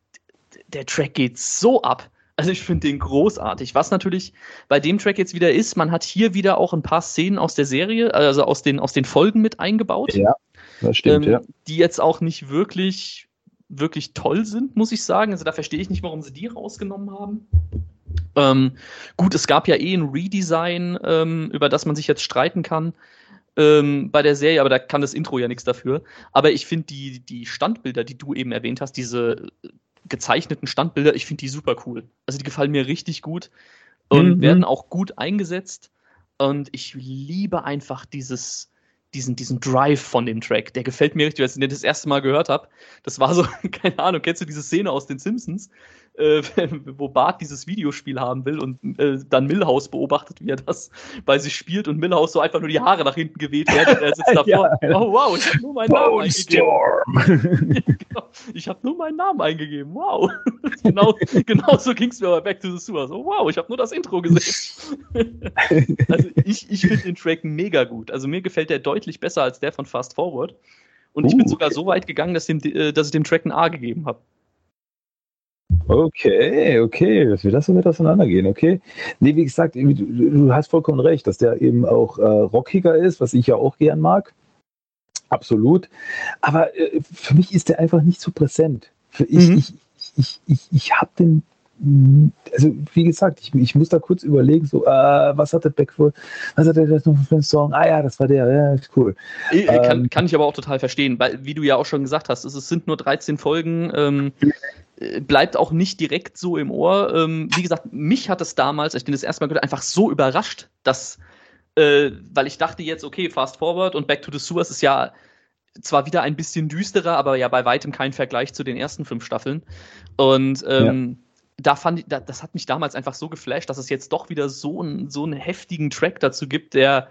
[SPEAKER 3] der Track geht so ab. Also ich finde den großartig. Was natürlich bei dem Track jetzt wieder ist, man hat hier wieder auch ein paar Szenen aus der Serie, also aus den, aus den Folgen mit eingebaut. Ja.
[SPEAKER 2] das stimmt,
[SPEAKER 3] ähm,
[SPEAKER 2] ja.
[SPEAKER 3] die jetzt auch nicht wirklich, wirklich toll sind, muss ich sagen. Also da verstehe ich nicht, warum sie die rausgenommen haben. Ähm, gut, es gab ja eh ein Redesign, ähm, über das man sich jetzt streiten kann ähm, bei der Serie, aber da kann das Intro ja nichts dafür. Aber ich finde die, die Standbilder, die du eben erwähnt hast, diese gezeichneten Standbilder, ich finde die super cool. Also die gefallen mir richtig gut und
[SPEAKER 2] Mhm.
[SPEAKER 3] werden auch gut eingesetzt. Und ich liebe einfach dieses, diesen, diesen Drive von dem Track. Der gefällt mir richtig, als ich den das erste Mal gehört habe. Das war so, keine Ahnung, kennst du diese Szene aus den Simpsons, äh, wo Bart dieses Videospiel haben will und äh, dann Millhouse beobachtet, wie er das bei sich spielt und Millhouse so einfach nur die Haare nach hinten geweht werden und er sitzt davor.
[SPEAKER 2] Ja, ja.
[SPEAKER 3] Oh wow, ich habe nur meinen Namen eingegeben.
[SPEAKER 2] Bone
[SPEAKER 3] Genau. Ich habe nur meinen Namen eingegeben. Wow. genau, genau so ging es mir bei Back to the Sewer. So, wow, ich habe nur das Intro gesehen. also ich, ich finde den Track mega gut. Also mir gefällt der deutlich besser als der von Fast Forward. Und ich bin
[SPEAKER 2] Uh.
[SPEAKER 3] sogar so weit gegangen, dass, dem, äh, dass ich dem Track ein A gegeben habe.
[SPEAKER 2] Okay, okay, wir das so mit auseinandergehen, okay. Nee, wie gesagt, du, du hast vollkommen recht, dass der eben auch äh, rockiger ist, was ich ja auch gern mag. Absolut. Aber äh, für mich ist der einfach nicht so präsent. Für ich,
[SPEAKER 3] Mhm.
[SPEAKER 2] ich, ich, ich, ich habe den, also wie gesagt, ich, ich muss da kurz überlegen, so, äh, was hat der Backford, was hat er das noch für einen Song? Ah ja, das war der, ja, cool.
[SPEAKER 3] Äh, kann,
[SPEAKER 2] Ähm.
[SPEAKER 3] kann ich aber auch total verstehen, weil, wie du ja auch schon gesagt hast, es, es sind nur 13 Folgen, ähm, äh, bleibt auch nicht direkt so im Ohr. Ähm, wie gesagt, mich hat es damals, als ich den das erste Mal gehört einfach so überrascht, dass, äh, weil ich dachte jetzt, okay, Fast Forward und Back to the Sewers ist ja zwar wieder ein bisschen düsterer, aber ja bei weitem kein Vergleich zu den ersten fünf Staffeln. Und ähm, da fand ich, da, das hat mich damals einfach so geflasht, dass es jetzt doch wieder so, ein, so einen heftigen Track dazu gibt, der,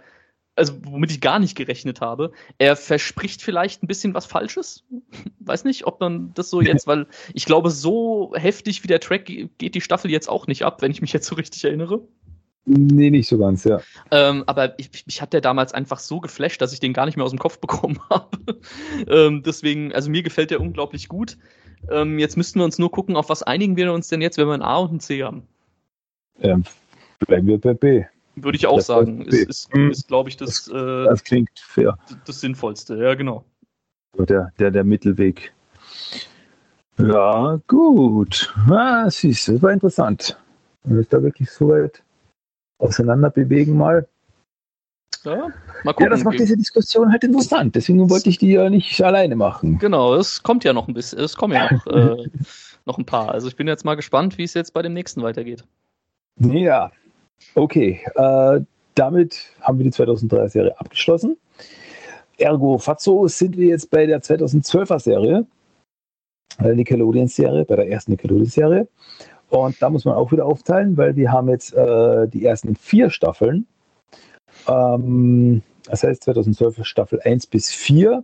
[SPEAKER 3] also womit ich gar nicht gerechnet habe. Er verspricht vielleicht ein bisschen was Falsches. Weiß nicht, ob man das so jetzt, weil ich glaube, so heftig wie der Track ge- geht die Staffel jetzt auch nicht ab, wenn ich mich jetzt so richtig erinnere.
[SPEAKER 2] Nee, nicht so ganz, ja.
[SPEAKER 3] Ähm, aber ich, mich hat der damals einfach so geflasht, dass ich den gar nicht mehr aus dem Kopf bekommen habe. ähm, deswegen, also mir gefällt der unglaublich gut. Ähm, jetzt müssten wir uns nur gucken, auf was einigen wir uns denn jetzt, wenn wir ein A und ein C haben.
[SPEAKER 2] Ähm, bleiben wir bei B.
[SPEAKER 3] Würde ich auch
[SPEAKER 2] Das
[SPEAKER 3] sagen. Ist, ist, ist glaube ich, das, äh,
[SPEAKER 2] Das klingt fair.
[SPEAKER 3] das Sinnvollste. Ja, genau.
[SPEAKER 2] Der, der, der Mittelweg. Ja, gut. Ah, siehst du, das war interessant. Wenn wir uns da wirklich so weit auseinander bewegen mal.
[SPEAKER 3] Ja, mal gucken.
[SPEAKER 2] Ja, das macht diese Diskussion halt interessant. Deswegen wollte ich die ja nicht alleine machen.
[SPEAKER 3] Genau, es kommt ja noch ein bisschen, es kommen ja noch, äh, noch ein paar. Also ich bin jetzt mal gespannt, wie es jetzt bei dem nächsten weitergeht.
[SPEAKER 2] Ja, okay. Äh, damit haben wir die 2003er Serie abgeschlossen. Ergo Fazzo sind wir jetzt bei der 2012er Serie, der Nickelodeon-Serie, bei der ersten Nickelodeon-Serie. Und da muss man auch wieder aufteilen, weil wir haben jetzt äh, die ersten vier Staffeln. Ähm, das heißt 2012 Staffel 1 bis 4.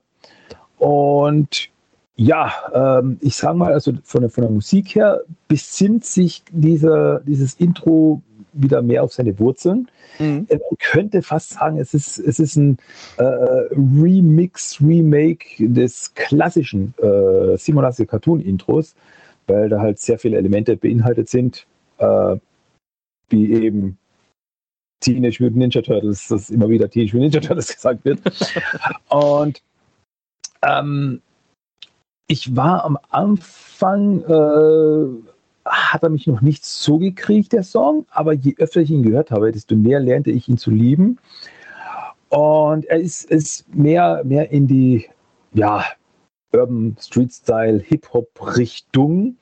[SPEAKER 2] Und ja, ähm, ich sage mal, also von der, von der Musik her besinnt sich dieser, dieses Intro wieder mehr auf seine Wurzeln.
[SPEAKER 3] Mhm.
[SPEAKER 2] Äh, Man könnte fast sagen, es ist, es ist ein äh, Remix, Remake des klassischen äh, 87 Cartoon-Intros, weil da halt sehr viele Elemente beinhaltet sind, äh, wie eben Teenage Mutant Ninja Turtles, dass immer wieder Teenage Mutant Ninja Turtles gesagt wird. Und ähm, ich war am Anfang, äh, hat er mich noch nicht so gekriegt, der Song, aber je öfter ich ihn gehört habe, desto mehr lernte ich ihn zu lieben. Und er ist, ist mehr, mehr in die, ja, Urban Street Style, Hip-Hop-Richtung.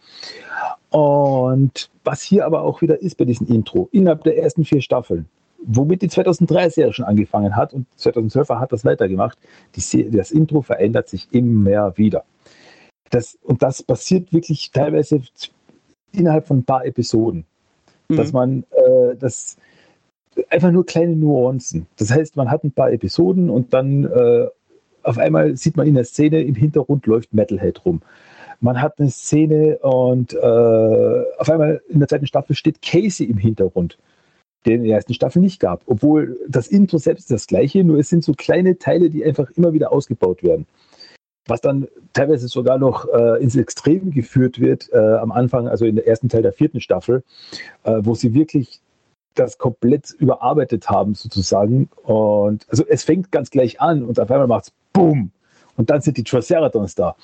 [SPEAKER 2] Und was hier aber auch wieder ist bei diesem Intro, innerhalb der ersten vier Staffeln, womit die 2003-Serie schon angefangen hat und 2012er hat das weitergemacht, die das Intro verändert sich immer wieder. Das, und das passiert wirklich teilweise innerhalb von ein paar Episoden, dass
[SPEAKER 3] Mhm.
[SPEAKER 2] man äh, das einfach nur kleine Nuancen. Das heißt, man hat ein paar Episoden und dann äh, auf einmal sieht man in der Szene im Hintergrund läuft Metalhead rum. Man hat eine Szene und äh, auf einmal in der zweiten Staffel steht Casey im Hintergrund, den in der ersten Staffel nicht gab. Obwohl das Intro selbst ist das gleiche, nur es sind so kleine Teile, die einfach immer wieder ausgebaut werden. Was dann teilweise sogar noch äh, ins Extrem geführt wird, äh, am Anfang, also in der ersten Teil der vierten Staffel, äh, wo sie wirklich das komplett überarbeitet haben, sozusagen. Und also es fängt ganz gleich an und auf einmal macht es BUM! Und dann sind die Triceratons da.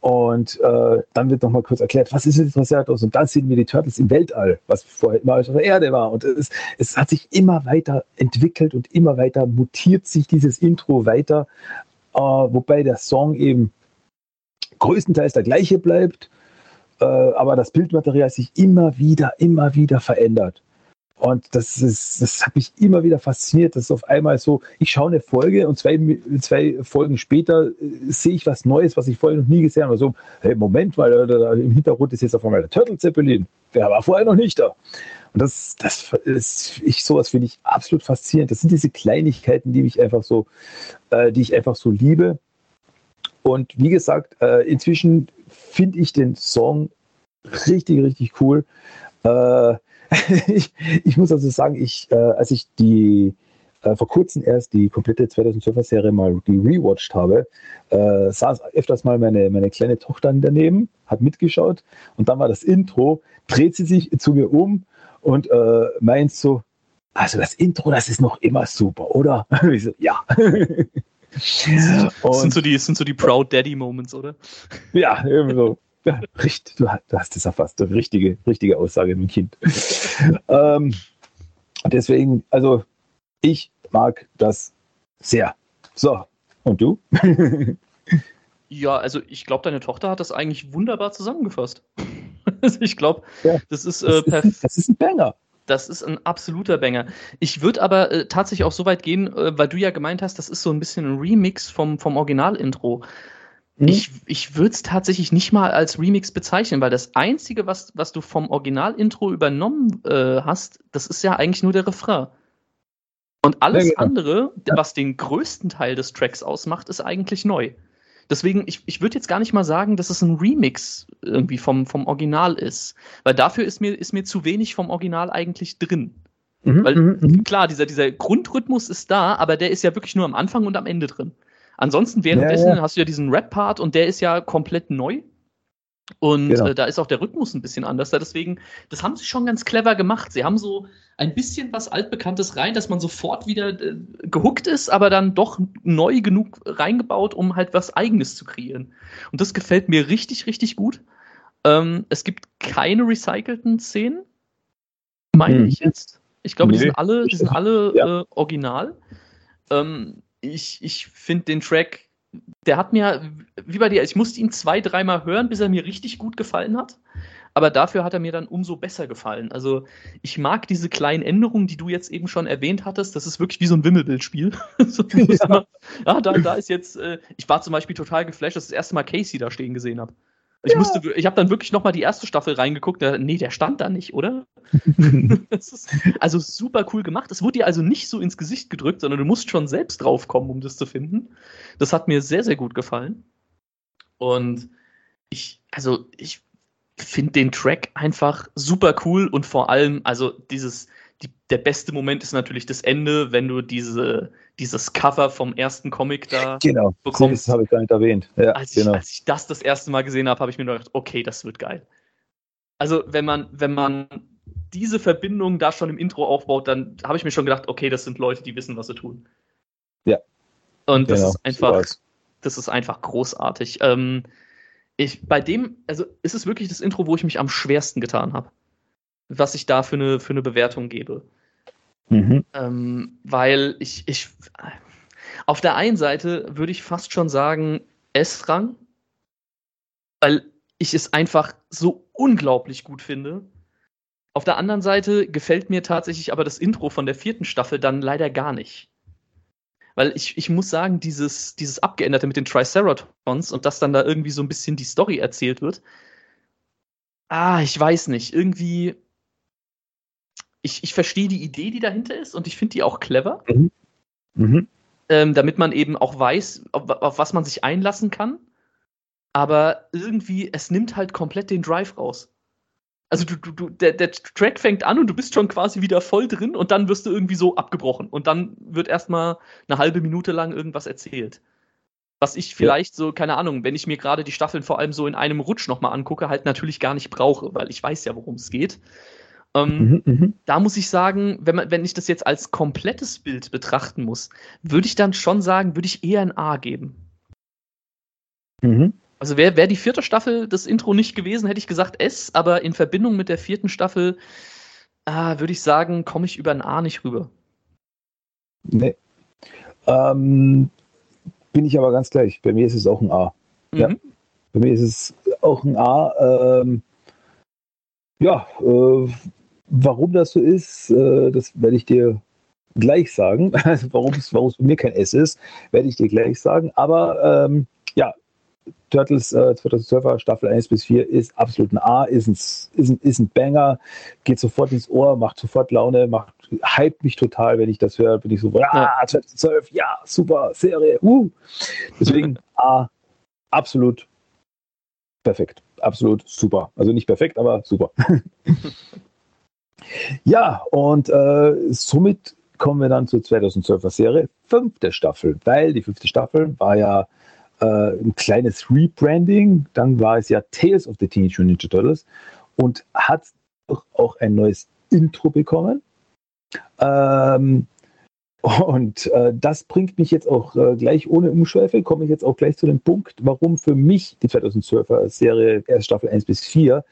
[SPEAKER 2] Und äh, dann wird nochmal kurz erklärt, was ist den Triceratons? Und dann sehen wir die Turtles im Weltall, was vorher immer auf der Erde war. Und es, es hat sich immer weiter entwickelt und immer weiter mutiert sich dieses Intro weiter, äh, wobei der Song eben größtenteils der gleiche bleibt, äh, aber das Bildmaterial sich immer wieder, immer wieder verändert. Und das, ist, das hat mich immer wieder fasziniert, dass auf einmal so, ich schaue eine Folge und zwei, zwei Folgen später äh, sehe ich was Neues, was ich vorher noch nie gesehen habe. So, hey, Moment mal, da, da, im Hintergrund ist jetzt auf einmal der Turtle Zeppelin. Der war vorher noch nicht da. Und das, das ist, ich, sowas finde ich absolut faszinierend. Das sind diese Kleinigkeiten, die mich einfach so, äh, die ich einfach so liebe. Und wie gesagt, äh, inzwischen finde ich den Song richtig, richtig cool. Äh, ich, ich, muss also sagen, ich, äh, als ich die äh, vor kurzem erst die komplette 2012er Serie mal rewatcht habe, äh, saß öfters mal meine, meine kleine Tochter daneben, hat mitgeschaut und dann war das Intro, dreht sie sich zu mir um und äh, meint so, also das Intro, das ist noch immer super, oder? Ich so, ja.
[SPEAKER 3] das sind so die, sind so die Proud Daddy Moments, oder?
[SPEAKER 2] Ja, eben so. Ja, richtig, du hast es erfasst. Richtige, richtige Aussage, mein Kind. ähm, deswegen, also ich mag das sehr. So, und du?
[SPEAKER 3] ja, also ich glaube, deine Tochter hat das eigentlich wunderbar zusammengefasst. also ich glaube, ja, das ist äh,
[SPEAKER 2] perfekt. Das ist ein Banger.
[SPEAKER 3] Das ist ein absoluter Banger. Ich würde aber äh, tatsächlich auch so weit gehen, äh, weil du ja gemeint hast, das ist so ein bisschen ein Remix vom, vom Original-Intro. Mhm. Ich, ich würde es tatsächlich nicht mal als Remix bezeichnen, weil das Einzige, was, was du vom Original-Intro übernommen äh, hast, das ist ja eigentlich nur der Refrain. Und alles ja, genau. andere, was den größten Teil des Tracks ausmacht, ist eigentlich neu. Deswegen, ich, ich würde jetzt gar nicht mal sagen, dass es ein Remix irgendwie vom, vom Original ist. Weil dafür ist mir, ist mir zu wenig vom Original eigentlich drin. Mhm, Weil mhm, mhm. klar, dieser, dieser Grundrhythmus ist da, aber der ist ja wirklich nur am Anfang und am Ende drin. Ansonsten währenddessen ja, ja. hast du ja diesen Rap-Part und der ist ja komplett neu. Und genau. äh, da ist auch der Rhythmus ein bisschen anders. Deswegen, das haben sie schon ganz clever gemacht. Sie haben so ein bisschen was Altbekanntes rein, dass man sofort wieder äh, gehuckt ist, aber dann doch neu genug reingebaut, um halt was Eigenes zu kreieren. Und das gefällt mir richtig, richtig gut. Ähm, es gibt keine recycelten Szenen, meine hm. ich jetzt. Ich glaube, nee. die sind alle, die sind alle ja. äh, original. Ähm, ich, ich finde den Track, der hat mir, wie bei dir, ich musste ihn zwei, dreimal hören, bis er mir richtig gut gefallen hat. Aber dafür hat er mir dann umso besser gefallen. Also ich mag diese kleinen Änderungen, die du jetzt eben schon erwähnt hattest. Das ist wirklich wie so ein Wimmelbildspiel. so, ja. ja, da, da ist jetzt, äh, ich war zum Beispiel total geflasht, dass ich das erste Mal Casey da stehen gesehen habe. Ich ja. musste, ich habe dann wirklich noch mal die erste Staffel reingeguckt. Da, nee, der stand da nicht, oder? also super cool gemacht. Es wurde dir also nicht so ins Gesicht gedrückt, sondern du musst schon selbst draufkommen, um das zu finden. Das hat mir sehr, sehr gut gefallen. Und ich, also ich finde den Track einfach super cool und vor allem, also dieses, die, der beste Moment ist natürlich das Ende, wenn du diese, dieses Cover vom ersten Comic da
[SPEAKER 2] genau, bekommst. Das habe ich gar nicht erwähnt.
[SPEAKER 3] Ja, als, genau. ich, als ich das das erste Mal gesehen habe, habe ich mir gedacht, okay, das wird geil. Also wenn man, wenn man diese Verbindung da schon im Intro aufbaut, dann habe ich mir schon gedacht, okay, das sind Leute, die wissen, was sie tun.
[SPEAKER 2] Ja.
[SPEAKER 3] Und das genau, ist einfach, so das ist einfach großartig. Ähm, ich, bei dem, also ist es wirklich das Intro, wo ich mich am schwersten getan habe was ich da für eine, für eine Bewertung gebe. Mhm. Ähm, weil ich, ich, auf der einen Seite würde ich fast schon sagen S-Rang, weil ich es einfach so unglaublich gut finde. Auf der anderen Seite gefällt mir tatsächlich aber das Intro von der vierten Staffel dann leider gar nicht. Weil ich, ich muss sagen, dieses, dieses Abgeänderte mit den Triceratons und dass dann da irgendwie so ein bisschen die Story erzählt wird, ah, ich weiß nicht, irgendwie ich, ich verstehe die Idee, die dahinter ist und ich finde die auch clever. Mhm. Mhm. Ähm, damit man eben auch weiß, auf, auf, was man sich einlassen kann. Aber irgendwie, es nimmt halt komplett den Drive raus. Also du, du, du, der, der Track fängt an und du bist schon quasi wieder voll drin und dann wirst du irgendwie so abgebrochen. Und dann wird erstmal eine halbe Minute lang irgendwas erzählt. Was ich vielleicht ja. so, keine Ahnung, wenn ich mir gerade die Staffeln vor allem so in einem Rutsch nochmal angucke, halt natürlich gar nicht brauche, weil ich weiß ja, worum es geht. Ähm, mhm, mhm, da muss ich sagen, wenn, man, wenn ich das jetzt als komplettes Bild betrachten muss, würde ich dann schon sagen, würde ich eher ein A geben. Mhm. Also wäre wär die vierte Staffel das Intro nicht gewesen, hätte ich gesagt S, aber in Verbindung mit der vierten Staffel ah, würde ich sagen, komme ich über ein A nicht rüber.
[SPEAKER 2] Nee. Ähm, bin ich aber ganz gleich. Bei mir ist es auch ein A. Mhm. Ja. Bei mir ist es auch ein A. Ähm, ja, äh, warum das so ist, äh, das werde ich dir gleich sagen. Also warum es bei mir kein S ist, werde ich dir gleich sagen. Aber ähm, ja, Turtles äh, 2012er Staffel 1 bis 4 ist absolut ein A, ist ein, ist, ein, ist ein Banger, geht sofort ins Ohr, macht sofort Laune, macht, hype mich total, wenn ich das höre, bin ich so, ja, 2012, ja, super, Serie, uh. Deswegen A, absolut perfekt, absolut super. Also nicht perfekt, aber super. ja, und äh, somit kommen wir dann zur 2012er Serie, fünfte Staffel, weil die fünfte Staffel war ja äh, ein kleines Rebranding. Dann war es ja Tales of the Teenage Mutant Ninja Turtles und hat auch ein neues Intro bekommen. Ähm, und äh, das bringt mich jetzt auch äh, gleich ohne Umschweife, komme ich jetzt auch gleich zu dem Punkt, warum für mich die 2012er Serie erst Staffel 1 bis 4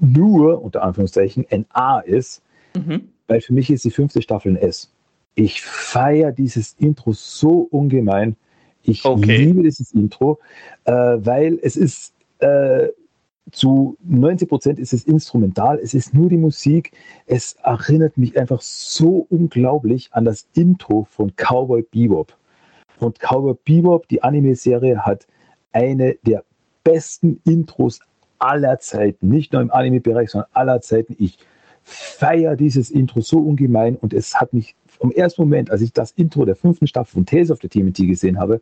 [SPEAKER 2] nur, unter Anführungszeichen, ein A ist, mhm. weil für mich ist die fünfte Staffel ein S. Ich feiere dieses Intro so ungemein. Ich okay. liebe dieses Intro, äh, weil es ist äh, zu 90 Prozent ist es instrumental, es ist nur die Musik. Es erinnert mich einfach so unglaublich an das Intro von Cowboy Bebop. Und Cowboy Bebop, die Anime-Serie, hat eine der besten Intros aller Zeiten. Nicht nur im Anime-Bereich, sondern aller Zeiten. Ich feiere dieses Intro so ungemein und es hat mich vom ersten Moment, als ich das Intro der fünften Staffel von Tales of the TMT gesehen habe,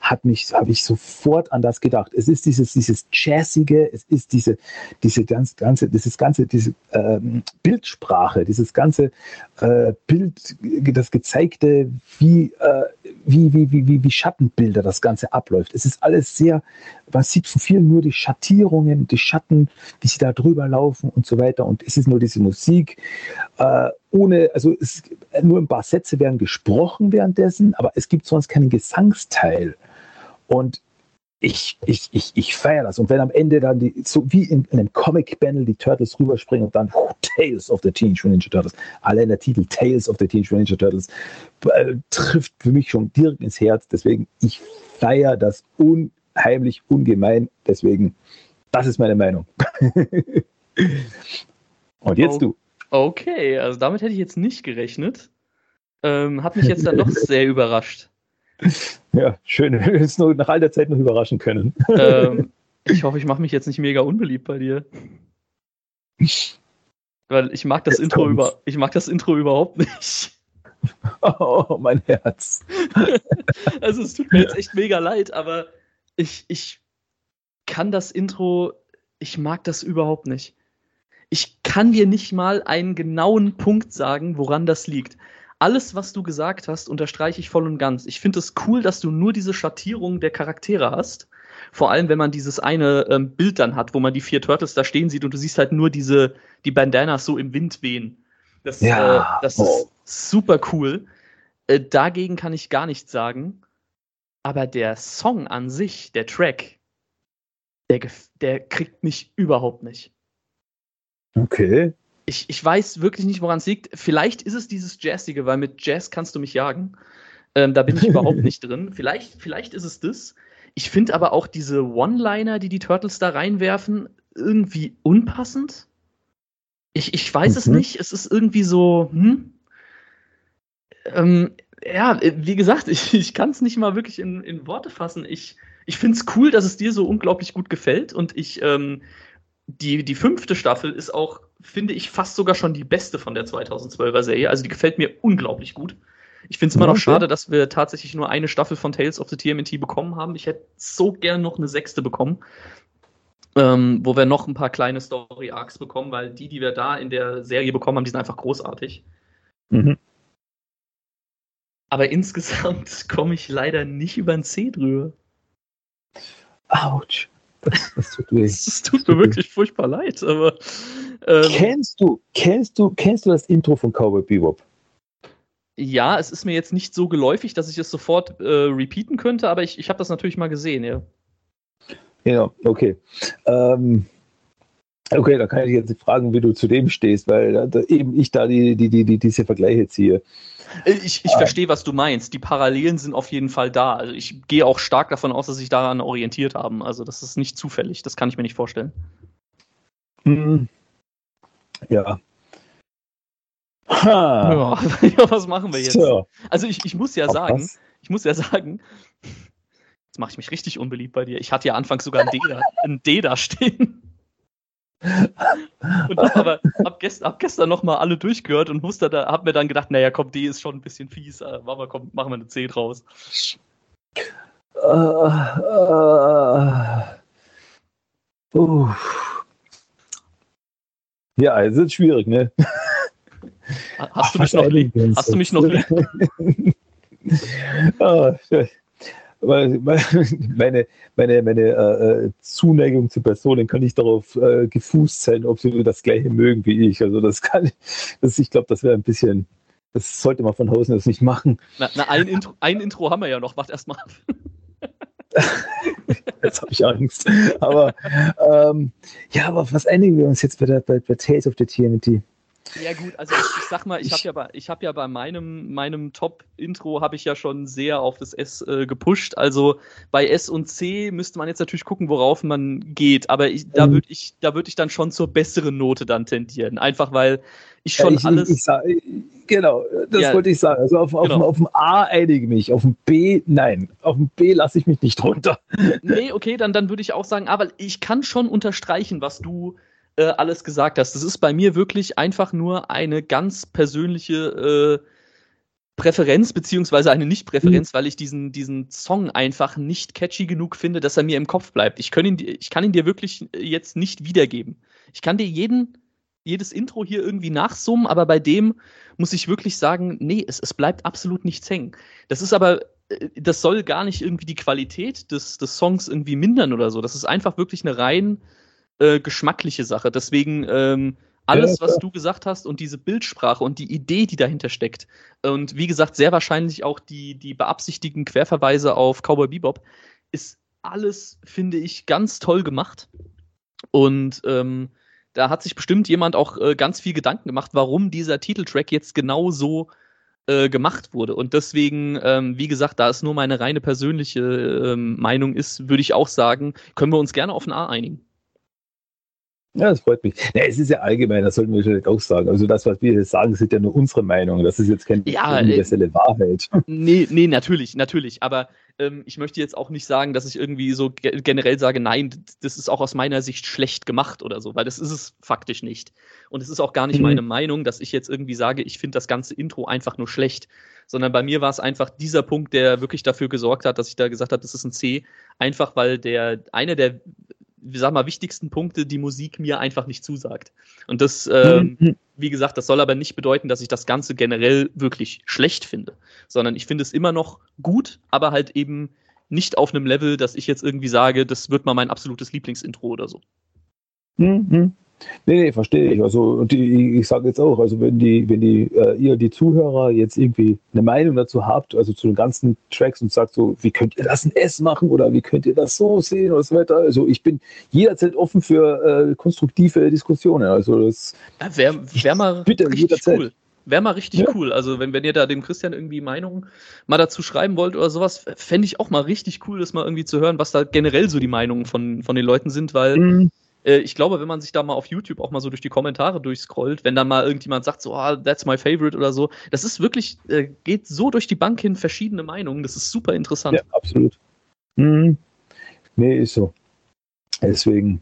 [SPEAKER 2] hat mich, habe ich sofort an das gedacht. Es ist dieses, dieses Jazzige, es ist diese, diese ganz, ganze, dieses ganze, diese ähm, Bildsprache, dieses ganze äh, Bild, das gezeigte, wie, äh, wie, wie, wie, wie, wie Schattenbilder das Ganze abläuft. Es ist alles sehr, man sieht vielen nur die Schattierungen, die Schatten, wie sie da drüber laufen und so weiter. Und es ist nur diese Musik, äh, ohne, also es, nur ein paar Sätze werden gesprochen währenddessen, aber es gibt sonst keinen Gesangsteil. Und ich, ich, ich, ich feiere das. Und wenn am Ende dann die, so wie in, in einem Comic-Panel die Turtles rüberspringen und dann oh, Tales of the Teenage Mutant Ninja Turtles, allein der Titel Tales of the Teenage Mutant Ninja Turtles äh, trifft für mich schon direkt ins Herz. Deswegen, ich feiere das unheimlich ungemein. Deswegen, das ist meine Meinung. und jetzt oh, du.
[SPEAKER 3] Okay, also damit hätte ich jetzt nicht gerechnet. Ähm, hat mich jetzt dann doch sehr überrascht.
[SPEAKER 2] Ja, schön, wenn wir uns nur nach all der Zeit noch überraschen können.
[SPEAKER 3] Ähm, ich hoffe, ich mache mich jetzt nicht mega unbeliebt bei dir. Weil ich mag das jetzt Intro über, ich mag das Intro überhaupt nicht.
[SPEAKER 2] Oh, mein Herz.
[SPEAKER 3] also es tut mir jetzt echt mega leid, aber ich, ich kann das Intro, ich mag das überhaupt nicht. Ich kann dir nicht mal einen genauen Punkt sagen, woran das liegt alles, was du gesagt hast, unterstreiche ich voll und ganz. Ich finde es cool, dass du nur diese Schattierung der Charaktere hast. Vor allem, wenn man dieses eine ähm, Bild dann hat, wo man die vier Turtles da stehen sieht und du siehst halt nur diese, die Bandanas so im Wind wehen. Das, ja. äh, das oh. ist super cool. Äh, dagegen kann ich gar nichts sagen. Aber der Song an sich, der Track, der, der kriegt mich überhaupt nicht.
[SPEAKER 2] Okay
[SPEAKER 3] ich, ich weiß wirklich nicht, woran es liegt. Vielleicht ist es dieses Jazzige, weil mit Jazz kannst du mich jagen. Ähm, da bin ich überhaupt nicht drin. Vielleicht, vielleicht ist es das. Ich finde aber auch diese One-Liner, die die Turtles da reinwerfen, irgendwie unpassend. Ich, ich weiß mhm. es nicht. Es ist irgendwie so, hm? Ähm, ja, wie gesagt, ich, ich kann es nicht mal wirklich in, in Worte fassen. Ich, ich finde es cool, dass es dir so unglaublich gut gefällt und ich ähm, die, die fünfte Staffel ist auch, finde ich, fast sogar schon die beste von der 2012er Serie. Also die gefällt mir unglaublich gut. Ich finde es immer noch okay. schade, dass wir tatsächlich nur eine Staffel von Tales of the TMNT bekommen haben. Ich hätte so gern noch eine sechste bekommen, ähm, wo wir noch ein paar kleine Story-Arcs bekommen, weil die, die wir da in der Serie bekommen haben, die sind einfach großartig. Mhm. Aber insgesamt komme ich leider nicht über ein C drüber.
[SPEAKER 2] Autsch.
[SPEAKER 3] Das, das tut weh. Es tut mir wirklich furchtbar leid, aber.
[SPEAKER 2] Ähm, kennst du, kennst du, kennst du das Intro von Cowboy Bebop?
[SPEAKER 3] Ja, es ist mir jetzt nicht so geläufig, dass ich es sofort äh, repeaten könnte, aber ich, ich habe das natürlich mal gesehen, ja.
[SPEAKER 2] Genau, okay. Ähm, okay, da kann ich jetzt fragen, wie du zu dem stehst, weil da, eben ich da die, die, die, die, diese Vergleiche ziehe.
[SPEAKER 3] Äh, ich, ich verstehe, was du meinst. Die Parallelen sind auf jeden Fall da. Also ich gehe auch stark davon aus, dass sich daran orientiert haben. Also das ist nicht zufällig. Das kann ich mir nicht vorstellen.
[SPEAKER 2] Hm. Ja.
[SPEAKER 3] Ha. Ja, was machen wir jetzt? So. Also ich, ich muss ja Auf sagen, was? ich muss ja sagen, jetzt mache ich mich richtig unbeliebt bei dir. Ich hatte ja anfangs sogar ein D da, ein D da stehen. Und hab aber hab gestern, hab gestern noch mal alle durchgehört und musste da, hab mir dann gedacht, naja, komm, D ist schon ein bisschen fies, äh, machen wir, komm, machen wir eine C draus. Uh, uh,
[SPEAKER 2] uh. Ja, es ist schwierig, ne?
[SPEAKER 3] Hast, Ach, du, mich noch lieb? Hast du mich noch lieb?
[SPEAKER 2] oh, meine, meine, meine äh, Zuneigung zu Personen kann nicht darauf äh, gefußt sein, ob sie das Gleiche mögen wie ich. Also das kann, das, ich glaube, das wäre ein bisschen, das sollte man von Hause aus nicht machen.
[SPEAKER 3] Na, na ein, Intro, ein Intro haben wir ja noch, macht erstmal ab.
[SPEAKER 2] jetzt habe ich Angst. Aber ähm, ja, aber was einigen wir uns jetzt bei, der, bei, bei Tales of the TNT?
[SPEAKER 3] Ja gut, also ich, ich sag mal, ich habe ja bei, ich hab ja bei meinem, meinem Top-Intro habe ich ja schon sehr auf das S äh, gepusht. Also bei S und C müsste man jetzt natürlich gucken, worauf man geht. Aber ich, da mhm. würde ich, da würde ich dann schon zur besseren Note dann tendieren. Einfach weil ich schon ja, ich, alles. Ich,
[SPEAKER 2] sag, genau, das ja, wollte ich sagen. Also auf, auf, genau. auf, dem A einige mich, auf dem B nein. Auf dem B lasse ich mich nicht runter.
[SPEAKER 3] Nee, okay, dann, dann würde ich auch sagen, aber ich kann schon unterstreichen, was du äh, alles gesagt hast. Das ist bei mir wirklich einfach nur eine ganz persönliche äh, Präferenz, beziehungsweise eine Nicht-Präferenz, mhm. weil ich diesen, diesen Song einfach nicht catchy genug finde, dass er mir im Kopf bleibt. Ich, ihn, ich kann ihn dir wirklich jetzt nicht wiedergeben. Ich kann dir jeden, jedes Intro hier irgendwie nachsummen, aber bei dem muss ich wirklich sagen, nee, es, es bleibt absolut nichts hängen. Das ist aber äh, das soll gar nicht irgendwie die Qualität des, des Songs irgendwie mindern oder so. Das ist einfach wirklich eine rein äh, geschmackliche Sache. Deswegen ähm, alles, was du gesagt hast und diese Bildsprache und die Idee, die dahinter steckt. Und wie gesagt, sehr wahrscheinlich auch die, die beabsichtigten Querverweise auf Cowboy Bebop, ist alles, finde ich, ganz toll gemacht. Und ähm, da hat sich bestimmt jemand auch äh, ganz viel Gedanken gemacht, warum dieser Titeltrack jetzt genau so äh, gemacht wurde. Und deswegen, ähm, wie gesagt, da es nur meine reine persönliche ähm, Meinung ist, würde ich auch sagen, können wir uns gerne auf ein A einigen.
[SPEAKER 2] Ja, das freut mich. Ja, es ist ja allgemein, das sollten wir vielleicht auch sagen. Also das, was wir jetzt sagen, sind ja nur unsere Meinungen. Das ist jetzt keine ja, äh, universelle äh, Wahrheit.
[SPEAKER 3] Nee, nee, natürlich, natürlich. Aber ähm, ich möchte jetzt auch nicht sagen, dass ich irgendwie so ge generell sage, nein, das ist auch aus meiner Sicht schlecht gemacht oder so, weil das ist es faktisch nicht. Und es ist auch gar nicht mhm. meine Meinung, dass ich jetzt irgendwie sage, ich finde das ganze Intro einfach nur schlecht. Sondern bei mir war es einfach dieser Punkt, der wirklich dafür gesorgt hat, dass ich da gesagt habe, das ist ein C. Einfach weil der, einer der sag mal, wichtigsten Punkte die Musik mir einfach nicht zusagt. Und das, ähm, mhm. wie gesagt, das soll aber nicht bedeuten, dass ich das Ganze generell wirklich schlecht finde, sondern ich finde es immer noch gut, aber halt eben nicht auf einem Level, dass ich jetzt irgendwie sage, das wird mal mein absolutes Lieblingsintro oder so.
[SPEAKER 2] Mhm. Nee, nee, verstehe ich. Also die, ich sage jetzt auch, also wenn die, wenn die, äh, ihr die Zuhörer jetzt irgendwie eine Meinung dazu habt, also zu den ganzen Tracks und sagt so, wie könnt ihr das ein S machen oder wie könnt ihr das so sehen oder so weiter. Also ich bin jederzeit offen für äh, konstruktive Diskussionen. Also das
[SPEAKER 3] ja, wäre wär mal bitte richtig cool. Wäre mal richtig ja. cool. Also, wenn, wenn ihr da dem Christian irgendwie Meinungen mal dazu schreiben wollt oder sowas, fände ich auch mal richtig cool, das mal irgendwie zu hören, was da generell so die Meinungen von, von den Leuten sind, weil mhm. Äh, ich glaube, wenn man sich da mal auf YouTube auch mal so durch die Kommentare durchscrollt, wenn dann mal irgendjemand sagt, so, ah, that's my favorite oder so, das ist wirklich, äh, geht so durch die Bank hin, verschiedene Meinungen, das ist super interessant. Ja,
[SPEAKER 2] absolut. Mhm. Nee, ist so. Deswegen,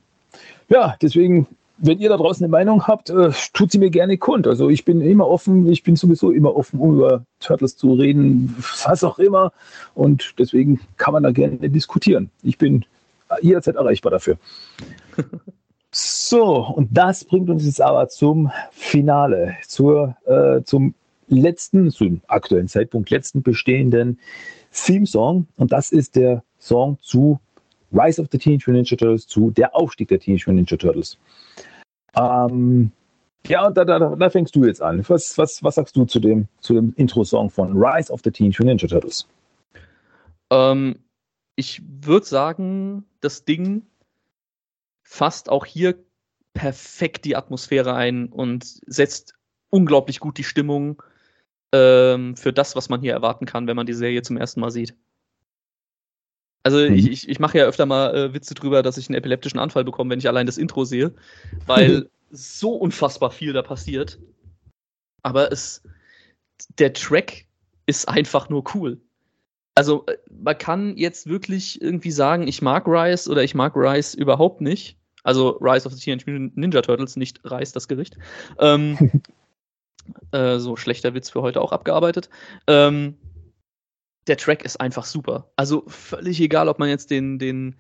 [SPEAKER 2] ja, deswegen, wenn ihr da draußen eine Meinung habt, äh, tut sie mir gerne kund. Also ich bin immer offen, ich bin sowieso immer offen, um über Turtles zu reden, was auch immer. Und deswegen kann man da gerne diskutieren. Ich bin jederzeit erreichbar dafür. So, und das bringt uns jetzt aber zum Finale, zur, äh, zum letzten, zum aktuellen Zeitpunkt letzten bestehenden Theme-Song. Und das ist der Song zu Rise of the Teenage Mutant Ninja Turtles, zu Der Aufstieg der Teenage Mutant Ninja Turtles. Ähm, ja, und da, da, da, fängst du jetzt an. Was, was, was sagst du zu dem, zu dem Intro-Song von Rise of the Teenage Mutant Ninja Turtles?
[SPEAKER 3] Ähm, ich würde sagen, das Ding fasst auch hier perfekt die Atmosphäre ein und setzt unglaublich gut die Stimmung ähm, für das, was man hier erwarten kann, wenn man die Serie zum ersten Mal sieht. Also mhm. ich, ich, ich mache ja öfter mal äh, Witze drüber, dass ich einen epileptischen Anfall bekomme, wenn ich allein das Intro sehe, weil so unfassbar viel da passiert. Aber es, der Track ist einfach nur cool. Also äh, man kann jetzt wirklich irgendwie sagen, ich mag Rise oder ich mag Rise überhaupt nicht. Also Rise of the Teenage Mutant Ninja Turtles, nicht Rise das Gericht. Ähm, äh, so schlechter Witz für heute auch abgearbeitet. Ähm, der Track ist einfach super. Also völlig egal, ob man jetzt den, den,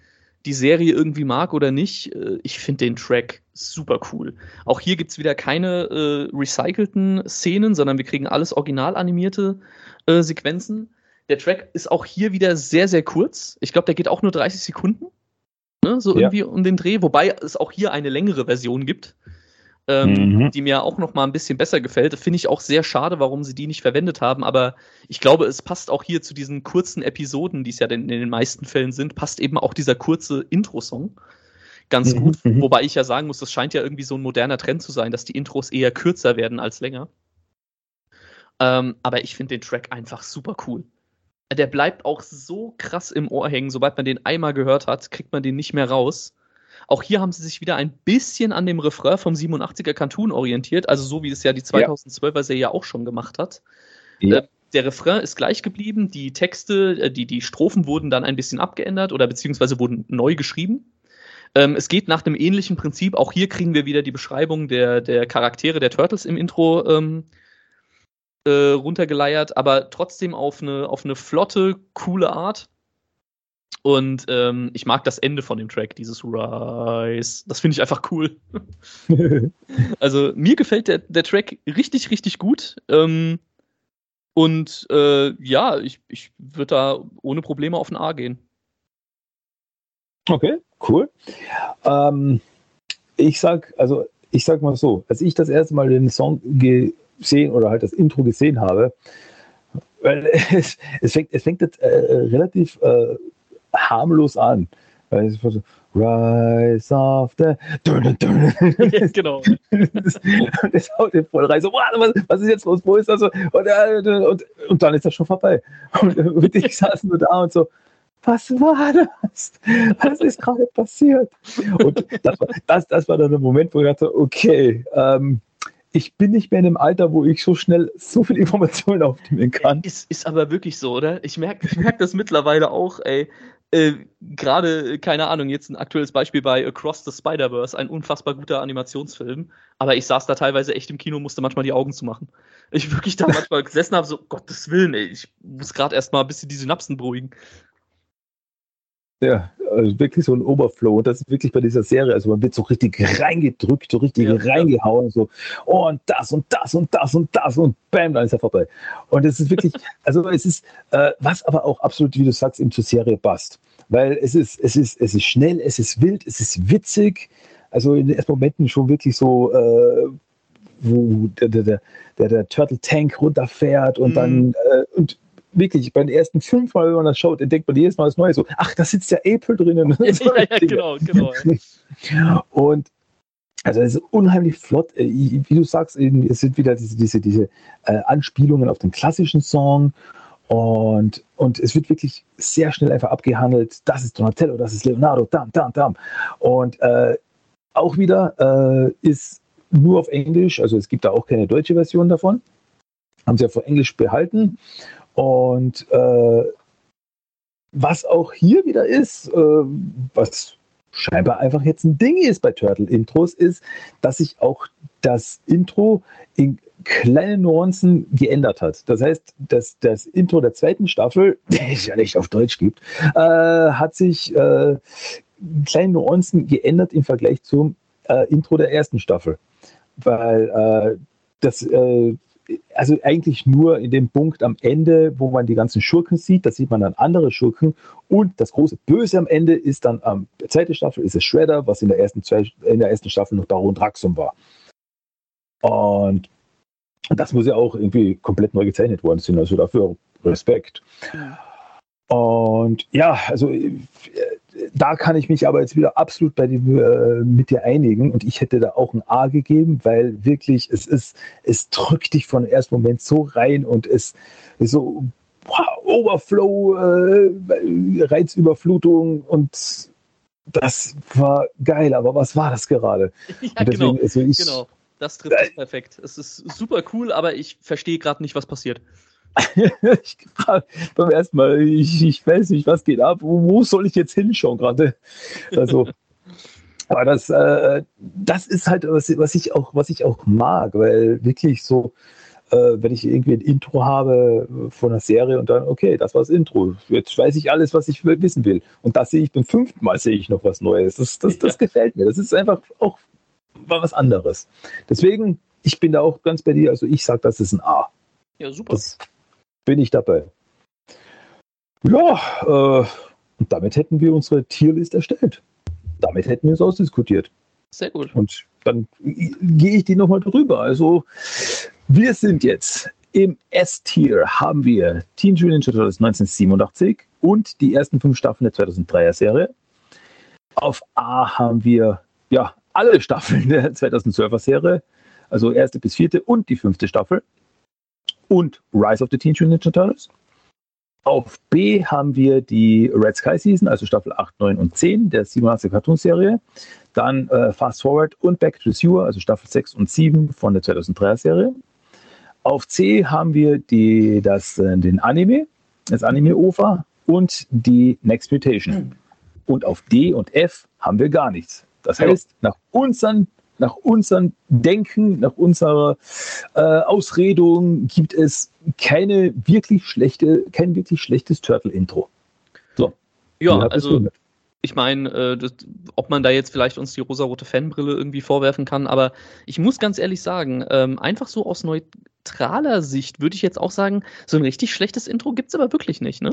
[SPEAKER 3] die Serie irgendwie mag oder nicht. Äh, ich finde den Track super cool. Auch hier gibt es wieder keine äh, recycelten Szenen, sondern wir kriegen alles original animierte äh, Sequenzen. Der Track ist auch hier wieder sehr, sehr kurz. Ich glaube, der geht auch nur 30 Sekunden. Ne? So irgendwie um den Dreh, wobei es auch hier eine längere Version gibt ähm, mhm. die mir auch noch mal ein bisschen besser gefällt. Finde ich auch sehr schade, warum sie die nicht verwendet haben. Aber ich glaube, es passt auch hier zu diesen kurzen Episoden, die es ja in, in den meisten Fällen sind, passt eben auch dieser kurze Intro-Song ganz mhm. gut. Mhm. Wobei ich ja sagen muss, das scheint ja irgendwie so ein moderner Trend zu sein, dass die Intros eher kürzer werden als länger. Ähm, aber ich finde den Track einfach super cool. Der bleibt auch so krass im Ohr hängen. Sobald man den einmal gehört hat, kriegt man den nicht mehr raus. Auch hier haben sie sich wieder ein bisschen an dem Refrain vom 87er Cartoon orientiert, also so wie es ja die 2012er Serie auch schon gemacht hat. Ja. Äh, der Refrain ist gleich geblieben, die Texte, äh, die, die Strophen wurden dann ein bisschen abgeändert oder beziehungsweise wurden neu geschrieben. Ähm, es geht nach einem ähnlichen Prinzip. Auch hier kriegen wir wieder die Beschreibung der, der Charaktere der Turtles im Intro ähm, äh, runtergeleiert, aber trotzdem auf eine, auf eine flotte, coole Art. Und ähm, ich mag das Ende von dem Track, dieses Rise. Das finde ich einfach cool. also mir gefällt der, der Track richtig, richtig gut. Ähm, und äh, ja, ich, ich würde da ohne Probleme auf ein A gehen.
[SPEAKER 2] Okay, cool. Ähm, ich sag, also ich sag mal so, als ich das erste Mal den Song gesehen oder halt das Intro gesehen habe, weil es, es fängt, es fängt jetzt, äh, relativ äh, harmlos an. Weil es so, Rise of the. genau. das, das haut den voll rein. So, was, was ist jetzt los? Wo ist das? Und, und, und dann ist das schon vorbei. Und, und ich saß nur da und so, was war das? Was ist gerade passiert? Und das war, das, das war dann der Moment, wo ich dachte, okay, ähm, ich bin nicht mehr in einem Alter, wo ich so schnell so viel Informationen aufnehmen kann.
[SPEAKER 3] Ist, ist aber wirklich so, oder? Ich merke ich merk das mittlerweile auch, ey. Äh, Gerade, keine Ahnung, jetzt ein aktuelles Beispiel bei Across the Spider-Verse, ein unfassbar guter Animationsfilm. Aber ich saß da teilweise echt im Kino, musste manchmal die Augen zumachen. Ich wirklich da manchmal gesessen habe, so, Gottes Willen, ey, ich muss gerade erstmal ein bisschen die Synapsen beruhigen.
[SPEAKER 2] Ja, also wirklich so ein Oberflow. Und das ist wirklich bei dieser Serie. Also man wird so richtig reingedrückt, so richtig ja, reingehauen. So, oh, und das und das und das und das und bam, dann ist er vorbei. Und es ist wirklich, also es ist, äh, was aber auch absolut, wie du sagst, eben zur Serie passt. Weil es ist, es ist, es ist schnell, es ist wild, es ist witzig. Also in den ersten Momenten schon wirklich so, äh, wo der, der, der, der Turtle Tank runterfährt und mhm. dann äh, und wirklich, bei den ersten fünf Mal, wenn man das schaut, entdeckt man jedes Mal das Neue. So, ach, da sitzt ja April drinnen. ja, ja, genau, genau. Und also es ist unheimlich flott. Äh, wie du sagst, es sind wieder diese, diese, diese äh, Anspielungen auf den klassischen Song. Und, und es wird wirklich sehr schnell einfach abgehandelt. Das ist Donatello, das ist Leonardo, dam, dam, dam. Und äh, auch wieder äh, ist nur auf Englisch, also es gibt da auch keine deutsche Version davon. Haben sie ja vor Englisch behalten. Und äh, was auch hier wieder ist, äh, was scheinbar einfach jetzt ein Ding ist bei Turtle-Intros, ist, dass sich auch das Intro in kleinen Nuancen geändert hat. Das heißt, dass das Intro der zweiten Staffel, der es ja nicht auf Deutsch gibt, äh, hat sich äh, kleine Nuancen geändert im Vergleich zum äh, Intro der ersten Staffel. Weil äh, das äh, also eigentlich nur in dem Punkt am Ende, wo man die ganzen Schurken sieht, da sieht man dann andere Schurken und das große Böse am Ende ist dann am ähm, zweiten Staffel ist es Shredder, was in der ersten, in der ersten Staffel noch Baron Draxum war. Und das muss ja auch irgendwie komplett neu gezeichnet worden sein, also dafür Respekt. Ja. Und ja, also da kann ich mich aber jetzt wieder absolut bei dem, äh, mit dir einigen und ich hätte da auch ein A gegeben, weil wirklich es ist, es drückt dich von ersten Moment so rein und es ist so wow, Overflow, äh, Reizüberflutung und das war geil, aber was war das gerade?
[SPEAKER 3] Ja, deswegen, genau, also ich, genau. Das trifft es perfekt. Es ist super cool, aber ich verstehe gerade nicht, was passiert.
[SPEAKER 2] ich, beim ersten Mal, ich, ich weiß nicht, was geht ab, wo, soll ich jetzt hinschauen gerade? Also, aber das, äh, das ist halt, was, was, ich auch, was ich auch mag, weil wirklich so, äh, wenn ich irgendwie ein Intro habe von einer Serie und dann, okay, das war das Intro. Jetzt weiß ich alles, was ich wissen will. Und das sehe ich beim fünften Mal sehe ich noch was Neues. Das, das, das ja. gefällt mir. Das ist einfach auch was anderes. Deswegen, ich bin da auch ganz bei dir. Also ich sage, das ist ein A.
[SPEAKER 3] Ja, super.
[SPEAKER 2] Das, bin ich dabei. Ja, äh, und damit hätten wir unsere Tierlist erstellt. Damit hätten wir es ausdiskutiert.
[SPEAKER 3] Sehr gut.
[SPEAKER 2] Und dann gehe ich die nochmal drüber. Also, wir sind jetzt im S-Tier haben wir Teen Mutant Ninja Turtles 1987 und die ersten fünf Staffeln der 2003er Serie. Auf A haben wir ja alle Staffeln der 2012er Serie, also erste bis vierte und die fünfte Staffel und Rise of the Teenage Mutant Ninja Turtles. Auf B haben wir die Red Sky Season, also Staffel 8, 9 und 10 der 87 Cartoon-Serie. Dann äh, Fast Forward und Back to the Sewer, also Staffel 6 und 7 von der 2003er Serie. Auf C haben wir die, das, äh, den Anime, das Anime-OVA und die Next Mutation. Und auf D und F haben wir gar nichts. Das heißt, nach unseren nach unserem Denken, nach unserer äh, Ausredung gibt es keine wirklich schlechte, kein wirklich schlechtes Turtle-Intro.
[SPEAKER 3] So. Ja, also ich meine, äh, ob man da jetzt vielleicht uns die rosarote Fanbrille irgendwie vorwerfen kann, aber ich muss ganz ehrlich sagen, ähm, einfach so aus neutraler Sicht würde ich jetzt auch sagen, so ein richtig schlechtes Intro gibt es aber wirklich nicht, ne?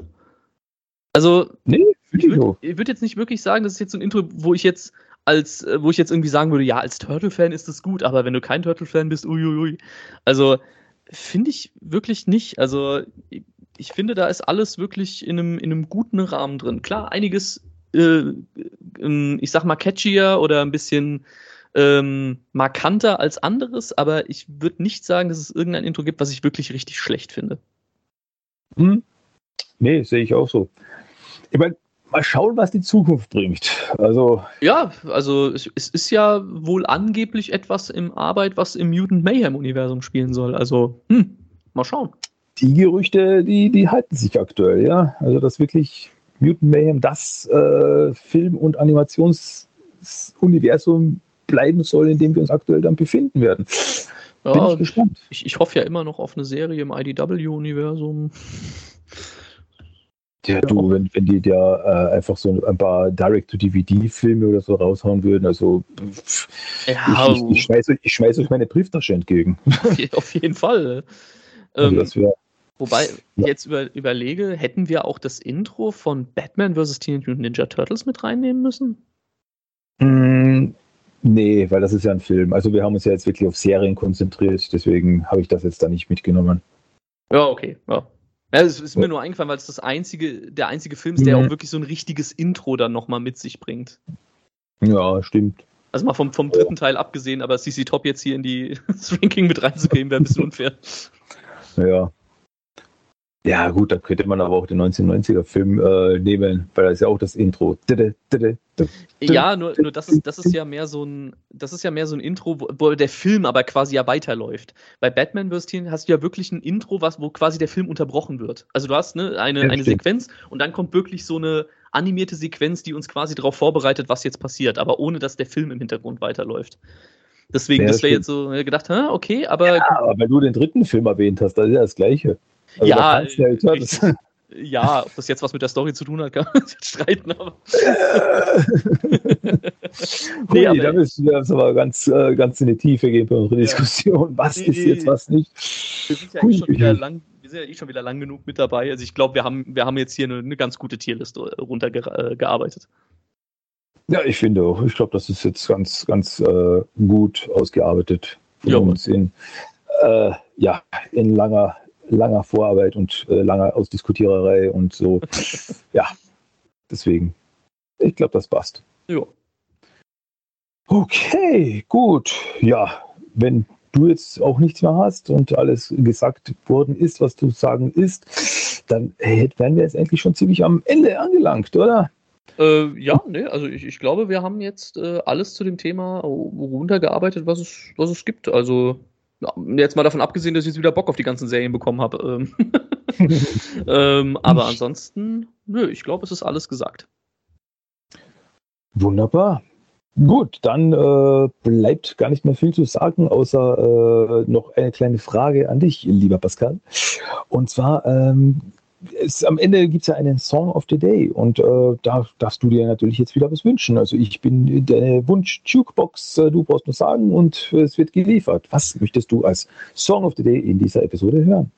[SPEAKER 3] Also, nee, ich würde würd jetzt nicht wirklich sagen, das ist jetzt so ein Intro, wo ich jetzt als, äh, wo ich jetzt irgendwie sagen würde, ja, als Turtle-Fan ist das gut, aber wenn du kein Turtle-Fan bist, uiuiui. Also, finde ich wirklich nicht. Also, ich finde, da ist alles wirklich in einem, in einem guten Rahmen drin. Klar, einiges, äh, ich sag mal, catchier oder ein bisschen ähm, markanter als anderes, aber ich würde nicht sagen, dass es irgendein Intro gibt, was ich wirklich richtig schlecht finde.
[SPEAKER 2] Hm. Nee, sehe ich auch so. Ich meine, mal schauen, was die Zukunft bringt. Also
[SPEAKER 3] ja, also es, es, ist ja wohl angeblich etwas im Arbeit, was im Mutant Mayhem Universum spielen soll. Also hm, mal schauen.
[SPEAKER 2] Die Gerüchte, die, die halten sich aktuell, ja. Also dass wirklich Mutant Mayhem das äh, Film- und Animationsuniversum bleiben soll, in dem wir uns aktuell dann befinden werden.
[SPEAKER 3] Ja, Bin ich gespannt. Ich, ich hoffe ja immer noch auf eine Serie im IDW-Universum.
[SPEAKER 2] Ja, du, wenn, wenn die da äh, einfach so ein paar Direct-to-DVD-Filme oder so raushauen würden, also pff, ja, ich, ich, ich schmeiße ich schmeiß euch meine Brieftasche entgegen.
[SPEAKER 3] Auf jeden Fall. Also ähm, wär, wobei, ja. jetzt über, überlege, hätten wir auch das Intro von Batman vs. Teenage Mutant Ninja Turtles mit reinnehmen müssen?
[SPEAKER 2] Mm, nee, weil das ist ja ein Film. Also wir haben uns ja jetzt wirklich auf Serien konzentriert, deswegen habe ich das jetzt da nicht mitgenommen.
[SPEAKER 3] Ja, okay. Ja, ja, es ist mir nur eingefallen, weil es das einzige, der einzige Film ist, der mhm. auch wirklich so ein richtiges Intro dann nochmal mit sich bringt.
[SPEAKER 2] Ja, stimmt.
[SPEAKER 3] Also mal vom, vom dritten Teil abgesehen, aber CC Top jetzt hier in die, das Ranking mit reinzugeben, wäre ein bisschen unfair.
[SPEAKER 2] Ja. Ja, gut, da könnte man aber auch den 1990er-Film äh, nehmen, weil da ist ja auch das Intro.
[SPEAKER 3] Ja, nur, nur das, ist, das ist ja mehr so ein, das ist ja mehr so ein Intro, wo, wo der Film aber quasi ja weiterläuft. Bei Batman vs. hast du ja wirklich ein Intro, was, wo quasi der Film unterbrochen wird. Also du hast ne, eine, ja, eine Sequenz und dann kommt wirklich so eine animierte Sequenz, die uns quasi darauf vorbereitet, was jetzt passiert, aber ohne dass der Film im Hintergrund weiterläuft. Deswegen, ja, das wäre jetzt so gedacht, okay, aber. Ja,
[SPEAKER 2] aber wenn du den dritten Film erwähnt hast, das ist ja das Gleiche.
[SPEAKER 3] Also ja, ja, ja, ob das jetzt was mit der Story zu tun hat, kann man jetzt streiten, aber.
[SPEAKER 2] nee, aber da müssen wir jetzt aber ganz, äh, ganz in die Tiefe gehen bei unserer Diskussion. Was nee, ist jetzt, was nicht?
[SPEAKER 3] Wir sind ja eh schon wieder lang, wir sind ja eh schon wieder lang genug mit dabei. Also ich glaube, wir haben, wir haben jetzt hier eine, eine ganz gute Tierliste runtergearbeitet.
[SPEAKER 2] Ja, ich finde auch. Ich glaube, das ist jetzt ganz, ganz äh, gut ausgearbeitet von ja, uns in, äh, ja, in langer, langer Vorarbeit und äh, langer Ausdiskutiererei und so. ja, deswegen. Ich glaube, das passt.
[SPEAKER 3] Ja.
[SPEAKER 2] Okay, gut. Ja, wenn du jetzt auch nichts mehr hast und alles gesagt worden ist, was du sagen ist, dann wären wir jetzt endlich schon ziemlich am Ende angelangt, oder?
[SPEAKER 3] Äh, ja, ne, also ich, ich glaube, wir haben jetzt äh, alles zu dem Thema runtergearbeitet, was es, was es gibt. Also jetzt mal davon abgesehen, dass ich jetzt wieder Bock auf die ganzen Serien bekommen habe. Ähm, ähm, aber ansonsten, nö, ich glaube, es ist alles gesagt.
[SPEAKER 2] Wunderbar. Gut, dann äh, bleibt gar nicht mehr viel zu sagen, außer äh, noch eine kleine Frage an dich, lieber Pascal. Und zwar, ähm, es, am Ende gibt es ja einen Song of the Day und äh, da darfst du dir natürlich jetzt wieder was wünschen. Also ich bin deine Wunsch-Jukebox, äh, du brauchst nur sagen und es wird geliefert. Was möchtest du als Song of the Day in dieser Episode hören?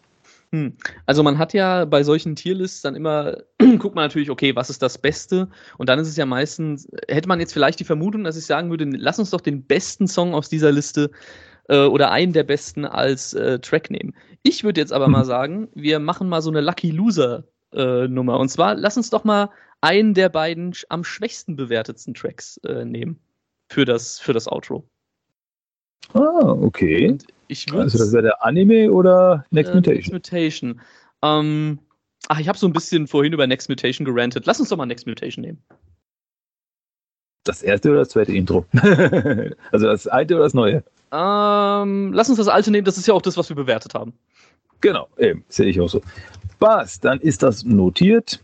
[SPEAKER 3] Hm. Also man hat ja bei solchen Tierlists dann immer, guckt man natürlich, okay, was ist das Beste? Und dann ist es ja meistens, hätte man jetzt vielleicht die Vermutung, dass ich sagen würde, lass uns doch den besten Song aus dieser Liste äh, oder einen der besten als äh, Track nehmen. Ich würde jetzt aber mal sagen, wir machen mal so eine Lucky Loser äh, Nummer. Und zwar, lass uns doch mal einen der beiden am schwächsten bewertetsten Tracks äh, nehmen für das, für das Outro.
[SPEAKER 2] Ah, okay. Und
[SPEAKER 3] ich
[SPEAKER 2] also das wäre der Anime oder Next
[SPEAKER 3] äh,
[SPEAKER 2] Mutation?
[SPEAKER 3] Next Mutation. Ähm, ach, ich habe so ein bisschen vorhin über Next Mutation gerantet. Lass uns doch mal Next Mutation nehmen.
[SPEAKER 2] Das erste oder das zweite Intro? also das alte oder das neue?
[SPEAKER 3] Ähm, lass uns das alte nehmen, das ist ja auch das, was wir bewertet haben.
[SPEAKER 2] Genau, eben, sehe ich auch so. Was, dann ist das notiert.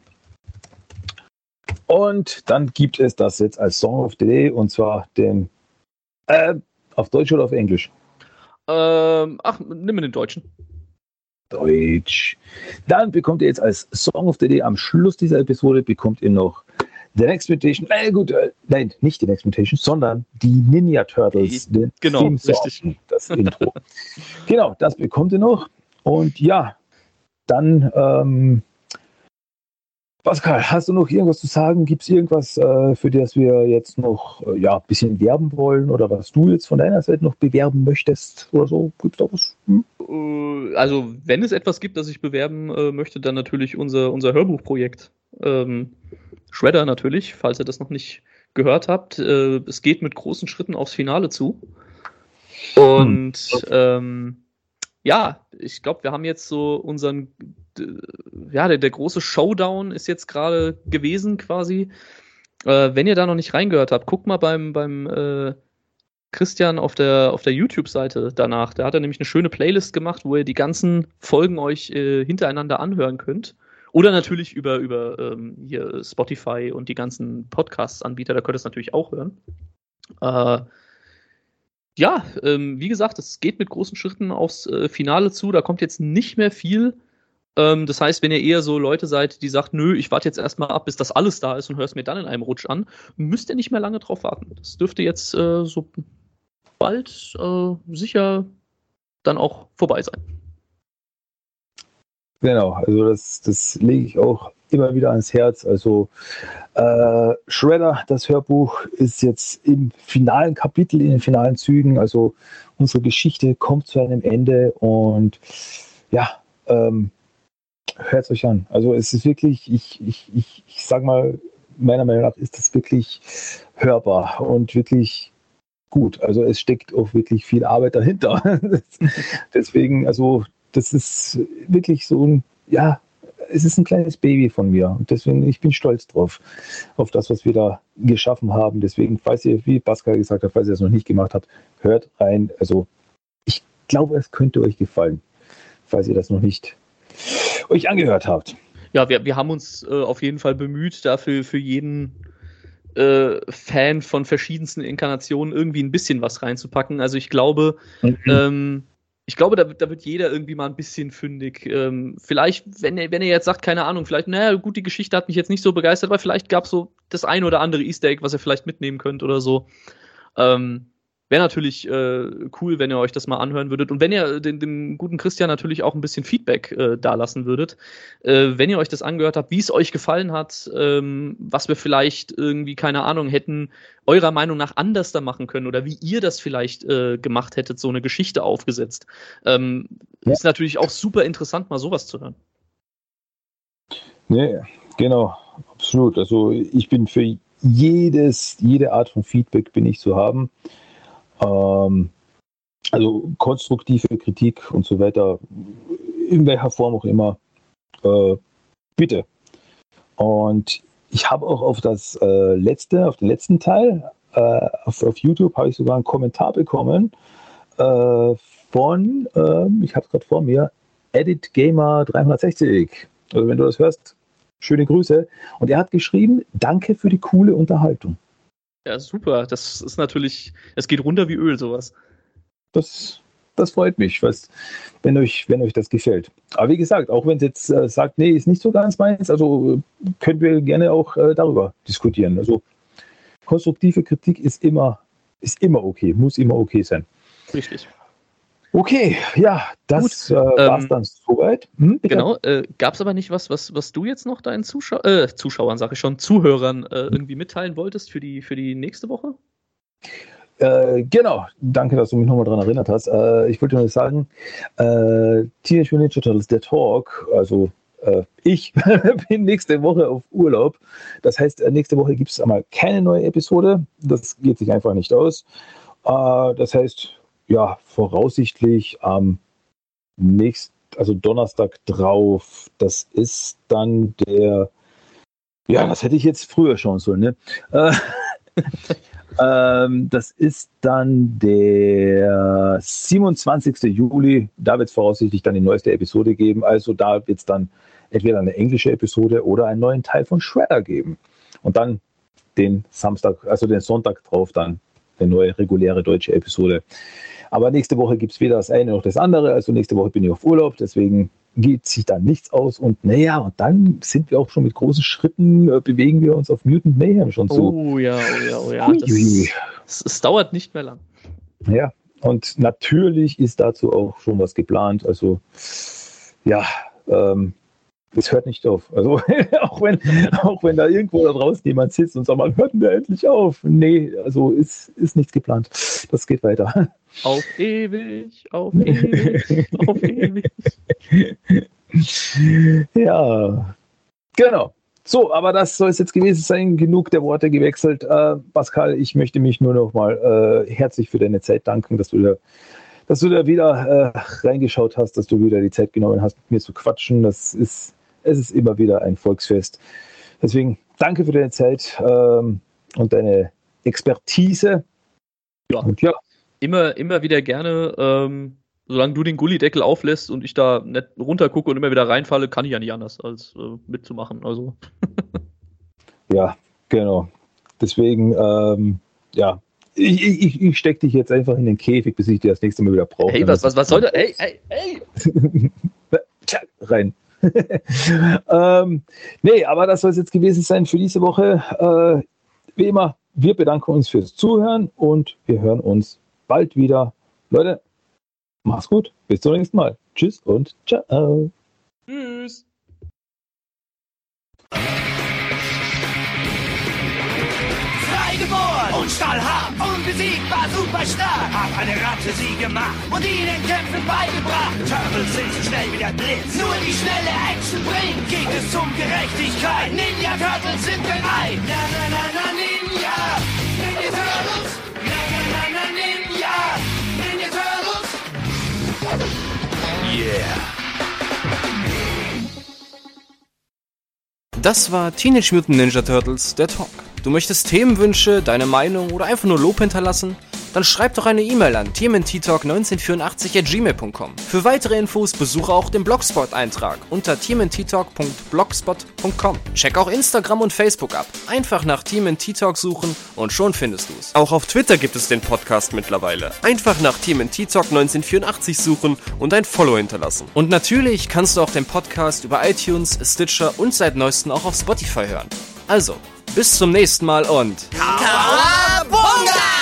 [SPEAKER 2] Und dann gibt es das jetzt als Song of the Day und zwar den äh, auf Deutsch oder auf Englisch?
[SPEAKER 3] Ähm, ach, nimm mir den Deutschen.
[SPEAKER 2] Deutsch. Dann bekommt ihr jetzt als Song of the Day am Schluss dieser Episode bekommt ihr noch The Next Mutation. Äh, gut, äh, nein, nicht The Next Mutation, sondern die Ninja Turtles.
[SPEAKER 3] Den genau, richtig.
[SPEAKER 2] Das Intro. genau, das bekommt ihr noch. Und ja, dann ähm, Pascal, hast du noch irgendwas zu sagen? Gibt es irgendwas, äh, für das wir jetzt noch äh, ja, ein bisschen werben wollen oder was du jetzt von deiner Seite noch bewerben möchtest oder so? Gibt es da was? Hm?
[SPEAKER 3] Äh, also, wenn es etwas gibt, das ich bewerben äh, möchte, dann natürlich unser, unser Hörbuchprojekt. Ähm, Shredder natürlich, falls ihr das noch nicht gehört habt. Äh, es geht mit großen Schritten aufs Finale zu. Und hm. ähm, ja, ich glaube, wir haben jetzt so unseren ja, der, der große Showdown ist jetzt gerade gewesen quasi. Äh, wenn ihr da noch nicht reingehört habt, guckt mal beim, beim äh, Christian auf der, auf der YouTube-Seite danach. Da hat er nämlich eine schöne Playlist gemacht, wo ihr die ganzen Folgen euch äh, hintereinander anhören könnt. Oder natürlich über, über ähm, hier Spotify und die ganzen Podcast-Anbieter, da könnt ihr es natürlich auch hören. Äh, ja, ähm, wie gesagt, es geht mit großen Schritten aufs äh, Finale zu. Da kommt jetzt nicht mehr viel. Ähm, das heißt, wenn ihr eher so Leute seid, die sagt, nö, ich warte jetzt erstmal ab, bis das alles da ist und höre es mir dann in einem Rutsch an, müsst ihr nicht mehr lange drauf warten. Das dürfte jetzt äh, so bald äh, sicher dann auch vorbei sein.
[SPEAKER 2] Genau, also das, das lege ich auch immer wieder ans Herz. Also äh, Shredder, das Hörbuch, ist jetzt im finalen Kapitel, in den finalen Zügen. Also unsere Geschichte kommt zu einem Ende und ja, ähm, hört es euch an. Also es ist wirklich, ich, ich, ich, ich sag mal, meiner Meinung nach ist das wirklich hörbar und wirklich gut. Also es steckt auch wirklich viel Arbeit dahinter. Deswegen, also das ist wirklich so ein, ja, es ist ein kleines Baby von mir und deswegen, ich bin stolz drauf, auf das, was wir da geschaffen haben. Deswegen, falls ihr, wie Pascal gesagt hat, falls ihr es noch nicht gemacht habt, hört rein. Also ich glaube, es könnte euch gefallen, falls ihr das noch nicht euch angehört habt.
[SPEAKER 3] Ja, wir, wir haben uns äh, auf jeden Fall bemüht, dafür für jeden äh, Fan von verschiedensten Inkarnationen irgendwie ein bisschen was reinzupacken. Also ich glaube, mhm. ähm, ich glaube, da, da, wird jeder irgendwie mal ein bisschen fündig. Ähm, vielleicht, wenn er, wenn er jetzt sagt, keine Ahnung, vielleicht, naja, gut, die Geschichte hat mich jetzt nicht so begeistert, aber vielleicht gab es so das ein oder andere Easter Egg, was ihr vielleicht mitnehmen könnt oder so. Ähm, Wäre natürlich äh, cool, wenn ihr euch das mal anhören würdet. Und wenn ihr den, dem guten Christian natürlich auch ein bisschen Feedback äh, dalassen würdet. Äh, wenn ihr euch das angehört habt, wie es euch gefallen hat, ähm, was wir vielleicht irgendwie, keine Ahnung, hätten eurer Meinung nach anders da machen können oder wie ihr das vielleicht äh, gemacht hättet, so eine Geschichte aufgesetzt. Ähm, ja. Ist natürlich auch super interessant, mal sowas zu hören.
[SPEAKER 2] Nee, genau, absolut. Also ich bin für jedes, jede Art von Feedback bin ich zu haben. Ähm, also konstruktive Kritik und so weiter, in welcher Form auch immer, äh, bitte. Und ich habe auch auf das äh, letzte, auf den letzten Teil, äh, auf, auf, YouTube habe ich sogar einen Kommentar bekommen äh, von, ähm, ich habe es gerade vor mir, Edit Gamer 360. Also wenn du das hörst, schöne Grüße. Und er hat geschrieben, danke für die coole Unterhaltung.
[SPEAKER 3] Ja, super. Das ist natürlich, es geht runter wie Öl, sowas.
[SPEAKER 2] Das, das freut mich, was, wenn, euch, wenn euch das gefällt. Aber wie gesagt, auch wenn es jetzt äh, sagt, nee, ist nicht so ganz meins, also können wir gerne auch äh, darüber diskutieren. Also konstruktive Kritik ist immer, ist immer okay, muss immer okay sein.
[SPEAKER 3] Richtig.
[SPEAKER 2] Okay, ja, das äh, war es ähm, dann soweit.
[SPEAKER 3] Hm, genau, äh, gab es aber nicht was, was, was du jetzt noch deinen Zuschau äh, Zuschauern, sage ich schon, Zuhörern äh, irgendwie mitteilen wolltest für die, für die nächste Woche?
[SPEAKER 2] Äh, genau, danke, dass du mich nochmal daran erinnert hast. Äh, ich wollte nur sagen, äh, Teenage Mutant Ninja Turtles, der Talk, also ich bin nächste Woche auf Urlaub. Das heißt, nächste Woche gibt es einmal keine neue Episode. Das geht sich einfach nicht aus. Das heißt, ja, voraussichtlich am nächsten, also Donnerstag drauf. Das ist dann der, ja, das hätte ich jetzt früher schauen sollen, ne? Äh, ähm, das ist dann der 27. Juli. Da wird es voraussichtlich dann die neueste Episode geben. Also da wird es dann entweder eine englische Episode oder einen neuen Teil von Shredder geben. Und dann den Samstag, also den Sonntag drauf dann eine neue reguläre deutsche Episode. Aber nächste Woche gibt es weder das eine noch das andere. Also nächste Woche bin ich auf Urlaub, deswegen geht sich da nichts aus. Und naja, und dann sind wir auch schon mit großen Schritten, äh, bewegen wir uns auf Mutant Mayhem schon zu.
[SPEAKER 3] Oh ja, oh ja, oh ja. Das, es dauert nicht mehr lang.
[SPEAKER 2] Ja, und natürlich ist dazu auch schon was geplant. Also ja, ähm, es hört nicht auf. Also auch wenn, auch wenn da irgendwo da draußen jemand sitzt und sagt, man hört denn der endlich auf? Nee, also ist, ist nichts geplant. Das geht weiter.
[SPEAKER 3] Auf ewig, auf ewig, auf ewig.
[SPEAKER 2] Ja, genau. So, aber das soll es jetzt gewesen sein. Genug der Worte gewechselt. Äh, Pascal, ich möchte mich nur noch mal äh, herzlich für deine Zeit danken, dass du da, dass du da wieder äh, reingeschaut hast, dass du wieder die Zeit genommen hast, mit mir zu quatschen. Das ist, es ist immer wieder ein Volksfest. Deswegen danke für deine Zeit ähm, und deine Expertise.
[SPEAKER 3] Ja. Und ja, immer, immer wieder gerne, ähm, solange du den Gullideckel auflässt und ich da nicht runtergucke und immer wieder reinfalle, kann ich ja nicht anders, als äh, mitzumachen. Also.
[SPEAKER 2] ja, genau. Deswegen, ähm, ja, ich, ich, ich stecke dich jetzt einfach in den Käfig, bis ich dir das nächste Mal wieder brauche.
[SPEAKER 3] Hey, was, was, was soll der? Hey, hey, hey!
[SPEAKER 2] Rein. ähm, nee, aber das soll es jetzt gewesen sein für diese Woche. Äh, wie immer, wir bedanken uns fürs Zuhören und wir hören uns bald wieder. Leute, mach's gut. Bis zum nächsten Mal. Tschüss und ciao. Tschüss.
[SPEAKER 4] Und stahlhart, unbesiegbar, super stark. Hab eine Ratte sie gemacht und ihnen Kämpfen beigebracht. Turtles sind so schnell wie der Blitz, nur die schnelle Action bringt. Geht es um Gerechtigkeit, Ninja Turtles sind bereit. Na na na na Ninja, Ninja Turtles.
[SPEAKER 5] Yeah. Das war Teenage Mutant Ninja Turtles, der Talk. Du möchtest Themenwünsche, deine Meinung oder einfach nur Lob hinterlassen? Dann schreib doch eine E-Mail an tmnttalk1984 Für weitere Infos besuche auch den Blogspot-Eintrag unter tmnttalk.blogspot.com. Check auch Instagram und Facebook ab. Einfach nach TMNT suchen und schon findest du es. Auch auf Twitter gibt es den Podcast mittlerweile. Einfach nach TMNT 1984 suchen und ein Follow hinterlassen. Und natürlich kannst du auch den Podcast über iTunes, Stitcher und seit neuestem auch auf Spotify hören. Also, bis zum nächsten Mal und... Kawabunga!